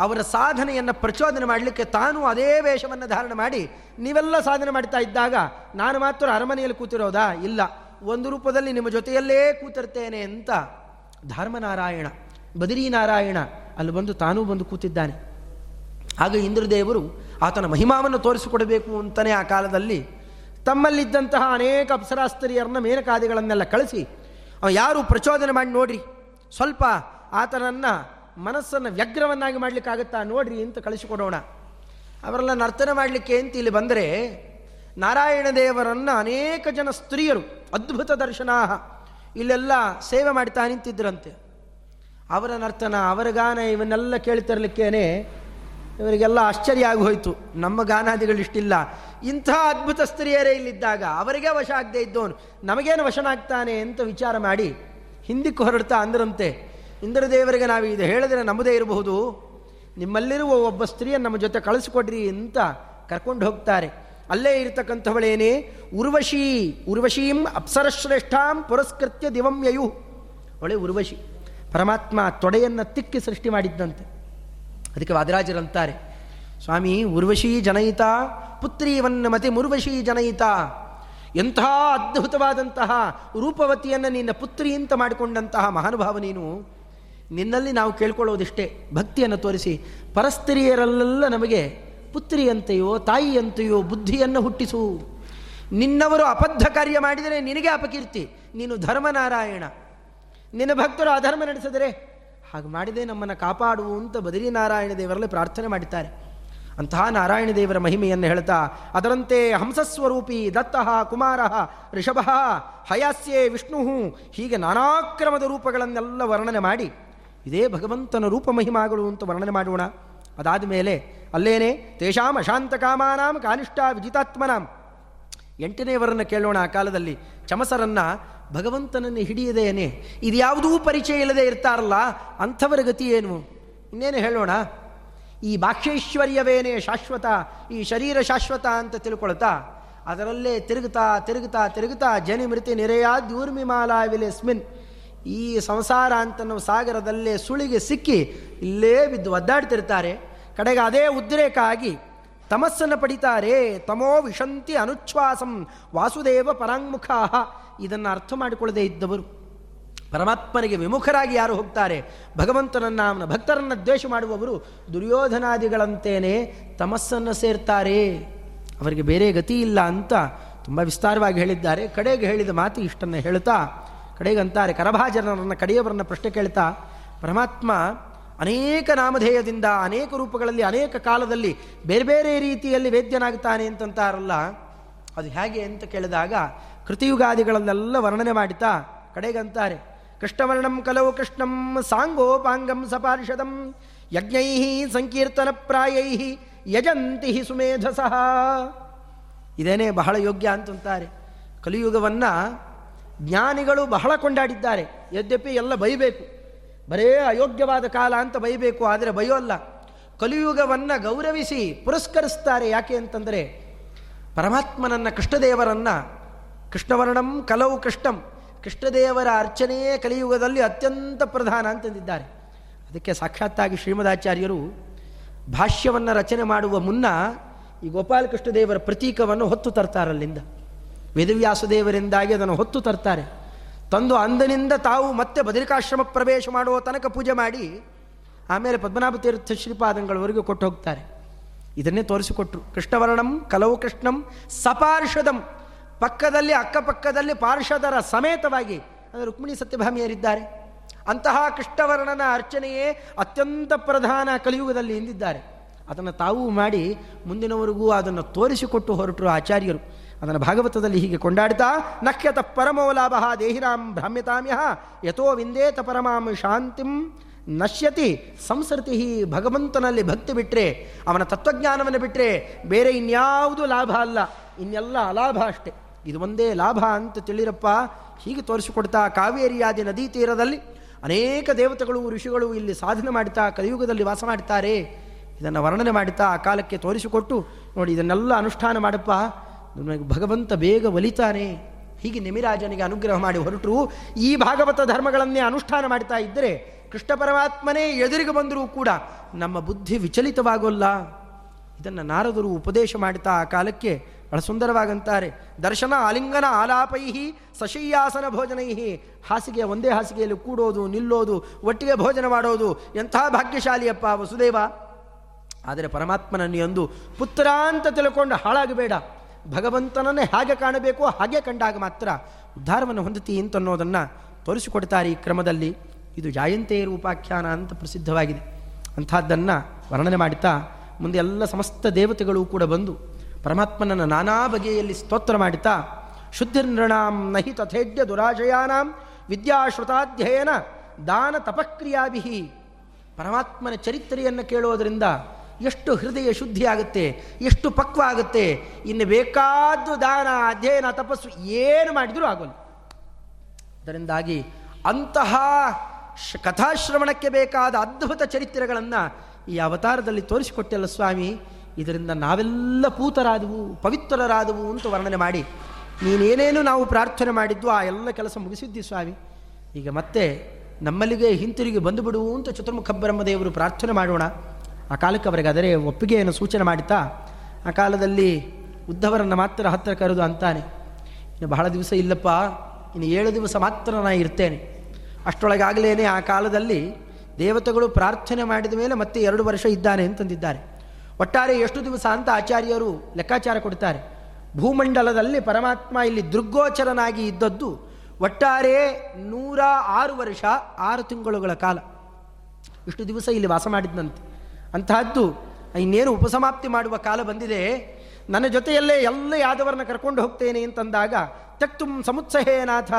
ಅವರ ಸಾಧನೆಯನ್ನು ಪ್ರಚೋದನೆ ಮಾಡಲಿಕ್ಕೆ ತಾನು ಅದೇ ವೇಷವನ್ನು ಧಾರಣ ಮಾಡಿ ನೀವೆಲ್ಲ ಸಾಧನೆ ಮಾಡ್ತಾ ಇದ್ದಾಗ ನಾನು ಮಾತ್ರ ಅರಮನೆಯಲ್ಲಿ ಕೂತಿರೋದಾ? ಇಲ್ಲ. ಒಂದು ರೂಪದಲ್ಲಿ ನಿಮ್ಮ ಜೊತೆಯಲ್ಲೇ ಕೂತಿರ್ತೇನೆ ಅಂತ ಧರ್ಮನಾರಾಯಣ, ಬದರೀನಾರಾಯಣ ಅಲ್ಲಿ ಬಂದು ತಾನೂ ಬಂದು ಕೂತಿದ್ದಾನೆ. ಆಗ ಇಂದ್ರದೇವರು ಆತನ ಮಹಿಮಾವನ್ನು ತೋರಿಸಿಕೊಡಬೇಕು ಅಂತಲೇ ಆ ಕಾಲದಲ್ಲಿ ತಮ್ಮಲ್ಲಿದ್ದಂತಹ ಅನೇಕ ಅಪ್ಸರಾಸ್ತ್ರೀಯರನ್ನ ಮೇನಕಾದಿಗಳನ್ನೆಲ್ಲ ಕಳಿಸಿ, ಅವ ಯಾರು ಪ್ರಚೋದನೆ ಮಾಡಿ ನೋಡ್ರಿ, ಸ್ವಲ್ಪ ಆತನನ್ನು ಮನಸ್ಸನ್ನು ವ್ಯಗ್ರವನ್ನಾಗಿ ಮಾಡಲಿಕ್ಕಾಗುತ್ತಾ ನೋಡ್ರಿ ಅಂತ ಕಳಿಸಿಕೊಡೋಣ. ಅವರೆಲ್ಲ ನರ್ತನ ಮಾಡಲಿಕ್ಕೆ ಅಂತ ಇಲ್ಲಿ ಬಂದರೆ, ನಾರಾಯಣ ದೇವರನ್ನು ಅನೇಕ ಜನ ಸ್ತ್ರೀಯರು, ಅದ್ಭುತ ದರ್ಶನ ಇಲ್ಲೆಲ್ಲ ಸೇವೆ ಮಾಡ್ತಾ ನಿಂತಿದ್ದರಂತೆ ಅವರ ನರ್ತನ, ಅವರ ಗಾನ ಇವನ್ನೆಲ್ಲ ಕೇಳ್ತಿರ್ಲಿಕ್ಕೇನೆ ಇವರಿಗೆಲ್ಲ ಆಶ್ಚರ್ಯ ಆಗಿ ಹೋಯಿತು. ನಮ್ಮ ಗಾನಾದಿಗಳು ಇಷ್ಟಿಲ್ಲ. ಇಂಥ ಅದ್ಭುತ ಸ್ತ್ರೀಯರೇ ಇಲ್ಲಿದ್ದಾಗ ಅವರಿಗೆ ವಶ ಆಗದೆ ಇದ್ದವನು ನಮಗೇನು ವಶನಾಗ್ತಾನೆ ಅಂತ ವಿಚಾರ ಮಾಡಿ ಹಿಂದಕ್ಕೆ ಹೊರಡ್ತಾ ಅಂದ್ರಂತೆ. ಇಂದ್ರದೇವರಿಗೆ ನಾವು ಇದು ಹೇಳಿದ್ರೆ ನಮ್ಮದೇ ಇರಬಹುದು. ನಿಮ್ಮಲ್ಲಿರುವ ಒಬ್ಬ ಸ್ತ್ರೀಯನ್ನು ನಮ್ಮ ಜೊತೆ ಕಳಿಸ್ಕೊಡ್ರಿ ಅಂತ ಕರ್ಕೊಂಡು ಹೋಗ್ತಾರೆ. ಅಲ್ಲೇ ಇರತಕ್ಕಂಥವಳೇನೇ? ಉರ್ವಶಿ, ಉರ್ವಶೀಂ ಅಪ್ಸರಶ್ರೇಷ್ಠಾಂ ಪುರಸ್ಕೃತ್ಯ ದಿವಂ ಯಯು. ಒಳ್ಳೆ ಉರ್ವಶಿ. ಪರಮಾತ್ಮ ತೊಡೆಯನ್ನು ತಿಕ್ಕಿ ಸೃಷ್ಟಿ ಮಾಡಿದ್ದಂತೆ. ಅದಕ್ಕೆ ವಾದಿರಾಜರಂತಾರೆ, ಸ್ವಾಮಿ ಉರ್ವಶೀ ಜನಯಿತ ಪುತ್ರೀವನ್ನ ಮತಿ ಮುರ್ವಶಿ ಜನಯಿತ. ಎಂಥ ಅದ್ಭುತವಾದಂತಹ ರೂಪವತಿಯನ್ನು ನಿನ್ನ ಪುತ್ರಿ ಅಂತ ಮಾಡಿಕೊಂಡಂತಹ ಮಹಾನುಭಾವ ನೀನು, ನಿನ್ನಲ್ಲಿ ನಾವು ಕೇಳ್ಕೊಳ್ಳೋದಿಷ್ಟೇ. ಭಕ್ತಿಯನ್ನು ತೋರಿಸಿ, ಪರಸ್ತ್ರೀಯರಲ್ಲೆಲ್ಲ ನಮಗೆ ಪುತ್ರಿಯಂತೆಯೋ, ತಾಯಿಯಂತೆಯೋ ಬುದ್ಧಿಯನ್ನು ಹುಟ್ಟಿಸು. ನಿನ್ನವರು ಅಬದ್ಧ ಕಾರ್ಯ ಮಾಡಿದರೆ ನಿನಗೆ ಅಪಕೀರ್ತಿ. ನೀನು ಧರ್ಮನಾರಾಯಣ. ನಿನ್ನ ಭಕ್ತರು ಅಧರ್ಮ ನಡೆಸಿದರೆ ಹಾಗೆ ಮಾಡಿದೆ ನಮ್ಮನ್ನು ಕಾಪಾಡುವು ಅಂತ ಬದರಿ ನಾರಾಯಣ ದೇವರಲ್ಲಿ ಪ್ರಾರ್ಥನೆ ಮಾಡಿದ್ದಾರೆ. ಅಂತಹ ನಾರಾಯಣ ದೇವರ ಮಹಿಮೆಯನ್ನು ಹೇಳ್ತಾ, ಅದರಂತೆ ಹಂಸಸ್ವರೂಪಿ ದತ್ತಃ, ಕುಮಾರ ಋಷಭ ಹಯಾಸ್ಯೆ ವಿಷ್ಣು ಹೀಗೆ ನಾನಾಕ್ರಮದ ರೂಪಗಳನ್ನೆಲ್ಲ ವರ್ಣನೆ ಮಾಡಿ, ಇದೇ ಭಗವಂತನ ರೂಪ ಮಹಿಮಾಗಳು ಅಂತ ವರ್ಣನೆ ಮಾಡೋಣ. ಅದಾದ ಮೇಲೆ ಅಲ್ಲೇನೆ, ತೇಷಾಂ ಅಶಾಂತ ಕಾಮಾನಾಂ ಕಾನಿಷ್ಠ ವಿಜಿತಾತ್ಮನಾಂ. ಎಂಟನೇವರನ್ನು ಕೇಳೋಣ ಆ ಕಾಲದಲ್ಲಿ. ಚಮಸರನ್ನ ಭಗವಂತನನ್ನು ಹಿಡಿಯದೇನೆ ಇದು ಯಾವುದೂ ಪರಿಚಯ ಇಲ್ಲದೆ ಇರ್ತಾರಲ್ಲ, ಅಂಥವರ ಗತಿ ಏನು? ಇನ್ನೇನು ಹೇಳೋಣ? ಈ ಬಾಹ್ಯೈಶ್ವರ್ಯವೇನೇ ಶಾಶ್ವತ, ಈ ಶರೀರ ಶಾಶ್ವತ ಅಂತ ತಿಳ್ಕೊಳ್ತಾ, ಅದರಲ್ಲೇ ತಿರುಗುತ್ತಾ ತಿರುಗುತ್ತಾ ತಿರುಗುತ್ತಾ, ಜನಿ ಮೃತಿ ನಿರೆಯಾ ದ್ಯೂರ್ಮಿಮಾಲಾ ವಿಲೆಸ್ಮಿನ್ ಈ ಸಂಸಾರ ಅಂತನೋ ಸಾಗರದಲ್ಲೇ ಸುಳಿಗೆ ಸಿಕ್ಕಿ ಇಲ್ಲೇ ಬಿದ್ದು ಒದ್ದಾಡ್ತಿರ್ತಾರೆ. ಕಡೆಗೆ ಅದೇ ಉದ್ರೇಕ ಆಗಿ ತಮಸ್ಸನ್ನು ಪಡಿತಾರೆ. ತಮೋ ವಿಶಂತಿ ಅನುಚ್ಛ್ವಾಸಂ ವಾಸುದೇವ ಪರಾಂಗುಖ ಇದನ್ನು ಅರ್ಥ ಮಾಡಿಕೊಳ್ಳದೆ ಇದ್ದವರು. ಪರಮಾತ್ಮನಿಗೆ ವಿಮುಖರಾಗಿ ಯಾರು ಹೋಗ್ತಾರೆ? ಭಗವಂತನನ್ನ, ಅವನ ಭಕ್ತರನ್ನು ದ್ವೇಷ ಮಾಡುವವರು ದುರ್ಯೋಧನಾದಿಗಳಂತೇನೆ ತಮಸ್ಸನ್ನು ಸೇರ್ತಾರೆ. ಅವರಿಗೆ ಬೇರೆ ಗತಿ ಇಲ್ಲ ಅಂತ ತುಂಬ ವಿಸ್ತಾರವಾಗಿ ಹೇಳಿದ್ದಾರೆ. ಕಡೆಗೆ ಹೇಳಿದ ಮಾತು ಇಷ್ಟನ್ನು ಹೇಳ್ತಾ, ಕಡೆಗಂತಾರೆ ಕರಭಾಜನರನ್ನು, ಕಡೆಯವರನ್ನು ಪ್ರಶ್ನೆ ಕೇಳ್ತಾ, ಪರಮಾತ್ಮ ಅನೇಕ ನಾಮಧೇಯದಿಂದ, ಅನೇಕ ರೂಪಗಳಲ್ಲಿ, ಅನೇಕ ಕಾಲದಲ್ಲಿ, ಬೇರೆ ಬೇರೆ ರೀತಿಯಲ್ಲಿ ವೇದ್ಯನಾಗ್ತಾನೆ ಅಂತಂತಾರಲ್ಲ, ಅದು ಹೇಗೆ ಅಂತ ಕೇಳಿದಾಗ ಕೃತಿಯುಗಾದಿಗಳನ್ನೆಲ್ಲ ವರ್ಣನೆ ಮಾಡಿತಾ ಕಡೆಗಂತಾರೆ. ಕೃಷ್ಣವರ್ಣಂ ಕಲವು ಕೃಷ್ಣಂ ಸಾಂಗೋಪಾಂಗಂ ಸಪಾರ್ಷದಂ ಯಜ್ಞೈ ಸಂಕೀರ್ತನ ಪ್ರಾಯೈ ಯಜಂತಿ ಸುಮೇಧಸಃ. ಇದೇನೇ ಬಹಳ ಯೋಗ್ಯ ಅಂತಂತಾರೆ. ಕಲಿಯುಗವನ್ನು ಜ್ಞಾನಿಗಳು ಬಹಳ ಕೊಂಡಾಡಿದ್ದಾರೆ. ಯದ್ಯಪಿ ಎಲ್ಲ ಬೈಬೇಕು. ಬರೇ ಅಯೋಗ್ಯವಾದ ಕಾಲ ಅಂತ ಬೈಬೇಕು, ಆದರೆ ಬೈಯೋಲ್ಲ ಕಲಿಯುಗವನ್ನು ಗೌರವಿಸಿ ಪುರಸ್ಕರಿಸ್ತಾರೆ ಯಾಕೆ ಅಂತಂದರೆ, ಪರಮಾತ್ಮನನ್ನ ಕೃಷ್ಣದೇವರನ್ನ, ಕೃಷ್ಣವರ್ಣಂ ಕಲವು ಕೃಷ್ಣಂ, ಕೃಷ್ಣದೇವರ ಅರ್ಚನೆಯೇ ಕಲಿಯುಗದಲ್ಲಿ ಅತ್ಯಂತ ಪ್ರಧಾನ ಅಂತಂದಿದ್ದಾರೆ. ಅದಕ್ಕೆ ಸಾಕ್ಷಾತ್ತಾಗಿ ಶ್ರೀಮದಾಚಾರ್ಯರು ಭಾಷ್ಯವನ್ನು ರಚನೆ ಮಾಡುವ ಮುನ್ನ ಈ ಗೋಪಾಲಕೃಷ್ಣದೇವರ ಪ್ರತೀಕವನ್ನು ಹೊತ್ತು ತರ್ತಾರಲ್ಲಿಂದ ವೇದವ್ಯಾಸದೇವರಿಂದಾಗಿ ಅದನ್ನು ಹೊತ್ತು ತರ್ತಾರೆ. ತಂದು ಅಂದಿನಿಂದ ತಾವು ಮತ್ತೆ ಬದರಿಕಾಶ್ರಮ ಪ್ರವೇಶ ಮಾಡುವ ತನಕ ಪೂಜೆ ಮಾಡಿ ಆಮೇಲೆ ಪದ್ಮನಾಭ ತೀರ್ಥ ಶ್ರೀಪಾದಂಗಳವರೆಗೂ ಕೊಟ್ಟು ಹೋಗ್ತಾರೆ. ಇದನ್ನೇ ತೋರಿಸಿಕೊಟ್ರು. ಕೃಷ್ಣವರ್ಣಂ, ಕಲವು ಕೃಷ್ಣಂ, ಸಪಾರ್ಷದಂ. ಪಕ್ಕದಲ್ಲಿ, ಅಕ್ಕಪಕ್ಕದಲ್ಲಿ ಪಾರ್ಷದರ ಸಮೇತವಾಗಿ ಅಂದರೆ ರುಕ್ಮಿಣಿ ಸತ್ಯಭಾಮಿಯರಿದ್ದಾರೆ. ಅಂತಹ ಕೃಷ್ಣವರ್ಣನ ಅರ್ಚನೆಯೇ ಅತ್ಯಂತ ಪ್ರಧಾನ ಕಲಿಯುಗದಲ್ಲಿ ಎಂದಿದ್ದಾರೆ. ಅದನ್ನು ತಾವು ಮಾಡಿ ಮುಂದಿನವರೆಗೂ ಅದನ್ನು ತೋರಿಸಿಕೊಟ್ಟು ಹೊರಟರು ಆಚಾರ್ಯರು. ಅದನ್ನು ಭಾಗವತದಲ್ಲಿ ಹೀಗೆ ಕೊಂಡಾಡ್ತಾ, ನಖ್ಯತ ಪರಮೋ ಲಾಭ ದೇಹಿರಾಂ ಭ್ರಾಮ್ಯತಾಮ್ಯ, ಯಥೋ ವಿಂದೇತ ಪರಮಾಂ ಶಾಂತಿಂ ನಶ್ಯತಿ, ಸಂಸೃತಿ ಭಗವಂತನಲ್ಲಿ ಭಕ್ತಿ ಬಿಟ್ಟರೆ ಅವನ ತತ್ವಜ್ಞಾನವನ್ನು ಬಿಟ್ಟರೆ ಬೇರೆ ಇನ್ಯಾವುದು ಲಾಭ ಅಲ್ಲ ಇನ್ನೆಲ್ಲ ಅಲಾಭ ಅಷ್ಟೆ. ಇದು ಒಂದೇ ಲಾಭ ಅಂತ ತಿಳಿರಪ್ಪ, ಹೀಗೆ ತೋರಿಸಿಕೊಡ್ತಾ ಕಾವೇರಿಯಾದಿ ನದಿ ತೀರದಲ್ಲಿ ಅನೇಕ ದೇವತೆಗಳು, ಋಷಿಗಳು ಇಲ್ಲಿ ಸಾಧನೆ ಮಾಡ್ತಾ, ಕಲಿಯುಗದಲ್ಲಿ ವಾಸ ಮಾಡ್ತಾರೆ. ಇದನ್ನು ವರ್ಣನೆ ಮಾಡುತ್ತಾ ಆ ಕಾಲಕ್ಕೆ ತೋರಿಸಿಕೊಟ್ಟು ನೋಡಿ, ಇದನ್ನೆಲ್ಲ ಅನುಷ್ಠಾನ ಮಾಡಪ್ಪ. ನನಗೆ ಭಗವಂತ ಬೇಗ ಒಲಿತಾನೆ. ಹೀಗೆ ನಿಮಿರಾಜನಿಗೆ ಅನುಗ್ರಹ ಮಾಡಿ ಹೊರಟರು. ಈ ಭಾಗವತ ಧರ್ಮಗಳನ್ನೇ ಅನುಷ್ಠಾನ ಮಾಡ್ತಾ ಇದ್ದರೆ ಕೃಷ್ಣ ಪರಮಾತ್ಮನೇ ಎದುರಿಗೆ ಬಂದರೂ ಕೂಡ ನಮ್ಮ ಬುದ್ಧಿ ವಿಚಲಿತವಾಗೋಲ್ಲ. ಇದನ್ನು ನಾರದರು ಉಪದೇಶ ಮಾಡ್ತಾ ಆ ಕಾಲಕ್ಕೆ ಬಹಳ ಸುಂದರವಾಗಂತಾರೆ. ದರ್ಶನ ಆಲಿಂಗನ ಆಲಾಪೈಹಿ ಸಶಯ್ಯಾಸನ ಭೋಜನೈಹಿ. ಹಾಸಿಗೆ ಒಂದೇ ಹಾಸಿಗೆಯಲ್ಲಿ ಕೂಡೋದು, ನಿಲ್ಲೋದು, ಒಟ್ಟಿಗೆ ಭೋಜನ ಮಾಡೋದು ಎಂಥ ಭಾಗ್ಯಶಾಲಿಯಪ್ಪ ವಸುದೇವ. ಆದರೆ ಪರಮಾತ್ಮನನ್ನು ಎಂದು ಪುತ್ರ ಅಂತ ತಿಳ್ಕೊಂಡು ಹಾಳಾಗಬೇಡ. ಭಗವಂತನನ್ನೇ ಹಾಗೆ ಕಾಣಬೇಕು, ಹಾಗೆ ಕಂಡಾಗ ಮಾತ್ರ ಉದ್ಧಾರವನ್ನು ಹೊಂದುತ್ತಿ ಅಂತನ್ನೋದನ್ನು ತೋರಿಸಿಕೊಡ್ತಾರೆ ಈ ಕ್ರಮದಲ್ಲಿ. ಇದು ಜಾಯಂತೆಯರು ಉಪಾಖ್ಯಾನ ಅಂತ ಪ್ರಸಿದ್ಧವಾಗಿದೆ. ಅಂಥದ್ದನ್ನು ವರ್ಣನೆ ಮಾಡುತ್ತಾ ಮುಂದೆ ಎಲ್ಲ ಸಮಸ್ತ ದೇವತೆಗಳು ಕೂಡ ಬಂದು ಪರಮಾತ್ಮನನ್ನು ನಾನಾ ಬಗೆಯಲ್ಲಿ ಸ್ತೋತ್ರ ಮಾಡುತ್ತಾ ಶುದ್ಧಿರ್ನೃಣಾಂ ನಹಿ ತಥೇಡ್ಯ ದುರಾಶಯಾನಾಂ ವಿದ್ಯಾಶ್ರುತಾಧ್ಯಯನ ದಾನ ತಪಕ್ರಿಯಾಭಿಹಿ. ಪರಮಾತ್ಮನ ಚರಿತ್ರೆಯನ್ನು ಕೇಳೋದರಿಂದ ಎಷ್ಟು ಹೃದಯ ಶುದ್ಧಿ ಆಗುತ್ತೆ, ಎಷ್ಟು ಪಕ್ವ ಆಗುತ್ತೆ, ಇನ್ನು ಬೇಕಾದ್ದು ದಾನ, ಅಧ್ಯಯನ, ತಪಸ್ಸು ಏನು ಮಾಡಿದರೂ ಆಗೋಲ್ಲ. ಅದರಿಂದಾಗಿ ಅಂತಹ ಕಥಾಶ್ರವಣಕ್ಕೆ ಬೇಕಾದ ಅದ್ಭುತ ಚರಿತ್ರೆಗಳನ್ನು ಈ ಅವತಾರದಲ್ಲಿ ತೋರಿಸಿಕೊಟ್ಟಲ್ಲ ಸ್ವಾಮಿ, ಇದರಿಂದ ನಾವೆಲ್ಲ ಪೂತರಾದವು, ಪವಿತ್ರರಾದವು ಅಂತ ವರ್ಣನೆ ಮಾಡಿ, ನೀನೇನೇನು ನಾವು ಪ್ರಾರ್ಥನೆ ಮಾಡಿದ್ದು ಆ ಎಲ್ಲ ಕೆಲಸ ಮುಗಿಸಿದ್ದಿ ಸ್ವಾಮಿ. ಈಗ ಮತ್ತೆ ನಮ್ಮಲ್ಲಿಗೆ ಹಿಂತಿರುಗಿ ಬಂದುಬಿಡುವು ಅಂತ ಚತುರ್ಮುಖ ಬ್ರಹ್ಮದೇವರು ಪ್ರಾರ್ಥನೆ ಮಾಡೋಣ. ಆ ಕಾಲಕ್ಕೆ ಅವರಿಗಾದರೆ ಒಪ್ಪಿಗೆಯನ್ನು ಸೂಚನೆ ಮಾಡುತ್ತಾ ಆ ಕಾಲದಲ್ಲಿ ಉದ್ದವರನ್ನು ಮಾತ್ರ ಹತ್ತಿರ ಕರೆದು ಅಂತಾನೆ, ಇನ್ನು ಬಹಳ ದಿವಸ ಇಲ್ಲಪ್ಪ, ಇನ್ನು ಏಳು ದಿವಸ ಮಾತ್ರ ನಾನು ಇರ್ತೇನೆ. ಅಷ್ಟರೊಳಗಾಗಲೇ ಆ ಕಾಲದಲ್ಲಿ ದೇವತೆಗಳು ಪ್ರಾರ್ಥನೆ ಮಾಡಿದ ಮೇಲೆ ಮತ್ತೆ ಎರಡು ವರ್ಷ ಇದ್ದಾನೆ ಅಂತಂದಿದ್ದಾರೆ. ಒಟ್ಟಾರೆ ಎಷ್ಟು ದಿವಸ ಅಂತ ಆಚಾರ್ಯರು ಲೆಕ್ಕಾಚಾರ ಕೊಡ್ತಾರೆ. ಭೂಮಂಡಲದಲ್ಲಿ ಪರಮಾತ್ಮ ಇಲ್ಲಿ ದುರ್ಗೋಚರನಾಗಿ ಇದ್ದದ್ದು ಒಟ್ಟಾರೆ ನೂರ ಆರು ವರ್ಷ, ಆರು ತಿಂಗಳುಗಳ ಕಾಲ. ಇಷ್ಟು ದಿವಸ ಇಲ್ಲಿ ವಾಸ ಮಾಡಿದ್ದಂತೆ ಅಂತಹದ್ದು ಇನ್ನೇನು ಉಪಸಮಾಪ್ತಿ ಮಾಡುವ ಕಾಲ ಬಂದಿದೆ. ನನ್ನ ಜೊತೆಯಲ್ಲೇ ಎಲ್ಲ ಯಾದವರನ್ನ ಕರ್ಕೊಂಡು ಹೋಗ್ತೇನೆ ಅಂತಂದಾಗ, ತಕ್ತುಂ ಸಮುತ್ಸಹೇನಾಥ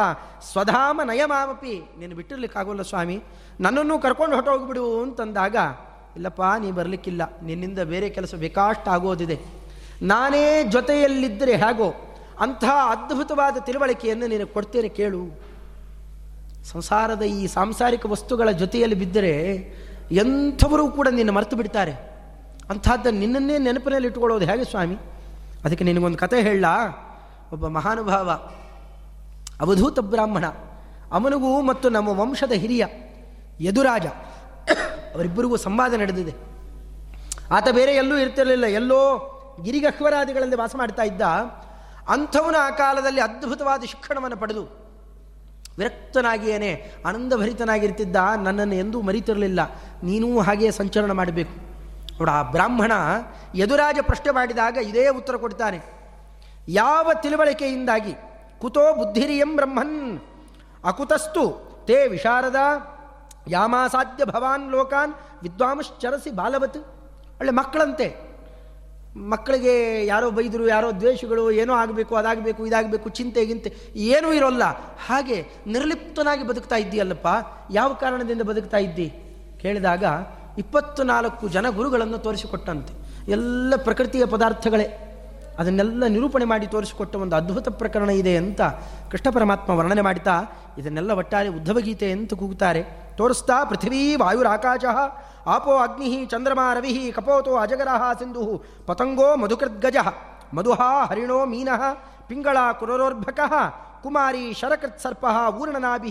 ಸ್ವಧಾಮ ನಯಮಾಮಪಿ ನೀನು ಬಿಟ್ಟಿರ್ಲಿಕ್ಕಾಗೋಲ್ಲ ಸ್ವಾಮಿ, ನನ್ನನ್ನು ಕರ್ಕೊಂಡು ಹೊಟ್ಟೋಗ್ಬಿಡು ಅಂತಂದಾಗ, ಇಲ್ಲಪ್ಪ, ನೀ ಬರಲಿಕ್ಕಿಲ್ಲ, ನಿನ್ನಿಂದ ಬೇರೆ ಕೆಲಸ ಬೇಕಾಷ್ಟ ಆಗೋದಿದೆ ನಾನೇ ಜೊತೆಯಲ್ಲಿದ್ದರೆ ಹೇಗೋ ಅಂತಹ ಅದ್ಭುತವಾದ ತಿಳುವಳಿಕೆಯನ್ನು ನೀನು ಕೊಡ್ತೇನೆ ಕೇಳು. ಸಂಸಾರದ ಈ ಸಾಂಸಾರಿಕ ವಸ್ತುಗಳ ಜೊತೆಯಲ್ಲಿ ಬಿದ್ದರೆ ಎಂಥವರು ಕೂಡ ನಿನ್ನ ಮರೆತು ಬಿಡ್ತಾರೆ. ಅಂಥದ್ದನ್ನು ನಿನ್ನನ್ನೇ ನೆನಪಿನಲ್ಲಿ ಇಟ್ಕೊಳ್ಳೋದು ಹೇಗೆ ಸ್ವಾಮಿ? ಅದಕ್ಕೆ ನಿನಗೊಂದು ಕತೆ ಹೇಳ. ಒಬ್ಬ ಮಹಾನುಭಾವ, ಅವಧೂತ ಬ್ರಾಹ್ಮಣ, ಅವನಿಗೂ ಮತ್ತು ನಮ್ಮ ವಂಶದ ಹಿರಿಯ ಯದುರಾಜ, ಅವರಿಬ್ಬರಿಗೂ ಸಂವಾದ ನಡೆದಿದೆ. ಆತ ಬೇರೆ ಎಲ್ಲೂ ಇರ್ತಿರಲಿಲ್ಲ. ಎಲ್ಲೋ ಗಿರಿಗಹ್ವರಾದಿಗಳಲ್ಲಿ ವಾಸ ಮಾಡ್ತಾ ಇದ್ದ. ಅಂಥವನು ಆ ಕಾಲದಲ್ಲಿ ಅದ್ಭುತವಾದ ಶಿಕ್ಷಣವನ್ನು ಪಡೆದು ವಿರಕ್ತನಾಗಿಯೇನೆ, ಆನಂದಭರಿತನಾಗಿರ್ತಿದ್ದ ನನ್ನನ್ನು ಎಂದೂ ಮರಿತಿರಲಿಲ್ಲ. ನೀನೂ ಹಾಗೆಯೇ ಸಂಚರಣ ಮಾಡಬೇಕು. ನೋಡ, ಆ ಬ್ರಾಹ್ಮಣ ಯದುರಾಜ ಪ್ರಶ್ನೆ ಮಾಡಿದಾಗ ಇದೇ ಉತ್ತರ ಕೊಡ್ತಾನೆ. ಯಾವ ತಿಳುವಳಿಕೆಯಿಂದಾಗಿ? ಕುತೋ ಬುದ್ಧಿರಿಯಂ ಬ್ರಹ್ಮನ್. ಅಕುತಸ್ತು, ತೇ ವಿಶಾರದ, ಯಾಮಾಸಾಧ್ಯ ಭವಾನ್ ಲೋಕಾನ್, ವಿದ್ವಾಂಶ್ಚರಸಿ ಬಾಲವತ್. ಒಳ್ಳೆ ಮಕ್ಕಳಂತೆ. ಮಕ್ಕಳಿಗೆ ಯಾರೋ ಬೈದರು, ಯಾರೋ ದ್ವೇಷಗಳು, ಏನೋ ಆಗಬೇಕು, ಅದಾಗಬೇಕು, ಇದಾಗಬೇಕು, ಚಿಂತೆ, ಗಿಂತೆ, ಏನೂ ಇರೋಲ್ಲ. ಹಾಗೆ ನಿರ್ಲಿಪ್ತನಾಗಿ ಬದುಕ್ತಾ ಇದ್ದೀಯಲ್ಲಪ್ಪ, ಯಾವ ಕಾರಣದಿಂದ ಬದುಕ್ತಾ ಇದ್ದಿ? ಕೇಳಿದಾಗ ಇಪ್ಪತ್ತು ನಾಲ್ಕು ಜನ ಗುರುಗಳನ್ನು ತೋರಿಸಿಕೊಟ್ಟಂತೆ. ಎಲ್ಲ ಪ್ರಕೃತಿಯ ಪದಾರ್ಥಗಳೇ. ಅದನ್ನೆಲ್ಲ ನಿರೂಪಣೆ ಮಾಡಿ ತೋರಿಸಿಕೊಟ್ಟ ಒಂದು ಅದ್ಭುತ ಪ್ರಕರಣ ಇದೆ ಅಂತ ಕೃಷ್ಣ ಪರಮಾತ್ಮ ವರ್ಣನೆ ಮಾಡ್ತಾ ಇದನ್ನೆಲ್ಲ ಒಟ್ಟಾರೆ ಉದ್ಧವಗೀತೆ ಅಂತ ಕೂಗುತ್ತಾರೆ. ತೋರಿಸ್ತಾ, ಪೃಥ್ವೀ ವಾಯುರಾಕಾಶ ಆಪೋ ಅಗ್ನಿ ಚಂದ್ರಮಾ ರವಿ ಕಪೋತೋ ಅಜಗರಹ ಸಿಂಧು ಪತಂಗೋ ಮಧುಕೃದ್ಗಜ ಮಧುಹ ಹರಿಣೋ ಮೀನಃ ಪಿಂಗಳ ಕುರರೋರ್ಭಕ ಕುಮಾರಿ ಶರಕೃತ್ ಸರ್ಪ ಊರ್ಣನಾಭಿ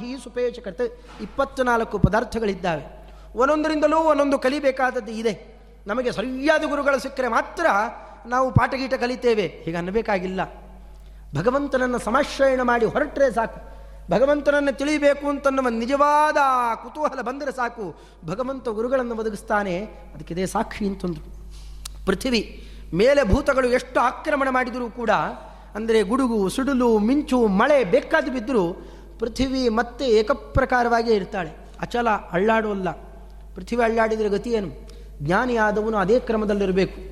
ಇಪ್ಪತ್ತು ನಾಲ್ಕು ಪದಾರ್ಥಗಳಿದ್ದಾವೆ. ಒಂದೊಂದರಿಂದಲೂ ಒಂದೊಂದು ಕಲಿಬೇಕಾದದ್ದು ಇದೆ. ನಮಗೆ ಸರಿಯಾದ ಗುರುಗಳು ಸಿಕ್ಕರೆ ಮಾತ್ರ ನಾವು ಪಾಠಗೀಟ ಕಲಿತೇವೆ. ಹೀಗೆ ಅನ್ನಬೇಕಾಗಿಲ್ಲ ಭಗವಂತನನ್ನು ಸಮಾಶ್ರಯಣ ಮಾಡಿ ಹೊರಟ್ರೆ ಸಾಕು. ಭಗವಂತನನ್ನು ತಿಳಿಯಬೇಕು ಅಂತನ್ನುವ ನಿಜವಾದ ಕುತೂಹಲ ಬಂದರೆ ಸಾಕು. ಭಗವಂತ ಗುರುಗಳನ್ನು ಒದಗಿಸ್ತಾನೆ. ಅದಕ್ಕಿದೆ ಸಾಕ್ಷಿ ಅಂತಂದರು. ಪೃಥ್ವಿ ಮೇಲೆ ಭೂತಗಳು ಎಷ್ಟು ಆಕ್ರಮಣ ಮಾಡಿದರೂ ಕೂಡ, ಅಂದರೆ ಗುಡುಗು, ಸುಡುಲು, ಮಿಂಚು, ಮಳೆ ಬೇಕಾದ್ದು ಬಿದ್ದರೂ ಪೃಥ್ವಿ ಮತ್ತೆ ಏಕಪ್ರಕಾರವಾಗಿಯೇ ಇರ್ತಾಳೆ. ಅಚಲ ಅಳ್ಳಾಡುವಲ್ಲ. ಪೃಥ್ವಿ ಅಳ್ಳಾಡಿದರೆ ಗತಿ ಏನು? ಜ್ಞಾನಿಯಾದವನು ಅದೇ ಕ್ರಮದಲ್ಲಿರಬೇಕು.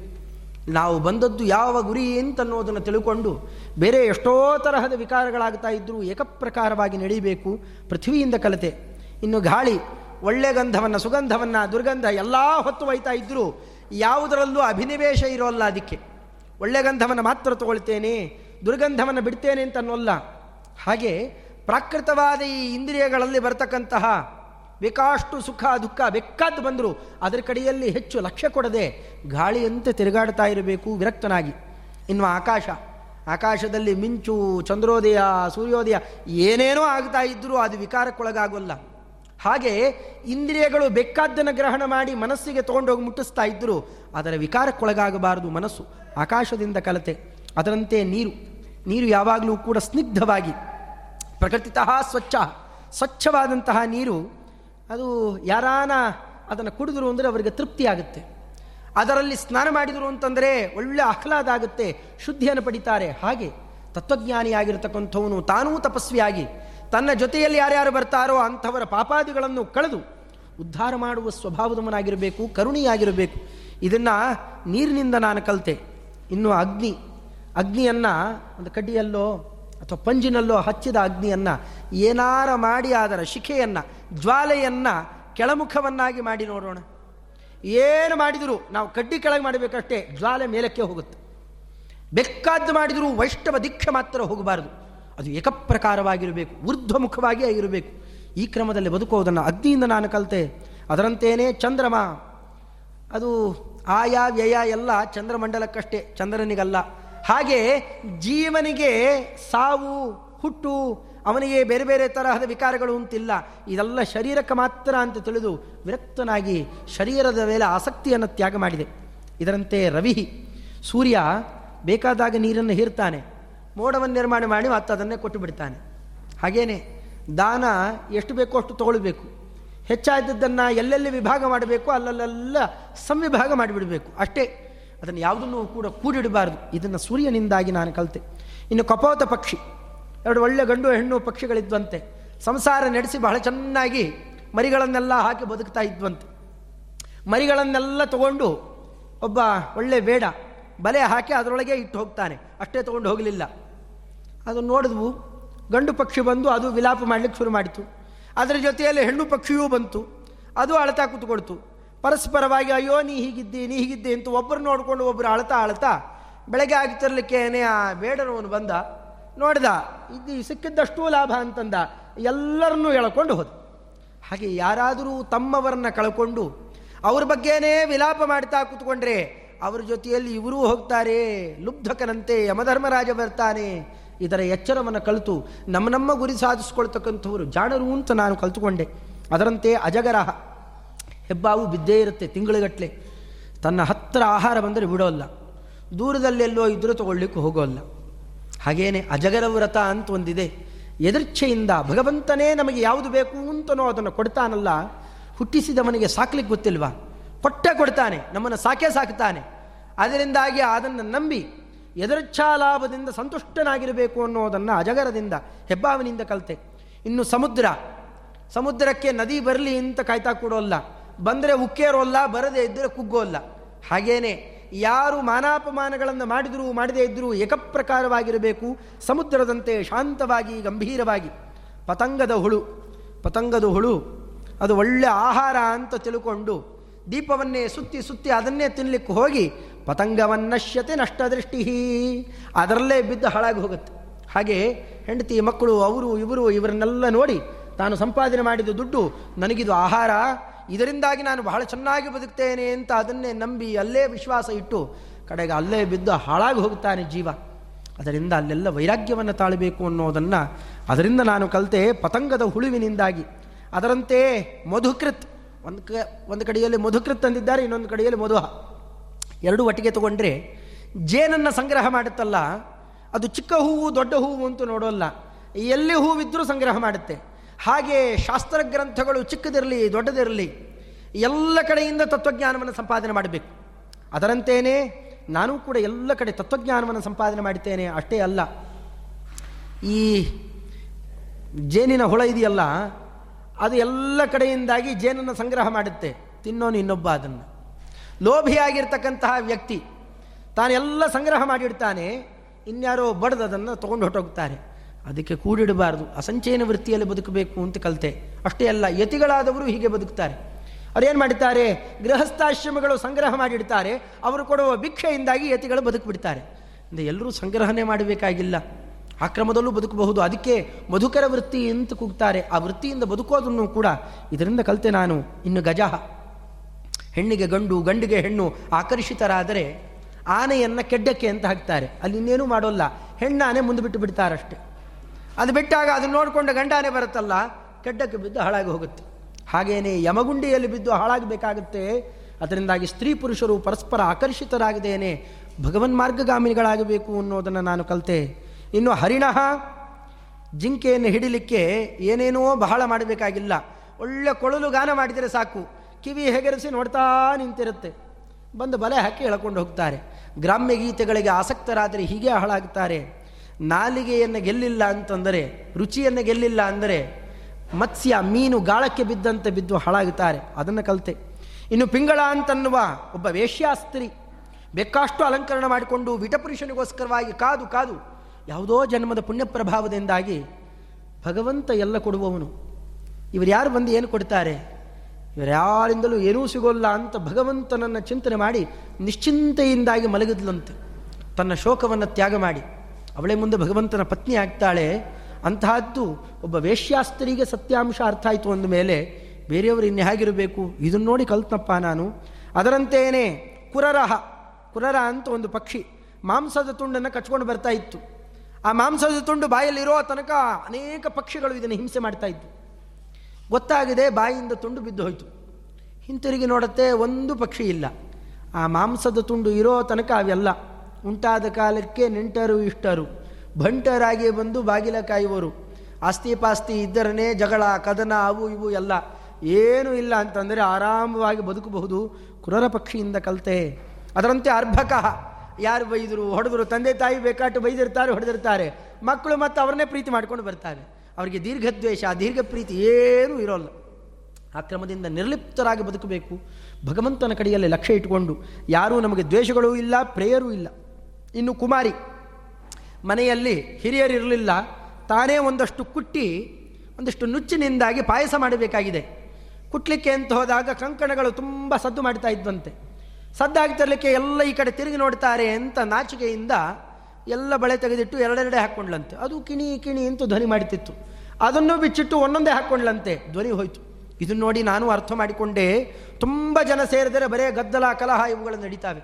ನಾವು ಬಂದದ್ದು ಯಾವ ಗುರಿ ಅಂತನ್ನೋದನ್ನು ತಿಳ್ಕೊಂಡು ಬೇರೆ ಎಷ್ಟೋ ತರಹದ ವಿಕಾರಗಳಾಗ್ತಾ ಇದ್ದರೂ ಏಕಪ್ರಕಾರವಾಗಿ ನಡೀಬೇಕು, ಪೃಥ್ವಿಯಿಂದ ಕಲಿತೆ. ಇನ್ನು ಗಾಳಿ, ಒಳ್ಳೆ ಗಂಧವನ್ನು, ಸುಗಂಧವನ್ನು, ದುರ್ಗಂಧ ಎಲ್ಲ ಹೊತ್ತು ಒಯ್ತಾ ಇದ್ದರೂ ಯಾವುದರಲ್ಲೂ ಅಭಿನಿವೇಶ ಇರೋಲ್ಲ ಅದಕ್ಕೆ. ಒಳ್ಳೆ ಗಂಧವನ್ನು ಮಾತ್ರ ತಗೊಳ್ತೇನೆ, ದುರ್ಗಂಧವನ್ನು ಬಿಡ್ತೇನೆ ಅಂತ ಅನ್ನೋಲ್ಲ ಹಾಗೆ ಪ್ರಾಕೃತವಾದ ಈ ಇಂದ್ರಿಯಗಳಲ್ಲಿ ಬರ್ತಕ್ಕಂತಹ ಬೇಕಾಷ್ಟು ಸುಖ, ದುಃಖ ಬೇಕಾದ್ದು ಬಂದರೂ, ಅದರ ಕಡೆಯಲ್ಲಿ ಹೆಚ್ಚು ಲಕ್ಷ್ಯ ಕೊಡದೆ ಗಾಳಿಯಂತೆ ತಿರುಗಾಡ್ತಾ ಇರಬೇಕು ವಿರಕ್ತನಾಗಿ. ಇನ್ನು ಆಕಾಶ, ಆಕಾಶದಲ್ಲಿ ಮಿಂಚು, ಚಂದ್ರೋದಯ, ಸೂರ್ಯೋದಯ ಏನೇನೋ ಆಗ್ತಾ ಇದ್ದರೂ ಅದು ವಿಕಾರಕ್ಕೊಳಗಾಗೋಲ್ಲ. ಹಾಗೆ ಇಂದ್ರಿಯಗಳು ಬೇಕಾದ್ದನ್ನು ಗ್ರಹಣ ಮಾಡಿ ಮನಸ್ಸಿಗೆ ತೊಗೊಂಡೋಗಿ ಮುಟ್ಟಿಸ್ತಾ ಇದ್ದರೂ ಅದರ ವಿಕಾರಕ್ಕೊಳಗಾಗಬಾರದು ಮನಸ್ಸು. ಆಕಾಶದಿಂದ ಕಲತೆ, ಅದರಂತೆ ನೀರು. ನೀರು ಯಾವಾಗಲೂ ಕೂಡ ಸ್ನಿಗ್ಧವಾಗಿ, ಪ್ರಕೃತಿತಃ ಸ್ವಚ್ಛ, ಸ್ವಚ್ಛವಾದಂತಹ ನೀರು ಅದು ಯಾರಾನ ಅದನ್ನು ಕುಡಿದ್ರು ಅಂದರೆ ಅವರಿಗೆ ತೃಪ್ತಿ ಆಗುತ್ತೆ. ಅದರಲ್ಲಿ ಸ್ನಾನ ಮಾಡಿದರು ಅಂತಂದರೆ ಒಳ್ಳೆ ಆಹ್ಲಾದ ಆಗುತ್ತೆ, ಶುದ್ಧಿಯನ್ನು ಪಡಿತಾರೆ. ಹಾಗೆ ತತ್ವಜ್ಞಾನಿಯಾಗಿರ್ತಕ್ಕಂಥವನು ತಾನೂ ತಪಸ್ವಿಯಾಗಿ ತನ್ನ ಜೊತೆಯಲ್ಲಿ ಯಾರ್ಯಾರು ಬರ್ತಾರೋ ಅಂಥವರ ಪಾಪಾದಿಗಳನ್ನು ಕಳೆದು ಉದ್ಧಾರ ಮಾಡುವ ಸ್ವಭಾವದವನಾಗಿರಬೇಕು, ಕರುಣಿಯಾಗಿರಬೇಕು. ಇದನ್ನು ನೀರಿನಿಂದ ನಾನು ಕಲಿತೆ. ಇನ್ನು ಅಗ್ನಿ, ಅಗ್ನಿಯನ್ನು ಒಂದು ಕಡ್ಡಿಯಲ್ಲೋ ಅಥವಾ ಪಂಜಿನಲ್ಲೋ ಹಚ್ಚಿದ ಅಗ್ನಿಯನ್ನು ಏನಾರ ಮಾಡಿ ಅದರ ಶಿಖೆಯನ್ನು, ಜ್ವಾಲೆಯನ್ನು ಕೆಳಮುಖವನ್ನಾಗಿ ಮಾಡಿ ನೋಡೋಣ. ಏನು ಮಾಡಿದರೂ ನಾವು ಕಡ್ಡಿ ಕೆಳಗೆ ಮಾಡಬೇಕಷ್ಟೇ, ಜ್ವಾಲೆ ಮೇಲಕ್ಕೆ ಹೋಗುತ್ತೆ. ಬೆಕ್ಕಾದ್ದು ಮಾಡಿದರೂ ವೈಷ್ಣವ ದೀಕ್ಷೆ ಮಾತ್ರ ಹೋಗಬಾರದು. ಅದು ಏಕಪ್ರಕಾರವಾಗಿರಬೇಕು ಊರ್ಧ್ವಮುಖವಾಗಿ ಆಗಿರಬೇಕು. ಈ ಕ್ರಮದಲ್ಲಿ ಬದುಕುವುದನ್ನು ಅಗ್ನಿಯಿಂದ ನಾನು ಕಲಿತೆ. ಅದರಂತೇನೆ ಚಂದ್ರಮ. ಅದು ಆಯಾ ವ್ಯಯ ಎಲ್ಲ ಚಂದ್ರಮಂಡಲಕ್ಕಷ್ಟೇ, ಚಂದ್ರನಿಗಲ್ಲ. ಹಾಗೆ ಜೀವನಿಗೆ ಸಾವು, ಹುಟ್ಟು, ಅವನಿಗೆ ಬೇರೆ ಬೇರೆ ತರಹದ ವಿಕಾರಗಳು ಅಂತಿಲ್ಲ. ಇದೆಲ್ಲ ಶರೀರಕ್ಕೆ ಮಾತ್ರ ಅಂತ ತಿಳಿದು ವಿರಕ್ತನಾಗಿ ಶರೀರದ ಮೇಲೆ ಆಸಕ್ತಿಯನ್ನು ತ್ಯಾಗ ಮಾಡಿದೆ. ಇದರಂತೆ ರವಿ, ಸೂರ್ಯ ಬೇಕಾದಾಗ ನೀರನ್ನು ಹೀರ್ತಾನೆ. ಮೋಡವನ್ನು ನಿರ್ಮಾಣ ಮಾಡಿ ಮತ್ತೆ ಅದನ್ನೇ ಕೊಟ್ಟು ಬಿಡ್ತಾನೆ. ಹಾಗೇನೆ ದಾನ ಎಷ್ಟು ಬೇಕೋ ಅಷ್ಟು ತಗೊಳ್ಬೇಕು. ಹೆಚ್ಚಾದದ್ದನ್ನು ಎಲ್ಲೆಲ್ಲಿ ವಿಭಾಗ ಮಾಡಬೇಕು ಅಲ್ಲಲ್ಲೆಲ್ಲ ಸಂವಿಭಾಗ ಮಾಡಿಬಿಡಬೇಕು. ಅಷ್ಟೇ. ಅದನ್ನು ಯಾವುದನ್ನು ಕೂಡ ಕೂಡಿಡಬಾರದು. ಇದನ್ನು ಸೂರ್ಯನಿಂದಾಗಿ ನಾನು ಕಲಿತೆ. ಇನ್ನು ಕಪೋತ ಪಕ್ಷಿ, ಎರಡು ಒಳ್ಳೆ ಗಂಡು ಹೆಣ್ಣು ಪಕ್ಷಿಗಳಿದ್ವಂತೆ, ಸಂಸಾರ ನಡೆಸಿ ಬಹಳ ಚೆನ್ನಾಗಿ ಮರಿಗಳನ್ನೆಲ್ಲ ಹಾಕಿ ಬದುಕ್ತಾ ಇದ್ವಂತೆ. ಮರಿಗಳನ್ನೆಲ್ಲ ತಗೊಂಡು ಒಬ್ಬ ಒಳ್ಳೆ ಬೇಡ, ಬಲೆ ಹಾಕಿ ಅದರೊಳಗೆ ಇಟ್ಟು ಹೋಗ್ತಾನೆ. ಅಷ್ಟೇ ತೊಗೊಂಡು ಹೋಗಲಿಲ್ಲ. ಅದು ನೋಡಿದ್ವು, ಗಂಡು ಪಕ್ಷಿ ಬಂದು ಅದು ವಿಲಾಪ ಮಾಡಲಿಕ್ಕೆ ಶುರು ಮಾಡಿತು. ಅದರ ಜೊತೆಯಲ್ಲಿ ಹೆಣ್ಣು ಪಕ್ಷಿಯೂ ಬಂತು. ಅದು ಅಳತಾ ಕೂತ್ಕೊಳ್ತು. ಪರಸ್ಪರವಾಗಿ, ಅಯ್ಯೋ, ನೀ ಹೀಗಿದ್ದಿ ನೀ ಹೀಗಿದ್ದಿ ಅಂತ ಒಬ್ಬರು ನೋಡಿಕೊಂಡು ಒಬ್ಬರು ಅಳ್ತಾ ಅಳ್ತಾ ಬೆಳಗ್ಗೆ ಆಗ್ತಿರ್ಲಿಕ್ಕೇನೆ ಆ ಬೇಡನವನು ಬಂದ, ನೋಡ್ದ, ಇದು ಸಿಕ್ಕಿದ್ದಷ್ಟು ಲಾಭ ಅಂತಂದ, ಎಲ್ಲರನ್ನೂ ಎಳ್ಕೊಂಡು ಹೋದ. ಹಾಗೆ ಯಾರಾದರೂ ತಮ್ಮವರನ್ನ ಕಳ್ಕೊಂಡು ಅವ್ರ ಬಗ್ಗೆನೇ ವಿಲಾಪ ಮಾಡ್ತಾ ಕೂತ್ಕೊಂಡ್ರೆ ಅವ್ರ ಜೊತೆಯಲ್ಲಿ ಇವರೂ ಹೋಗ್ತಾರೆ, ಲುಬ್ಧಕನಂತೆ ಯಮಧರ್ಮರಾಜ ಬರ್ತಾನೆ. ಇದರ ಎಚ್ಚರವನ್ನು ಕಲಿತು ನಮ್ಮ ನಮ್ಮ ಗುರಿ ಸಾಧಿಸ್ಕೊಳ್ತಕ್ಕಂಥವರು ಜಾಣರು ಅಂತ ನಾನು ಕಲ್ತುಕೊಂಡೆ. ಅದರಂತೆ ಅಜಗರಹ. ಹೆಬ್ಬಾವು ಬಿದ್ದೇ ಇರುತ್ತೆ ತಿಂಗಳುಗಟ್ಟಲೆ ತನ್ನ ಹತ್ತಿರ ಆಹಾರ ಬಂದರೆ ಬಿಡೋಲ್ಲ. ದೂರದಲ್ಲೆಲ್ಲೋ ಇದ್ದರೂ ತಗೊಳ್ಳಿಕ್ಕೆ ಹೋಗೋಲ್ಲ. ಹಾಗೇನೆ ಅಜಗರ ವ್ರತ ಅಂತ ಒಂದಿದೆ. ಎದರ್ಚ್ಛೆಯಿಂದ ಭಗವಂತನೇ ನಮಗೆ ಯಾವುದು ಬೇಕು ಅಂತನೋ ಅದನ್ನು ಕೊಡ್ತಾನಲ್ಲ, ಹುಟ್ಟಿಸಿದವನಿಗೆ ಸಾಕ್ಲಿಕ್ಕೆ ಗೊತ್ತಿಲ್ವಾ? ಕೊಟ್ಟೆ ಕೊಡ್ತಾನೆ, ನಮ್ಮನ್ನು ಸಾಕೇ ಸಾಕ್ತಾನೆ. ಅದರಿಂದಾಗಿ ಅದನ್ನು ನಂಬಿ ಎದರ್ಚ್ಛಾಲಾಭದಿಂದ ಸಂತುಷ್ಟನಾಗಿರಬೇಕು ಅನ್ನೋದನ್ನು ಅಜಗರದಿಂದ, ಹೆಬ್ಬಾವಿನಿಂದ ಕಲಿತೆ. ಇನ್ನು ಸಮುದ್ರ, ಸಮುದ್ರಕ್ಕೆ ನದಿ ಬರಲಿ ಅಂತ ಕಾಯ್ತಾ ಕೊಡೋಲ್ಲ. ಬಂದರೆ ಉಕ್ಕೇರೋಲ್ಲ ಬರದೇ ಇದ್ದರೆ ಕುಗ್ಗೋಲ್ಲ ಹಾಗೇನೆ, ಯಾರು ಮಾನಾಪಮಾನಗಳನ್ನು ಮಾಡಿದರೂ ಮಾಡದೇ ಇದ್ದರೂ ಏಕಪ್ರಕಾರವಾಗಿರಬೇಕು, ಸಮುದ್ರದಂತೆ ಶಾಂತವಾಗಿ, ಗಂಭೀರವಾಗಿ. ಪತಂಗದ ಹುಳು ಪತಂಗದ ಹುಳು, ಅದು ಒಳ್ಳೆ ಆಹಾರ ಅಂತ ತಿಳ್ಕೊಂಡು ದೀಪವನ್ನೇ ಸುತ್ತಿ ಸುತ್ತಿ ಅದನ್ನೇ ತಿನ್ನಲಿಕ್ಕೆ ಹೋಗಿ ಪತಂಗವನ್ನಶ್ಯತೆ ನಷ್ಟದೃಷ್ಟಿ ಅದರಲ್ಲೇ ಬಿದ್ದು ಹಾಳಾಗಿ ಹೋಗುತ್ತೆ. ಹಾಗೆ ಹೆಂಡತಿ, ಮಕ್ಕಳು, ಅವರು, ಇವರು, ಇವರನ್ನೆಲ್ಲ ನೋಡಿ ತಾನು ಸಂಪಾದನೆ ಮಾಡಿದ ದುಡ್ಡು, ನನಗಿದು ಆಹಾರ ಇದರಿಂದಾಗಿ ನಾನು ಬಹಳ ಚೆನ್ನಾಗಿ ಬದುಕ್ತೇನೆ ಅಂತ ಅದನ್ನೇ ನಂಬಿ ಅಲ್ಲೇ ವಿಶ್ವಾಸ ಇಟ್ಟು ಕಡೆಗೆ ಅಲ್ಲೇ ಬಿದ್ದು ಹಾಳಾಗಿ ಹೋಗುತ್ತಾನೆ ಜೀವ. ಅದರಿಂದ ಅಲ್ಲೆಲ್ಲ ವೈರಾಗ್ಯವನ್ನು ತಾಳಬೇಕು ಅನ್ನೋದನ್ನು ಅದರಿಂದ ನಾನು ಕಲಿತೆ ಪತಂಗದ ಹುಳುವಿನಿಂದಾಗಿ. ಅದರಂತೆ ಮಧುಕೃತ್, ಒಂದು ಕ, ಒಂದು ಕಡೆಯಲ್ಲಿ ಮಧುಕೃತ್ ಅಂದಿದ್ದಾರೆ, ಇನ್ನೊಂದು ಕಡೆಯಲ್ಲಿ ಮಧುಹ. ಎರಡು ಒಟ್ಟಿಗೆ ತಗೊಂಡ್ರೆ ಜೇನನ್ನು ಸಂಗ್ರಹ ಮಾಡುತ್ತಲ್ಲ, ಅದು ಚಿಕ್ಕ ಹೂವು, ದೊಡ್ಡ ಹೂವು ಅಂತೂ ನೋಡೋಲ್ಲ, ಎಲ್ಲಿ ಹೂವಿದ್ರೂ ಸಂಗ್ರಹ ಮಾಡುತ್ತೆ. ಹಾಗೆ ಶಾಸ್ತ್ರ ಗ್ರಂಥಗಳು ಚಿಕ್ಕದಿರಲಿ, ದೊಡ್ಡದಿರಲಿ, ಎಲ್ಲ ಕಡೆಯಿಂದ ತತ್ವಜ್ಞಾನವನ್ನು ಸಂಪಾದನೆ ಮಾಡಬೇಕು. ಅದರಂತೇನೆ ನಾನು ಕೂಡ ಎಲ್ಲ ಕಡೆ ತತ್ವಜ್ಞಾನವನ್ನು ಸಂಪಾದನೆ ಮಾಡುತ್ತೇನೆ ಅಷ್ಟೇ ಅಲ್ಲ. ಈ ಜೇನಿನ ಹುಳ ಇದೆಯಲ್ಲ, ಅದು ಎಲ್ಲ ಕಡೆಯಿಂದಾಗಿ ಜೇನನ್ನು ಸಂಗ್ರಹ ಮಾಡುತ್ತೆ. ತಿನ್ನೋನು ಇನ್ನೊಬ್ಬ ಅದನ್ನು. ಲೋಭಿಯಾಗಿರ್ತಕ್ಕಂತಹ ವ್ಯಕ್ತಿ, ತಾನೆಲ್ಲ ಸಂಗ್ರಹ ಮಾಡಿಡ್ತಾನೆ, ಇನ್ಯಾರೋ ಬಡ್ದು ಅದನ್ನು ತೊಗೊಂಡು ಹೊಟ್ಟೋಗ್ತಾರೆ ಅದಕ್ಕೆ ಕೂಡಿಡಬಾರದು. ಅಸಂಚಯನ ವೃತ್ತಿಯಲ್ಲಿ ಬದುಕಬೇಕು ಅಂತ ಕಲಿತೆ. ಅಷ್ಟೇ ಅಲ್ಲ, ಯತಿಗಳಾದವರು ಹೀಗೆ ಬದುಕ್ತಾರೆ. ಅವ್ರೇನು ಮಾಡುತ್ತಾರೆ ಗೃಹಸ್ಥಾಶ್ರಮಗಳು ಸಂಗ್ರಹ ಮಾಡಿಡ್ತಾರೆ. ಅವರು ಕೊಡುವ ಭಿಕ್ಷೆಯಿಂದಾಗಿ ಯತಿಗಳು ಬದುಕಿಬಿಡ್ತಾರೆ. ಅಂದರೆ ಎಲ್ಲರೂ ಸಂಗ್ರಹಣೆ ಮಾಡಬೇಕಾಗಿಲ್ಲ. ಆಕ್ರಮದಲ್ಲೂ ಬದುಕಬಹುದು. ಅದಕ್ಕೆ ಮಧುಕರ ವೃತ್ತಿ ಅಂತ ಕೂಗ್ತಾರೆ. ಆ ವೃತ್ತಿಯಿಂದ ಬದುಕೋದನ್ನು ಕೂಡ ಇದರಿಂದ ಕಲಿತೆ ನಾನು ಇನ್ನು ಗಜಹ. ಹೆಣ್ಣಿಗೆ ಗಂಡು, ಗಂಡಿಗೆ ಹೆಣ್ಣು ಆಕರ್ಷಿತರಾದರೆ ಆನೆಯನ್ನು ಕೆಡ್ಡಕ್ಕೆ ಅಂತ ಹಾಕ್ತಾರೆ. ಅಲ್ಲಿ ಇನ್ನೇನು ಮಾಡೋಲ್ಲ. ಹೆಣ್ಣಾನೆ ಮುಂದೆ ಬಿಟ್ಟು ಬಿಡ್ತಾರಷ್ಟೆ. ಅದು ಬಿಟ್ಟಾಗ ಅದನ್ನು ನೋಡಿಕೊಂಡು ಗಂಡಾನೆ ಬರುತ್ತಲ್ಲ, ಕೆಡ್ಡಕ್ಕೆ ಬಿದ್ದು ಹಾಳಾಗಿ ಹೋಗುತ್ತೆ. ಹಾಗೇನೇ ಯಮಗುಂಡಿಯಲ್ಲಿ ಬಿದ್ದು ಹಾಳಾಗಬೇಕಾಗುತ್ತೆ. ಅದರಿಂದಾಗಿ ಸ್ತ್ರೀ ಪುರುಷರು ಪರಸ್ಪರ ಆಕರ್ಷಿತರಾಗಿದ್ದೇನೆ ಭಗವನ್ ಮಾರ್ಗಗಾಮಿಗಳಾಗಬೇಕು ಅನ್ನೋದನ್ನು ನಾನು ಕಲಿತೆ. ಇನ್ನು ಹರಿಣಃ ಜಿಂಕೆಯನ್ನು ಹಿಡಿಲಿಕ್ಕೆ ಏನೇನೋ ಬಹಳ ಮಾಡಬೇಕಾಗಿಲ್ಲ. ಒಳ್ಳೆ ಕೊಳಲು ಗಾನ ಮಾಡಿದರೆ ಸಾಕು. ಕಿವಿ ಹೆಗರಿಸಿ ನೋಡ್ತಾ ನಿಂತಿರುತ್ತೆ. ಬಂದು ಬಲೆ ಹಾಕಿ ಎಳ್ಕೊಂಡು ಹೋಗ್ತಾರೆ. ಗ್ರಾಮ್ಯ ಗೀತೆಗಳಿಗೆ ಆಸಕ್ತರಾದರೆ ಹೀಗೆ ಹಾಳಾಗ್ತಾರೆ. ನಾಲಿಗೆಯನ್ನು ಗೆಲ್ಲಿಲ್ಲ ಅಂತಂದರೆ, ರುಚಿಯನ್ನು ಗೆಲ್ಲಿಲ್ಲ ಅಂದರೆ ಮತ್ಸ್ಯ, ಮೀನು ಗಾಳಕ್ಕೆ ಬಿದ್ದಂತೆ ಬಿದ್ದು ಹಾಳಾಗುತ್ತಾರೆ. ಅದನ್ನು ಕಲಿತೆ. ಇನ್ನು ಪಿಂಗಳ ಅಂತನ್ನುವ ಒಬ್ಬ ವೇಶ್ಯಾಸ್ತ್ರಿ ಬೇಕಾಷ್ಟು ಅಲಂಕರಣ ಮಾಡಿಕೊಂಡು ವಿಟಪುರುಷನಿಗೋಸ್ಕರವಾಗಿ ಕಾದು ಕಾದು ಯಾವುದೋ ಜನ್ಮದ ಪುಣ್ಯ ಪ್ರಭಾವದಿಂದಾಗಿ ಭಗವಂತ ಎಲ್ಲ ಕೊಡುವವನು. ಇವರು ಯಾರು ಬಂದು ಏನು ಕೊಡ್ತಾರೆ? ಇವರ್ಯಾರಿಂದಲೂ ಏನೂ ಸಿಗೋಲ್ಲ ಅಂತ ಭಗವಂತನನ್ನು ಚಿಂತನೆ ಮಾಡಿ ನಿಶ್ಚಿಂತೆಯಿಂದಾಗಿ ಮಲಗಿದ್ಲಂತೆ. ತನ್ನ ಶೋಕವನ್ನು ತ್ಯಾಗ ಮಾಡಿ. ಅವಳೇ ಮುಂದೆ ಭಗವಂತನ ಪತ್ನಿ ಆಗ್ತಾಳೆ. ಅಂತಹದ್ದು ಒಬ್ಬ ವೇಶ್ಯಾಸ್ತ್ರೀಗೆ ಸತ್ಯಾಂಶ ಅರ್ಥ ಆಯಿತು ಅಂದ ಮೇಲೆ ಬೇರೆಯವರು ಇನ್ನು ಹೇಗಿರಬೇಕು? ಇದನ್ನು ನೋಡಿ ಕಲ್ತನಪ್ಪ ನಾನು. ಅದರಂತೆಯೇ ಕುರರಹ. ಕುರರ ಅಂತ ಒಂದು ಪಕ್ಷಿ ಮಾಂಸದ ತುಂಡನ್ನು ಕಚ್ಕೊಂಡು ಬರ್ತಾ ಇತ್ತು. ಆ ಮಾಂಸದ ತುಂಡು ಬಾಯಲ್ಲಿರೋ ತನಕ ಅನೇಕ ಪಕ್ಷಿಗಳು ಇದನ್ನು ಹಿಂಸೆ ಮಾಡ್ತಾ ಇದ್ವು. ಗೊತ್ತಾಗಿದೆ ಬಾಯಿಂದ ತುಂಡು ಬಿದ್ದು ಹೋಯಿತು. ಹಿಂತಿರುಗಿ ನೋಡುತ್ತೆ ಒಂದು ಪಕ್ಷಿ ಇಲ್ಲ. ಆ ಮಾಂಸದ ತುಂಡು ಇರೋ ತನಕ ಅವೆಲ್ಲ ಉಂಟಾದ ಕಾಲಕ್ಕೆ ನೆಂಟರು ಇಷ್ಟರು. ಭಂಟರಾಗಿ ಬಂದು ಬಾಗಿಲ ಕಾಯುವರು. ಆಸ್ತಿ ಪಾಸ್ತಿ ಇದ್ದರನೇ ಜಗಳ, ಕದನ, ಅವು ಇವು ಎಲ್ಲ. ಏನೂ ಇಲ್ಲ ಅಂತಂದರೆ ಆರಾಮವಾಗಿ ಬದುಕಬಹುದು. ಕುರರ ಪಕ್ಷಿಯಿಂದ ಕಲಿತೆ. ಅದರಂತೆ ಅರ್ಭಕ. ಯಾರು ಬೈದರು, ಹೊಡೆದರು, ತಂದೆ ತಾಯಿ ಬೇಕಾಟು ಬೈದಿರ್ತಾರೆ, ಹೊಡೆದಿರ್ತಾರೆ. ಮಕ್ಕಳು ಮತ್ತು ಅವ್ರನ್ನೇ ಪ್ರೀತಿ ಮಾಡ್ಕೊಂಡು ಬರ್ತಾರೆ. ಅವರಿಗೆ ದೀರ್ಘದ್ವೇಷ, ದೀರ್ಘ ಪ್ರೀತಿ ಏನೂ ಇರೋಲ್ಲ. ಆ ಕ್ರಮದಿಂದ ನಿರ್ಲಿಪ್ತರಾಗಿ ಬದುಕಬೇಕು. ಭಗವಂತನ ಕಡೆಯಲ್ಲಿ ಲಕ್ಷ್ಯ ಇಟ್ಟುಕೊಂಡು ಯಾರೂ ನಮಗೆ ದ್ವೇಷಗಳೂ ಇಲ್ಲ, ಪ್ರೇಯರೂ ಇಲ್ಲ. ಇನ್ನು ಕುಮಾರಿ, ಮನೆಯಲ್ಲಿ ಹಿರಿಯರಿರಲಿಲ್ಲ, ತಾನೇ ಒಂದಷ್ಟು ಕುಟ್ಟಿ, ಒಂದಷ್ಟು ನುಚ್ಚಿನಿಂದಾಗಿ ಪಾಯಸ ಮಾಡಬೇಕಾಗಿದೆ. ಕುಟ್ಲಿಕ್ಕೆ ಅಂತ ಹೋದಾಗ ಕಂಕಣಗಳು ತುಂಬ ಸದ್ದು ಮಾಡ್ತಾ ಇದ್ವಂತೆ. ಸದ್ದಾಗ್ತಿರ್ಲಿಕ್ಕೆ ಎಲ್ಲ ಈ ಕಡೆ ತಿರುಗಿ ನೋಡ್ತಾರೆ ಅಂತ ನಾಚಿಕೆಯಿಂದ ಎಲ್ಲ ಬಳೆ ತೆಗೆದಿಟ್ಟು ಎರಡೆರಡೆ ಹಾಕ್ಕೊಂಡ್ಲಂತೆ. ಅದು ಕಿಣಿ ಕಿಣಿ ಅಂತ ಧ್ವನಿ ಮಾಡ್ತಿತ್ತು. ಅದನ್ನು ಬಿಚ್ಚಿಟ್ಟು ಒಂದೊಂದೇ ಹಾಕ್ಕೊಂಡ್ಲಂತೆ. ಧ್ವನಿ ಹೋಯ್ತು. ಇದನ್ನು ನೋಡಿ ನಾನು ಅರ್ಥ ಮಾಡಿಕೊಂಡೆ. ತುಂಬ ಜನ ಸೇರಿದರೆ ಬರೇ ಗದ್ದಲ, ಕಲಹ ಇವುಗಳು ನಡೀತಾವೆ.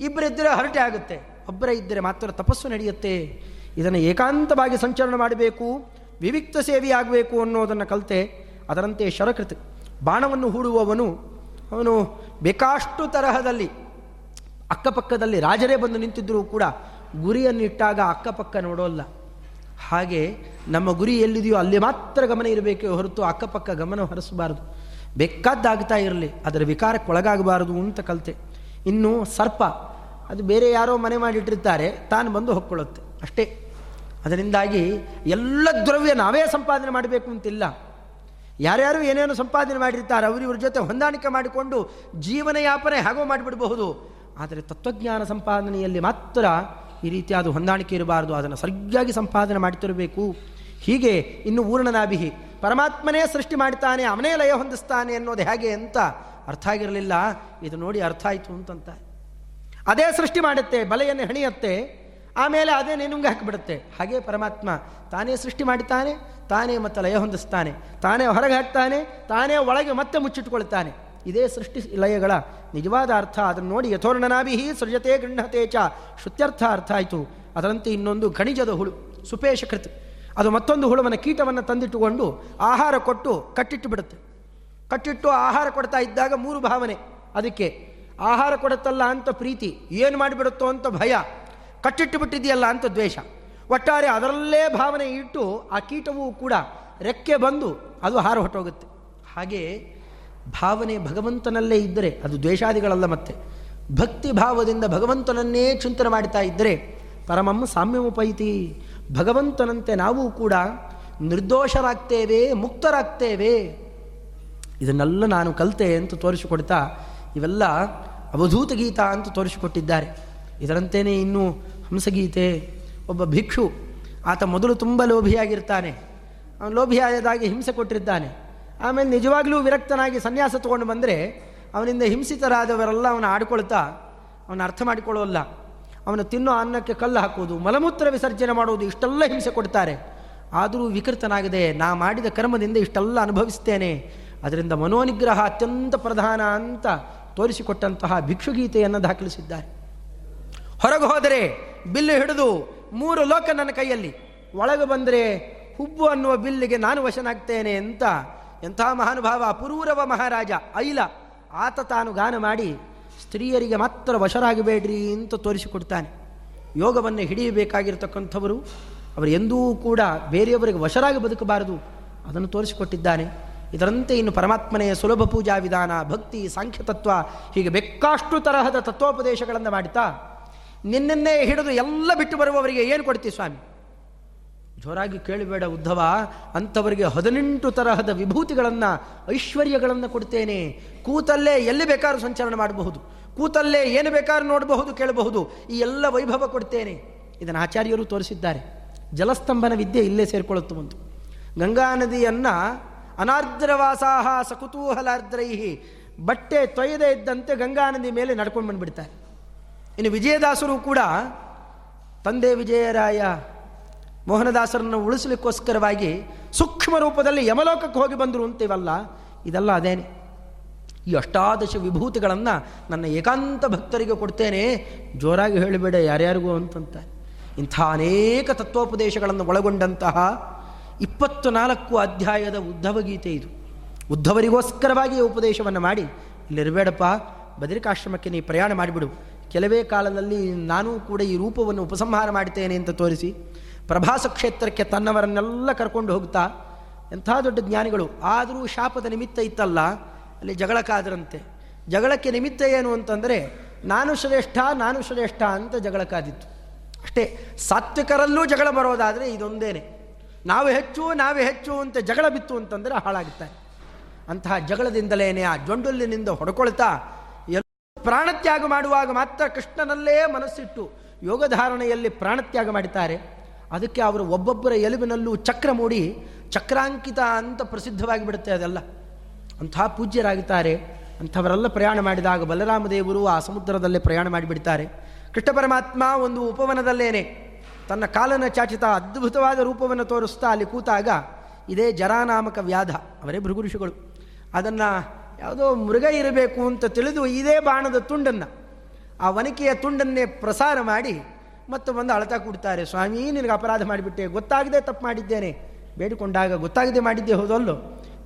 ಇಬ್ಬರಿದ್ದರೆ ಹರಟೆ ಆಗುತ್ತೆ. ಒಬ್ಬರೇ ಇದ್ದರೆ ಮಾತ್ರ ತಪಸ್ಸು ನಡೆಯುತ್ತೆ. ಇದನ್ನು ಏಕಾಂತವಾಗಿ ಸಂಚರಣ ಮಾಡಬೇಕು, ವಿವಿಕ್ತ ಸೇವೆಯಾಗಬೇಕು ಅನ್ನೋದನ್ನು ಕಲಿತೆ. ಅದರಂತೆ ಶರಕೃತ್, ಬಾಣವನ್ನು ಹೂಡುವವನು, ಅವನು ಬೇಕಾಷ್ಟು ತರಹದಲ್ಲಿ, ಅಕ್ಕಪಕ್ಕದಲ್ಲಿ ರಾಜರೇ ಬಂದು ನಿಂತಿದ್ದರೂ ಕೂಡ ಗುರಿಯನ್ನಿಟ್ಟಾಗ ಅಕ್ಕಪಕ್ಕ ನೋಡೋಲ್ಲ. ಹಾಗೆ ನಮ್ಮ ಗುರಿ ಎಲ್ಲಿದೆಯೋ ಅಲ್ಲಿ ಮಾತ್ರ ಗಮನ ಇರಬೇಕೆ ಹೊರತು ಅಕ್ಕಪಕ್ಕ ಗಮನ ಹರಿಸಬಾರದು. ಬೇಕಾದ್ದಾಗ್ತಾ ಇರಲಿ, ಅದರ ವಿಕಾರಕ್ಕೆ ಒಳಗಾಗಬಾರದು ಅಂತ ಕಲಿತೆ. ಇನ್ನು ಸರ್ಪ ಅದು ಬೇರೆ ಯಾರೋ ಮನೆ ಮಾಡಿಟ್ಟಿರ್ತಾರೆ, ತಾನು ಬಂದು ಹೊಕ್ಕೊಳ್ಳುತ್ತೆ. ಅಷ್ಟೇ. ಅದರಿಂದಾಗಿ ಎಲ್ಲ ದ್ರವ್ಯ ನಾವೇ ಸಂಪಾದನೆ ಮಾಡಬೇಕು ಅಂತಿಲ್ಲ. ಯಾರ್ಯಾರು ಏನೇನು ಸಂಪಾದನೆ ಮಾಡಿರ್ತಾರೆ ಅವರಿವ್ರ ಜೊತೆ ಹೊಂದಾಣಿಕೆ ಮಾಡಿಕೊಂಡು ಜೀವನ ಯಾಪನೆ ಹಾಗೋ ಮಾಡಿಬಿಡಬಹುದು. ಆದರೆ ತತ್ವಜ್ಞಾನ ಸಂಪಾದನೆಯಲ್ಲಿ ಮಾತ್ರ ಈ ರೀತಿಯಾದ ಹೊಂದಾಣಿಕೆ ಇರಬಾರದು, ಅದನ್ನು ಸರಿಯಾಗಿ ಸಂಪಾದನೆ ಮಾಡ್ತಿರಬೇಕು. ಹೀಗೆ ಇನ್ನು ಊರ್ಣನಾಭಿಹಿ, ಪರಮಾತ್ಮನೇ ಸೃಷ್ಟಿ ಮಾಡ್ತಾನೆ, ಅವನೇ ಲಯ ಹೊಂದಿಸ್ತಾನೆ ಅನ್ನೋದು ಹೇಗೆ ಅಂತ ಅರ್ಥ ಆಗಿರಲಿಲ್ಲ. ಇದು ನೋಡಿ ಅರ್ಥ ಆಯಿತು ಅಂತಂತ. ಅದೇ ಸೃಷ್ಟಿ ಮಾಡುತ್ತೆ, ಬಲೆಯನ್ನು ಹೆಣಿಯತ್ತೆ, ಆಮೇಲೆ ಅದೇ ನೆನುಂಗೆ ಹಾಕಿಬಿಡುತ್ತೆ. ಹಾಗೆ ಪರಮಾತ್ಮ ತಾನೇ ಸೃಷ್ಟಿ ಮಾಡುತ್ತಾನೆ ತಾನೇ ಮತ್ತೆ ಲಯ ಹೊಂದಿಸ್ತಾನೆ, ತಾನೇ ಹೊರಗೆ ಹಾಕ್ತಾನೆ, ತಾನೇ ಒಳಗೆ ಮತ್ತೆ ಮುಚ್ಚಿಟ್ಕೊಳ್ತಾನೆ ಇದೇ ಸೃಷ್ಟಿ ಲಯಗಳ ನಿಜವಾದ ಅರ್ಥ. ಅದನ್ನು ನೋಡಿ ಯಥೋರ್ಣನಾಭಿಹಿ ಸೃಜತೆ ಗೃಹತೆ ಚ. ಶುತ್ಯರ್ಥ ಅರ್ಥ ಆಯಿತು. ಅದರಂತೆ ಇನ್ನೊಂದು ಖಣಿಜದ ಹುಳು, ಸುಪೇಶಕೃತ್. ಅದು ಮತ್ತೊಂದು ಹುಳುವನ್ನು ಕೀಟವನ್ನು ತಂದಿಟ್ಟುಕೊಂಡು ಆಹಾರ ಕೊಟ್ಟು ಕಟ್ಟಿಟ್ಟು ಬಿಡುತ್ತೆ. ಕಟ್ಟಿಟ್ಟು ಆಹಾರ ಕೊಡ್ತಾ ಇದ್ದಾಗ ಮೂರು ಭಾವನೆ. ಅದಕ್ಕೆ ಆಹಾರ ಕೊಡುತ್ತಲ್ಲ ಅಂತ ಪ್ರೀತಿ, ಏನು ಮಾಡಿಬಿಡುತ್ತೋ ಅಂತ ಭಯ, ಕಟ್ಟಿಟ್ಟು ಬಿಟ್ಟಿದೆಯಲ್ಲ ಅಂತ ದ್ವೇಷ. ಒಟ್ಟಾರೆ ಅದರಲ್ಲೇ ಭಾವನೆ ಇಟ್ಟು ಆ ಕೀಟವೂ ಕೂಡ ರೆಕ್ಕೆ ಬಂದು ಅದು ಹಾರ ಹೊಟ್ಟೋಗುತ್ತೆ. ಹಾಗೆ ಭಾವನೆ ಭಗವಂತನಲ್ಲೇ ಇದ್ದರೆ, ಅದು ದ್ವೇಷಾದಿಗಳಲ್ಲ ಮತ್ತೆ, ಭಕ್ತಿ ಭಾವದಿಂದ ಭಗವಂತನನ್ನೇ ಚಿಂತನೆ ಮಾಡ್ತಾ ಇದ್ದರೆ ಪರಮಮ್ಮ ಸಾಮ್ಯಮುಪೈತಿ. ಭಗವಂತನಂತೆ ನಾವು ಕೂಡ ನಿರ್ದೋಷರಾಗ್ತೇವೆ, ಮುಕ್ತರಾಗ್ತೇವೆ. ಇದನ್ನೆಲ್ಲ ನಾನು ಕಲಿತೆ ಅಂತ ತೋರಿಸಿಕೊಡ್ತಾ ಇವೆಲ್ಲ ಅವಧೂತ ಗೀತ ಅಂತ ತೋರಿಸಿಕೊಟ್ಟಿದ್ದಾರೆ. ಇದರಂತೆಯೇ ಇನ್ನೂ ಹಂಸಗೀತೆ, ಒಬ್ಬ ಭಿಕ್ಷು, ಆತ ಮೊದಲು ತುಂಬ ಲೋಭಿಯಾಗಿರ್ತಾನೆ. ಅವನು ಲೋಭಿಯಾದಾಗಿ ಹಿಂಸೆ ಕೊಟ್ಟಿರ್ತಾನೆ. ಆಮೇಲೆ ನಿಜವಾಗ್ಲೂ ವಿರಕ್ತನಾಗಿ ಸನ್ಯಾಸ ತೊಗೊಂಡು ಬಂದರೆ ಅವನಿಂದ ಹಿಂಸಿತರಾದವರೆಲ್ಲ ಅವನು ಆಡ್ಕೊಳ್ತಾ, ಅವನ ಅರ್ಥ ಮಾಡಿಕೊಳ್ಳೋಲ್ಲ. ಅವನು ತಿನ್ನೋ ಅನ್ನಕ್ಕೆ ಕಲ್ಲು ಹಾಕೋದು ಮಲಮೂತ್ರ ವಿಸರ್ಜನೆ ಮಾಡೋದು ಇಷ್ಟೆಲ್ಲ ಹಿಂಸೆ ಕೊಡ್ತಾರೆ. ಆದರೂ ವಿಕೃತನಾಗಿದೆ, ನಾ ಮಾಡಿದ ಕರ್ಮದಿಂದ ಇಷ್ಟೆಲ್ಲ ಅನುಭವಿಸ್ತೇನೆ. ಅದರಿಂದ ಮನೋನಿಗ್ರಹ ಅತ್ಯಂತ ಪ್ರಧಾನ ಅಂತ ತೋರಿಸಿಕೊಟ್ಟಂತಹ ಭಿಕ್ಷುಗೀತೆಯನ್ನು ದಾಖಲಿಸಿದ್ದಾರೆ. ಹೊರಗೆ ಹೋದರೆ ಬಿಲ್ಲು ಹಿಡಿದು ಮೂರು ಲೋಕ ನನ್ನ ಕೈಯಲ್ಲಿ, ಒಳಗೆ ಬಂದರೆ ಹುಬ್ಬು ಅನ್ನುವ ಬಿಲ್ಲಿಗೆ ನಾನು ವಶನಾಗ್ತೇನೆ ಅಂತ ಎಂಥ ಮಹಾನುಭಾವ ಪುರೂರವ ಮಹಾರಾಜ ಐಲ ಆತ ತಾನು ಗಾನ ಮಾಡಿ ಸ್ತ್ರೀಯರಿಗೆ ಮಾತ್ರ ವಶರಾಗಬೇಡ್ರಿ ಅಂತ ತೋರಿಸಿಕೊಡ್ತಾನೆ. ಯೋಗವನ್ನು ಹಿಡಿಯಬೇಕಾಗಿರ್ತಕ್ಕಂಥವರು, ಅವರು ಎಂದೂ ಕೂಡ ಬೇರೆಯವರಿಗೆ ವಶರಾಗಿ ಬದುಕಬಾರದು, ಅದನ್ನು ತೋರಿಸಿಕೊಟ್ಟಿದ್ದಾನೆ. ಇದರಂತೆ ಇನ್ನು ಪರಮಾತ್ಮನೆಯ ಸುಲಭ ಪೂಜಾ ವಿಧಾನ, ಭಕ್ತಿ, ಸಾಂಖ್ಯತತ್ವ ಹೀಗೆ ಬೇಕಾಷ್ಟು ತರಹದ ತತ್ವೋಪದೇಶಗಳನ್ನು ಮಾಡುತ್ತಾ ನಿನ್ನನ್ನೇ ಹಿಡಿದು ಎಲ್ಲ ಬಿಟ್ಟು ಬರುವವರಿಗೆ ಏನು ಕೊಡ್ತೀವಿ ಸ್ವಾಮಿ? ಜೋರಾಗಿ ಕೇಳಬೇಡ ಉದ್ಧವ, ಅಂಥವರಿಗೆ ಹದಿನೆಂಟು ತರಹದ ವಿಭೂತಿಗಳನ್ನು, ಐಶ್ವರ್ಯಗಳನ್ನು ಕೊಡ್ತೇನೆ. ಕೂತಲ್ಲೇ ಎಲ್ಲಿ ಬೇಕಾದ್ರೂ ಸಂಚಲನ ಮಾಡಬಹುದು. ಕೂತಲ್ಲೇ ಏನು ಬೇಕಾದ್ರೂ ನೋಡಬಹುದು, ಕೇಳಬಹುದು. ಈ ಎಲ್ಲ ವೈಭವ ಕೊಡ್ತೇನೆ. ಇದನ್ನು ಆಚಾರ್ಯರು ತೋರಿಸಿದ್ದಾರೆ. ಜಲಸ್ತಂಭನ ವಿದ್ಯೆ ಇಲ್ಲೇ ಸೇರಿಕೊಳ್ಳುತ್ತೆ ಒಂದು ಗಂಗಾ ನದಿಯನ್ನು ಅನಾರ್ದ್ರವಾಸಾಹ ಸಕುತೂಹಲಾರ್ದ್ರೈಹಿ. ಬಟ್ಟೆ ತೊಯ್ಯದೇ ಇದ್ದಂತೆ ಗಂಗಾ ನದಿ ಮೇಲೆ ನಡ್ಕೊಂಡು ಬಂದುಬಿಡ್ತಾರೆ. ಇನ್ನು ವಿಜಯದಾಸರು ಕೂಡ ತಂದೆ ವಿಜಯರಾಯ ಮೋಹನದಾಸರನ್ನು ಉಳಿಸಲಿಕ್ಕೋಸ್ಕರವಾಗಿ ಸೂಕ್ಷ್ಮ ರೂಪದಲ್ಲಿ ಯಮಲೋಕಕ್ಕೆ ಹೋಗಿ ಬಂದರು ಅಂತೀವಲ್ಲ, ಇದೆಲ್ಲ ಅದೇನೆ. ಈ ಅಷ್ಟಾದಶ ವಿಭೂತಿಗಳನ್ನು ನನ್ನ ಏಕಾಂತ ಭಕ್ತರಿಗೆ ಕೊಡ್ತೇನೆ, ಜೋರಾಗಿ ಹೇಳಿಬೇಡ ಯಾರ್ಯಾರಿಗೂ ಅಂತಂತ ಇಂಥ ಅನೇಕ ತತ್ವೋಪದೇಶಗಳನ್ನು ಒಳಗೊಂಡಂತಹ ಇಪ್ಪತ್ತು ನಾಲ್ಕು ಅಧ್ಯಾಯದ ಉದ್ಧವ ಗೀತೆ ಇದು. ಉದ್ಧವರಿಗೋಸ್ಕರವಾಗಿ ಉಪದೇಶವನ್ನು ಮಾಡಿ ಇಲ್ಲಿರಬೇಡಪ್ಪ ಬದರಿಕಾಶ್ರಮಕ್ಕೆ ನೀ ಪ್ರಯಾಣ ಮಾಡಿಬಿಡು. ಕೆಲವೇ ಕಾಲದಲ್ಲಿ ನಾನೂ ಕೂಡ ಈ ರೂಪವನ್ನು ಉಪಸಂಹಾರ ಮಾಡ್ತೇನೆ ಅಂತ ತೋರಿಸಿ, ಪ್ರಭಾಸ ಕ್ಷೇತ್ರಕ್ಕೆ ತನ್ನವರನ್ನೆಲ್ಲ ಕರ್ಕೊಂಡು ಹೋಗ್ತಾ, ಎಂಥ ದೊಡ್ಡ ಜ್ಞಾನಿಗಳು. ಆದರೂ ಶಾಪದ ನಿಮಿತ್ತ ಇತ್ತಲ್ಲ, ಅಲ್ಲಿ ಜಗಳಕ್ಕಾದ್ರಂತೆ ಜಗಳಕ್ಕೆ ನಿಮಿತ್ತ ಏನು ಅಂತಂದರೆ, ನಾನು ಶ್ರೇಷ್ಠ ನಾನು ಶ್ರೇಷ್ಠ ಅಂತ ಜಗಳಕ್ಕಾದಿತ್ತು ಅಷ್ಟೇ, ಸಾತ್ವಿಕರಲ್ಲೂ ಜಗಳ ಬರೋದಾದರೆ ಇದೊಂದೇನೆ. ನಾವು ಹೆಚ್ಚು, ನಾವೇ ಹೆಚ್ಚು ಅಂತ ಜಗಳ ಬಿತ್ತು ಅಂತಂದರೆ ಹಾಳಾಗುತ್ತೆ. ಅಂತಹ ಜಗಳದಿಂದಲೇನೆ ಆ ಜೊಂಡುಲ್ಲಿನಿಂದ ಹೊಡ್ಕೊಳ್ತಾ ಎಲ್ಲ ಪ್ರಾಣತ್ಯಾಗ ಮಾಡುವಾಗ ಮಾತ್ರ ಕೃಷ್ಣನಲ್ಲೇ ಮನಸ್ಸಿಟ್ಟು ಯೋಗಧಾರಣೆಯಲ್ಲಿ ಪ್ರಾಣತ್ಯಾಗ ಮಾಡಿದ್ದಾರೆ. ಅದಕ್ಕೆ ಅವರು ಒಬ್ಬೊಬ್ಬರ ಎಲುಬಿನಲ್ಲೂ ಚಕ್ರ ಮೂಡಿ ಚಕ್ರಾಂಕಿತ ಅಂತ ಪ್ರಸಿದ್ಧವಾಗಿ ಬಿಡುತ್ತೆ ಅದೆಲ್ಲ. ಅಂಥ ಪೂಜ್ಯರಾಗುತ್ತಾರೆ ಅಂಥವರೆಲ್ಲ ಪ್ರಯಾಣ ಮಾಡಿದಾಗ ಬಲರಾಮದೇವರು ಆ ಸಮುದ್ರದಲ್ಲೇ ಪ್ರಯಾಣ ಮಾಡಿಬಿಡ್ತಾರೆ. ಕೃಷ್ಣ ಪರಮಾತ್ಮ ಒಂದು ಉಪವನದಲ್ಲೇನೆ. ತನ್ನ ಕಾಲನ ಚಾಚಿತ ಅದ್ಭುತವಾದ ರೂಪವನ್ನು ತೋರಿಸ್ತಾ ಅಲ್ಲಿ ಕೂತಾಗ ಇದೇ ಜರಾನಾಮಕ ವ್ಯಾಧ. ಅವರೇ ಭೃಗು ಋಷಿಗಳು ಅದನ್ನು ಯಾವುದೋ ಮೃಗ ಇರಬೇಕು ಅಂತ ತಿಳಿದು ಇದೇ ಬಾಣದ ತುಂಡನ್ನು, ಆ ವನಿಕೆಯ ತುಂಡನ್ನೇ ಪ್ರಸಾರ ಮಾಡಿ ಮತ್ತು ಬಂದು ಅಳತಾ ಕೊಡ್ತಾರೆ. ಸ್ವಾಮಿ, ನಿನಗೆ ಅಪರಾಧ ಮಾಡಿಬಿಟ್ಟೆ, ಗೊತ್ತಾಗದೆ ತಪ್ಪು ಮಾಡಿದ್ದೇನೆ. ಬೇಡಿಕೊಂಡಾಗ ಗೊತ್ತಾಗದೆ ಮಾಡಿದ್ದೆ ಹೋದಲ್ಲು,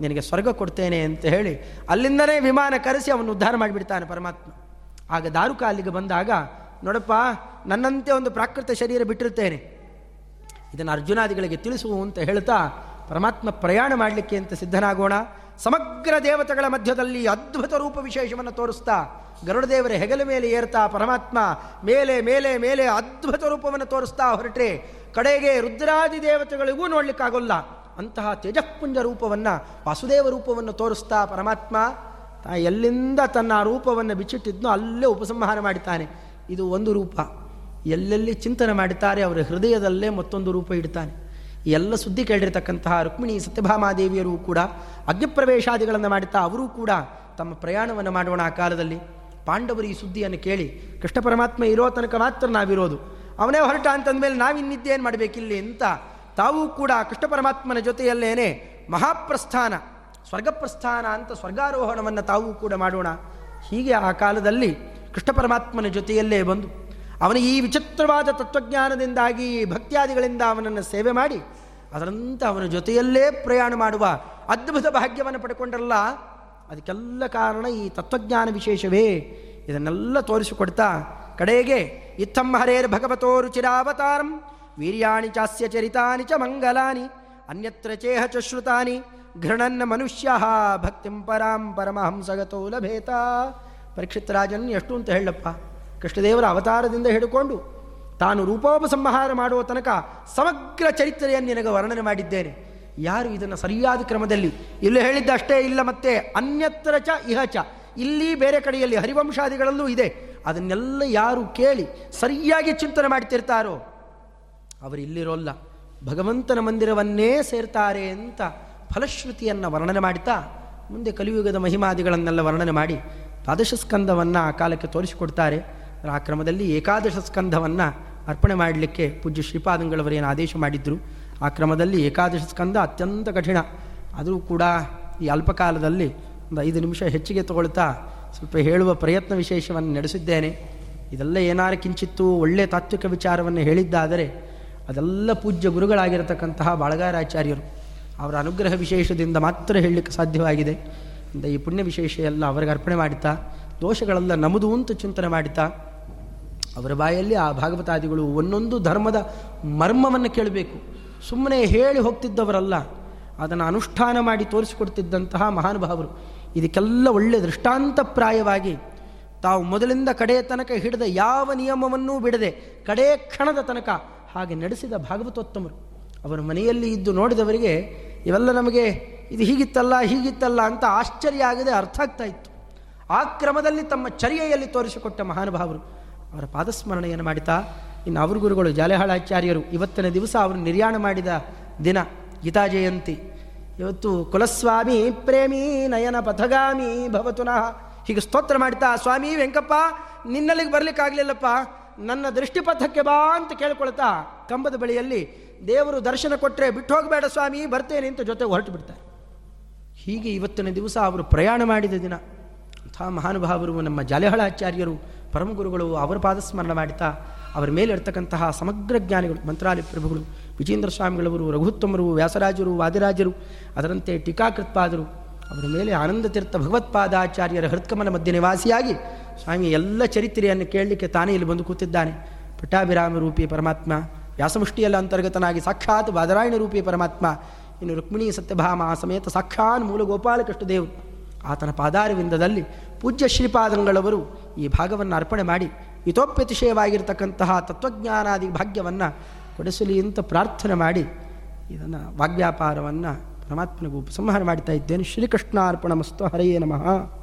ನಿನಗೆ ಸ್ವರ್ಗ ಕೊಡ್ತೇನೆ ಅಂತ ಹೇಳಿ ಅಲ್ಲಿಂದನೇ ವಿಮಾನ ಕರೆಸಿ ಅವನು ಉದ್ಧಾರ ಮಾಡಿಬಿಡ್ತಾನೆ ಪರಮಾತ್ಮ. ಆಗ ದಾರುಕ ಅಲ್ಲಿಗೆ ಬಂದಾಗ ನೋಡಪ್ಪ, ನನ್ನಂತೆ ಒಂದು ಪ್ರಾಕೃತ ಶರೀರ ಬಿಟ್ಟಿರ್ತೇನೆ ಇದನ್ನು ಅರ್ಜುನಾದಿಗಳಿಗೆ ತಿಳಿಸು ಅಂತ ಹೇಳ್ತಾ ಪರಮಾತ್ಮ ಪ್ರಯಾಣ ಮಾಡಲಿಕ್ಕೆ ಅಂತ ಸಿದ್ಧನಾಗೋಣ. ಸಮಗ್ರ ದೇವತೆಗಳ ಮಧ್ಯದಲ್ಲಿ ಅದ್ಭುತ ರೂಪ ವಿಶೇಷವನ್ನು ತೋರಿಸ್ತಾ ಗರುಡದೇವರ ಹೆಗಲ ಮೇಲೆ ಏರ್ತಾ ಪರಮಾತ್ಮ ಮೇಲೆ ಮೇಲೆ ಮೇಲೆ ಅದ್ಭುತ ರೂಪವನ್ನು ತೋರಿಸ್ತಾ ಹೊರಟ್ರೆ ಕಡೆಗೆ ರುದ್ರಾದಿ ದೇವತೆಗಳಿಗೂ ನೋಡಲಿಕ್ಕಾಗೋಲ್ಲ. ಅಂತಹ ತೇಜಃಪುಂಜ ರೂಪವನ್ನು, ವಾಸುದೇವ ರೂಪವನ್ನು ತೋರಿಸ್ತಾ ಪರಮಾತ್ಮ ಎಲ್ಲಿಂದ ತನ್ನ ರೂಪವನ್ನು ಬಿಚ್ಚಿಟ್ಟಿದ್ನೋ ಅಲ್ಲೇ ಉಪಸಂಹಾರ ಮಾಡುತ್ತಾನೆ ಇದು ಒಂದು ರೂಪ. ಎಲ್ಲೆಲ್ಲಿ ಚಿಂತನೆ ಮಾಡುತ್ತಾರೆ ಅವರ ಹೃದಯದಲ್ಲೇ ಮತ್ತೊಂದು ರೂಪ ಇಡ್ತಾನೆ. ಎಲ್ಲ ಸುದ್ದಿ ಕೇಳಿರ್ತಕ್ಕಂತಹ ರುಕ್ಮಿಣಿ ಸತ್ಯಭಾಮಾದೇವಿಯರು ಕೂಡ ಅಗ್ನಿಪ್ರವೇಶಾದಿಗಳನ್ನು ಮಾಡುತ್ತಾ ಅವರೂ ಕೂಡ ತಮ್ಮ ಪ್ರಯಾಣವನ್ನು ಮಾಡೋಣ ಆ ಕಾಲದಲ್ಲಿ. ಪಾಂಡವರು ಈ ಸುದ್ದಿಯನ್ನು ಕೇಳಿ, ಕೃಷ್ಣ ಪರಮಾತ್ಮ ಇರೋ ತನಕ ಮಾತ್ರ ನಾವಿರೋದು. ಅವನೇ ಹೊರಟ ಅಂತಂದಮೇಲೆ ನಾವಿನ್ನಿದ್ದೇನು ಮಾಡಬೇಕಿಲ್ಲಿ ಅಂತ ತಾವೂ ಕೂಡ ಕೃಷ್ಣ ಪರಮಾತ್ಮನ ಜೊತೆಯಲ್ಲೇನೆ ಮಹಾಪ್ರಸ್ಥಾನ, ಸ್ವರ್ಗಪ್ರಸ್ಥಾನ ಅಂತ ಸ್ವರ್ಗಾರೋಹಣವನ್ನು ತಾವೂ ಕೂಡ ಮಾಡೋಣ. ಹೀಗೆ ಆ ಕಾಲದಲ್ಲಿ ಕೃಷ್ಣ ಪರಮಾತ್ಮನ ಜೊತೆಯಲ್ಲೇ ಬಂದು ಅವನ ಈ ವಿಚಿತ್ರವಾದ ತತ್ವಜ್ಞಾನದಿಂದಾಗಿ, ಭಕ್ತ್ಯಾದಿಗಳಿಂದ ಅವನನ್ನು ಸೇವೆ ಮಾಡಿ, ಅದರಂತೆ ಅವನ ಜೊತೆಯಲ್ಲೇ ಪ್ರಯಾಣ ಮಾಡುವ ಅದ್ಭುತ ಭಾಗ್ಯವನ್ನು ಪಡ್ಕೊಂಡ್ರಲ್ಲ, ಅದಕ್ಕೆಲ್ಲ ಕಾರಣ ಈ ತತ್ವಜ್ಞಾನ ವಿಶೇಷವೇ. ಇದನ್ನೆಲ್ಲ ತೋರಿಸಿಕೊಡ್ತಾ ಕಡೆಗೆ, ಇತ್ತಂ ಹರೇರ್ ಭಗವತೋ ರುಚಿರಾವತಾರಂ, ವೀರ್ಯಾಣಿ ಚಾಸ್ಯ ಚರಿತಾನಿ ಚ ಮಂಗಲಾನಿ, ಅನ್ಯತ್ರ ಚೇಹ ಚ ಶ್ರುತಾನಿ, ಘೃಣನ್ನ ಮನುಷ್ಯ ಭಕ್ತಿಂ ಪರಾಂ ಪರಮಹಂಸಗತೋ ಲಭೇತ. ಪರೀಕ್ಷಿತ್ ರಾಜನ್ ಎಷ್ಟು ಅಂತ ಹೇಳಪ್ಪ. ಕೃಷ್ಣದೇವರ ಅವತಾರದಿಂದ ಹಿಡ್ಕೊಂಡು ತಾನು ರೂಪೋಪಸಂಹಾರ ಮಾಡುವ ತನಕ ಸಮಗ್ರ ಚರಿತ್ರೆಯನ್ನು ನಿನಗೆ ವರ್ಣನೆ ಮಾಡಿದ್ದೇನೆ. ಯಾರು ಇದನ್ನು ಸರಿಯಾದ ಕ್ರಮದಲ್ಲಿ ಇಲ್ಲಿ ಹೇಳಿದ್ದ ಅಷ್ಟೇ ಇಲ್ಲ ಮತ್ತೆ ಅನ್ಯತ್ರ ಚ ಇಹ ಚ. ಇಲ್ಲಿ ಬೇರೆ ಕಡೆಯಲ್ಲಿ ಹರಿವಂಶಾದಿಗಳಲ್ಲೂ ಇದೆ. ಅದನ್ನೆಲ್ಲ ಯಾರು ಕೇಳಿ ಸರಿಯಾಗಿ ಚಿಂತನೆ ಮಾಡ್ತಿರ್ತಾರೋ ಅವರು ಇಲ್ಲಿರೋಲ್ಲ. ಭಗವಂತನ ಮಂದಿರವನ್ನೇ ಸೇರ್ತಾರೆ ಅಂತ ಫಲಶ್ರುತಿಯನ್ನು ವರ್ಣನೆ ಮಾಡ್ತಾ ಮುಂದೆ ಕಲಿಯುಗದ ಮಹಿಮಾದಿಗಳನ್ನೆಲ್ಲ ವರ್ಣನೆ ಮಾಡಿ ದ್ವಾದಶ ಸ್ಕಂದವನ್ನು ಆ ಕಾಲಕ್ಕೆ ತೋರಿಸಿಕೊಡ್ತಾರೆ. ಆ ಕ್ರಮದಲ್ಲಿ ಏಕಾದಶ ಸ್ಕಂದವನ್ನು ಅರ್ಪಣೆ ಮಾಡಲಿಕ್ಕೆ ಪೂಜ್ಯ ಶ್ರೀಪಾದಂಗಳವರೇನು ಆದೇಶ ಮಾಡಿದ್ರು. ಆ ಕ್ರಮದಲ್ಲಿ ಏಕಾದಶ ಸ್ಕಂದ ಅತ್ಯಂತ ಕಠಿಣ. ಆದರೂ ಕೂಡ ಈ ಅಲ್ಪಕಾಲದಲ್ಲಿ ಒಂದು ಐದು ನಿಮಿಷ ಹೆಚ್ಚಿಗೆ ತಗೊಳ್ತಾ ಸ್ವಲ್ಪ ಹೇಳುವ ಪ್ರಯತ್ನ ವಿಶೇಷವನ್ನು ನಡೆಸಿದ್ದೇನೆ. ಇದೆಲ್ಲ ಏನಾರು ಕಿಂಚಿತ್ತು ಒಳ್ಳೆಯ ತಾತ್ವಿಕ ವಿಚಾರವನ್ನು ಹೇಳಿದ್ದಾದರೆ ಅದೆಲ್ಲ ಪೂಜ್ಯ ಗುರುಗಳಾಗಿರತಕ್ಕಂತಹ ಬಾಳಗಾರಾಚಾರ್ಯರು ಅವರ ಅನುಗ್ರಹ ವಿಶೇಷದಿಂದ ಮಾತ್ರ ಹೇಳಲಿಕ್ಕೆ ಸಾಧ್ಯವಾಗಿದೆ. ಅಂತ ಈ ಪುಣ್ಯ ವಿಶೇಷ ಎಲ್ಲ ಅವರಿಗೆ ಅರ್ಪಣೆ ಮಾಡುತ್ತಾ ದೋಷಗಳೆಲ್ಲ ನಮದು ಅಂತ ಚಿಂತನೆ ಮಾಡುತ್ತಾ ಅವರ ಬಾಯಲ್ಲಿ ಆ ಭಾಗವತಾದಿಗಳು ಒಂದೊಂದು ಧರ್ಮದ ಮರ್ಮವನ್ನು ಕೇಳಬೇಕು. ಸುಮ್ಮನೆ ಹೇಳಿ ಹೋಗ್ತಿದ್ದವರಲ್ಲ, ಅದನ್ನು ಅನುಷ್ಠಾನ ಮಾಡಿ ತೋರಿಸಿಕೊಡ್ತಿದ್ದಂತಹ ಮಹಾನುಭಾವರು. ಇದಕ್ಕೆಲ್ಲ ಒಳ್ಳೆಯ ದೃಷ್ಟಾಂತಪ್ರಾಯವಾಗಿ ತಾವು ಮೊದಲಿಂದ ಕಡೆಯ ತನಕ ಹಿಡಿದ ಯಾವ ನಿಯಮವನ್ನೂ ಬಿಡದೆ, ಕಡೇ ಕ್ಷಣದ ತನಕ ಹಾಗೆ ನಡೆಸಿದ ಭಾಗವತೋತ್ತಮರು. ಅವರ ಮನೆಯಲ್ಲಿ ಇದ್ದು ನೋಡಿದವರಿಗೆ ಇವೆಲ್ಲ ನಮಗೆ ಇದು ಹೀಗಿತ್ತಲ್ಲ ಹೀಗಿತ್ತಲ್ಲ ಅಂತ ಆಶ್ಚರ್ಯ ಆಗದೆ ಅರ್ಥ ಆಗ್ತಾ ಇತ್ತು. ಆ ಕ್ರಮದಲ್ಲಿ ತಮ್ಮ ಚರ್ಯೆಯಲ್ಲಿ ತೋರಿಸಿಕೊಟ್ಟ ಮಹಾನುಭಾವರು, ಅವರ ಪಾದಸ್ಮರಣೆಯನ್ನು ಮಾಡಿತಾ, ಇನ್ನು ಅವ್ರ ಗುರುಗಳು ಜಾಲೆಹಾಳಾಚಾರ್ಯರು, ಇವತ್ತಿನ ದಿವಸ ಅವರು ನಿರ್ಯಾಣ ಮಾಡಿದ ದಿನ ಗೀತಾ ಜಯಂತಿ. ಇವತ್ತು ಕುಲಸ್ವಾಮಿ ಪ್ರೇಮಿ ನಯನ ಪಥಗಾಮಿ ಭವತುನಃ ಹೀಗೆ ಸ್ತೋತ್ರ ಮಾಡ್ತಾ, ಸ್ವಾಮಿ ವೆಂಕಪ್ಪ, ನಿನ್ನಲ್ಲಿಗೆ ಬರಲಿಕ್ಕಾಗಲಿಲ್ಲಪ್ಪ, ನನ್ನ ದೃಷ್ಟಿಪಥಕ್ಕೆ ಬಾ ಅಂತ ಕೇಳ್ಕೊಳ್ತಾ, ಕಂಬದ ಬಳಿಯಲ್ಲಿ ದೇವರು ದರ್ಶನ ಕೊಟ್ಟರೆ ಬಿಟ್ಟು ಹೋಗಬೇಡ ಸ್ವಾಮಿ, ಬರ್ತೇನೆ ಅಂತ ಜೊತೆ ಹೊರಟು ಬಿಡ್ತಾರೆ. ಹೀಗೆ ಇವತ್ತಿನ ದಿವಸ ಅವರು ಪ್ರಯಾಣ ಮಾಡಿದ ದಿನ. ಅಂಥ ಮಹಾನುಭಾವರು ನಮ್ಮ ಜಾಲೆಹಳಾಚಾರ್ಯರು, ಪರಮಗುರುಗಳು ಅವರ ಪಾದಸ್ಮರಣ ಮಾಡುತ್ತಾ ಅವರ ಮೇಲೆ ಇರ್ತಕ್ಕಂತಹ ಸಮಗ್ರ ಜ್ಞಾನಿಗಳು, ಮಂತ್ರಾಲಯ ಪ್ರಭುಗಳು ವಿಜೇಂದ್ರ ಸ್ವಾಮಿಗಳವರು, ರಘುತ್ತಮರು, ವ್ಯಾಸರಾಜರು, ವಾದಿರಾಜರು, ಅದರಂತೆ ಟೀಕಾಕೃತ್ಪಾದರು, ಅವರ ಮೇಲೆ ಆನಂದ ತೀರ್ಥ ಭಗವತ್ಪಾದಾಚಾರ್ಯರ ಹೃತ್ಕಮಲ ಮಧ್ಯ ನಿವಾಸಿಯಾಗಿ ಸ್ವಾಮಿ ಎಲ್ಲ ಚರಿತ್ರೆಯನ್ನು ಕೇಳಲಿಕ್ಕೆ ತಾನೇ ಇಲ್ಲಿ ಬಂದು ಕೂತಿದ್ದಾನೆ. ಪಟ್ಟಾಭಿರಾಮ ರೂಪಿ ಪರಮಾತ್ಮ, ವ್ಯಾಸಮುಷ್ಟಿಯಲ್ಲ ಅಂತರ್ಗತನಾಗಿ ಸಾಕ್ಷಾತ್ ಬಾದರಾಯಣ ರೂಪಿ ಪರಮಾತ್ಮ ಇನ್ನು ರುಕ್ಮಿಣಿ ಸತ್ಯಭಾಮ ಸಮೇತ ಸಾಕ್ಷಾನ್ ಮೂಲ ಗೋಪಾಲಕೃಷ್ಣದೇವರು ಆತನ ಪಾದಾರವಿಂದದಲ್ಲಿ ಪೂಜ್ಯ ಶ್ರೀಪಾದಂಗಳವರು ಈ ಭಾಗವನ್ನು ಅರ್ಪಣೆ ಮಾಡಿ ಹಿತೋಪ್ಯತಿಶಯವಾಗಿರ್ತಕ್ಕಂತಹ ತತ್ವಜ್ಞಾನಾದಿ ಭಾಗ್ಯವನ್ನು ಕೊಡಿಸಲಿ ಅಂತ ಪ್ರಾರ್ಥನೆ ಮಾಡಿ ಇದನ್ನು ವಾಗ್ವ್ಯಾಪಾರವನ್ನು ಪರಮಾತ್ಮನಿಗೂ ಉಪಸಂಹಾರ ಮಾಡ್ತಾ ಇದ್ದೇನೆ. ಶ್ರೀಕೃಷ್ಣಾರ್ಪಣ ಮಸ್ತು. ಹರೆಯೇ ನಮಃ.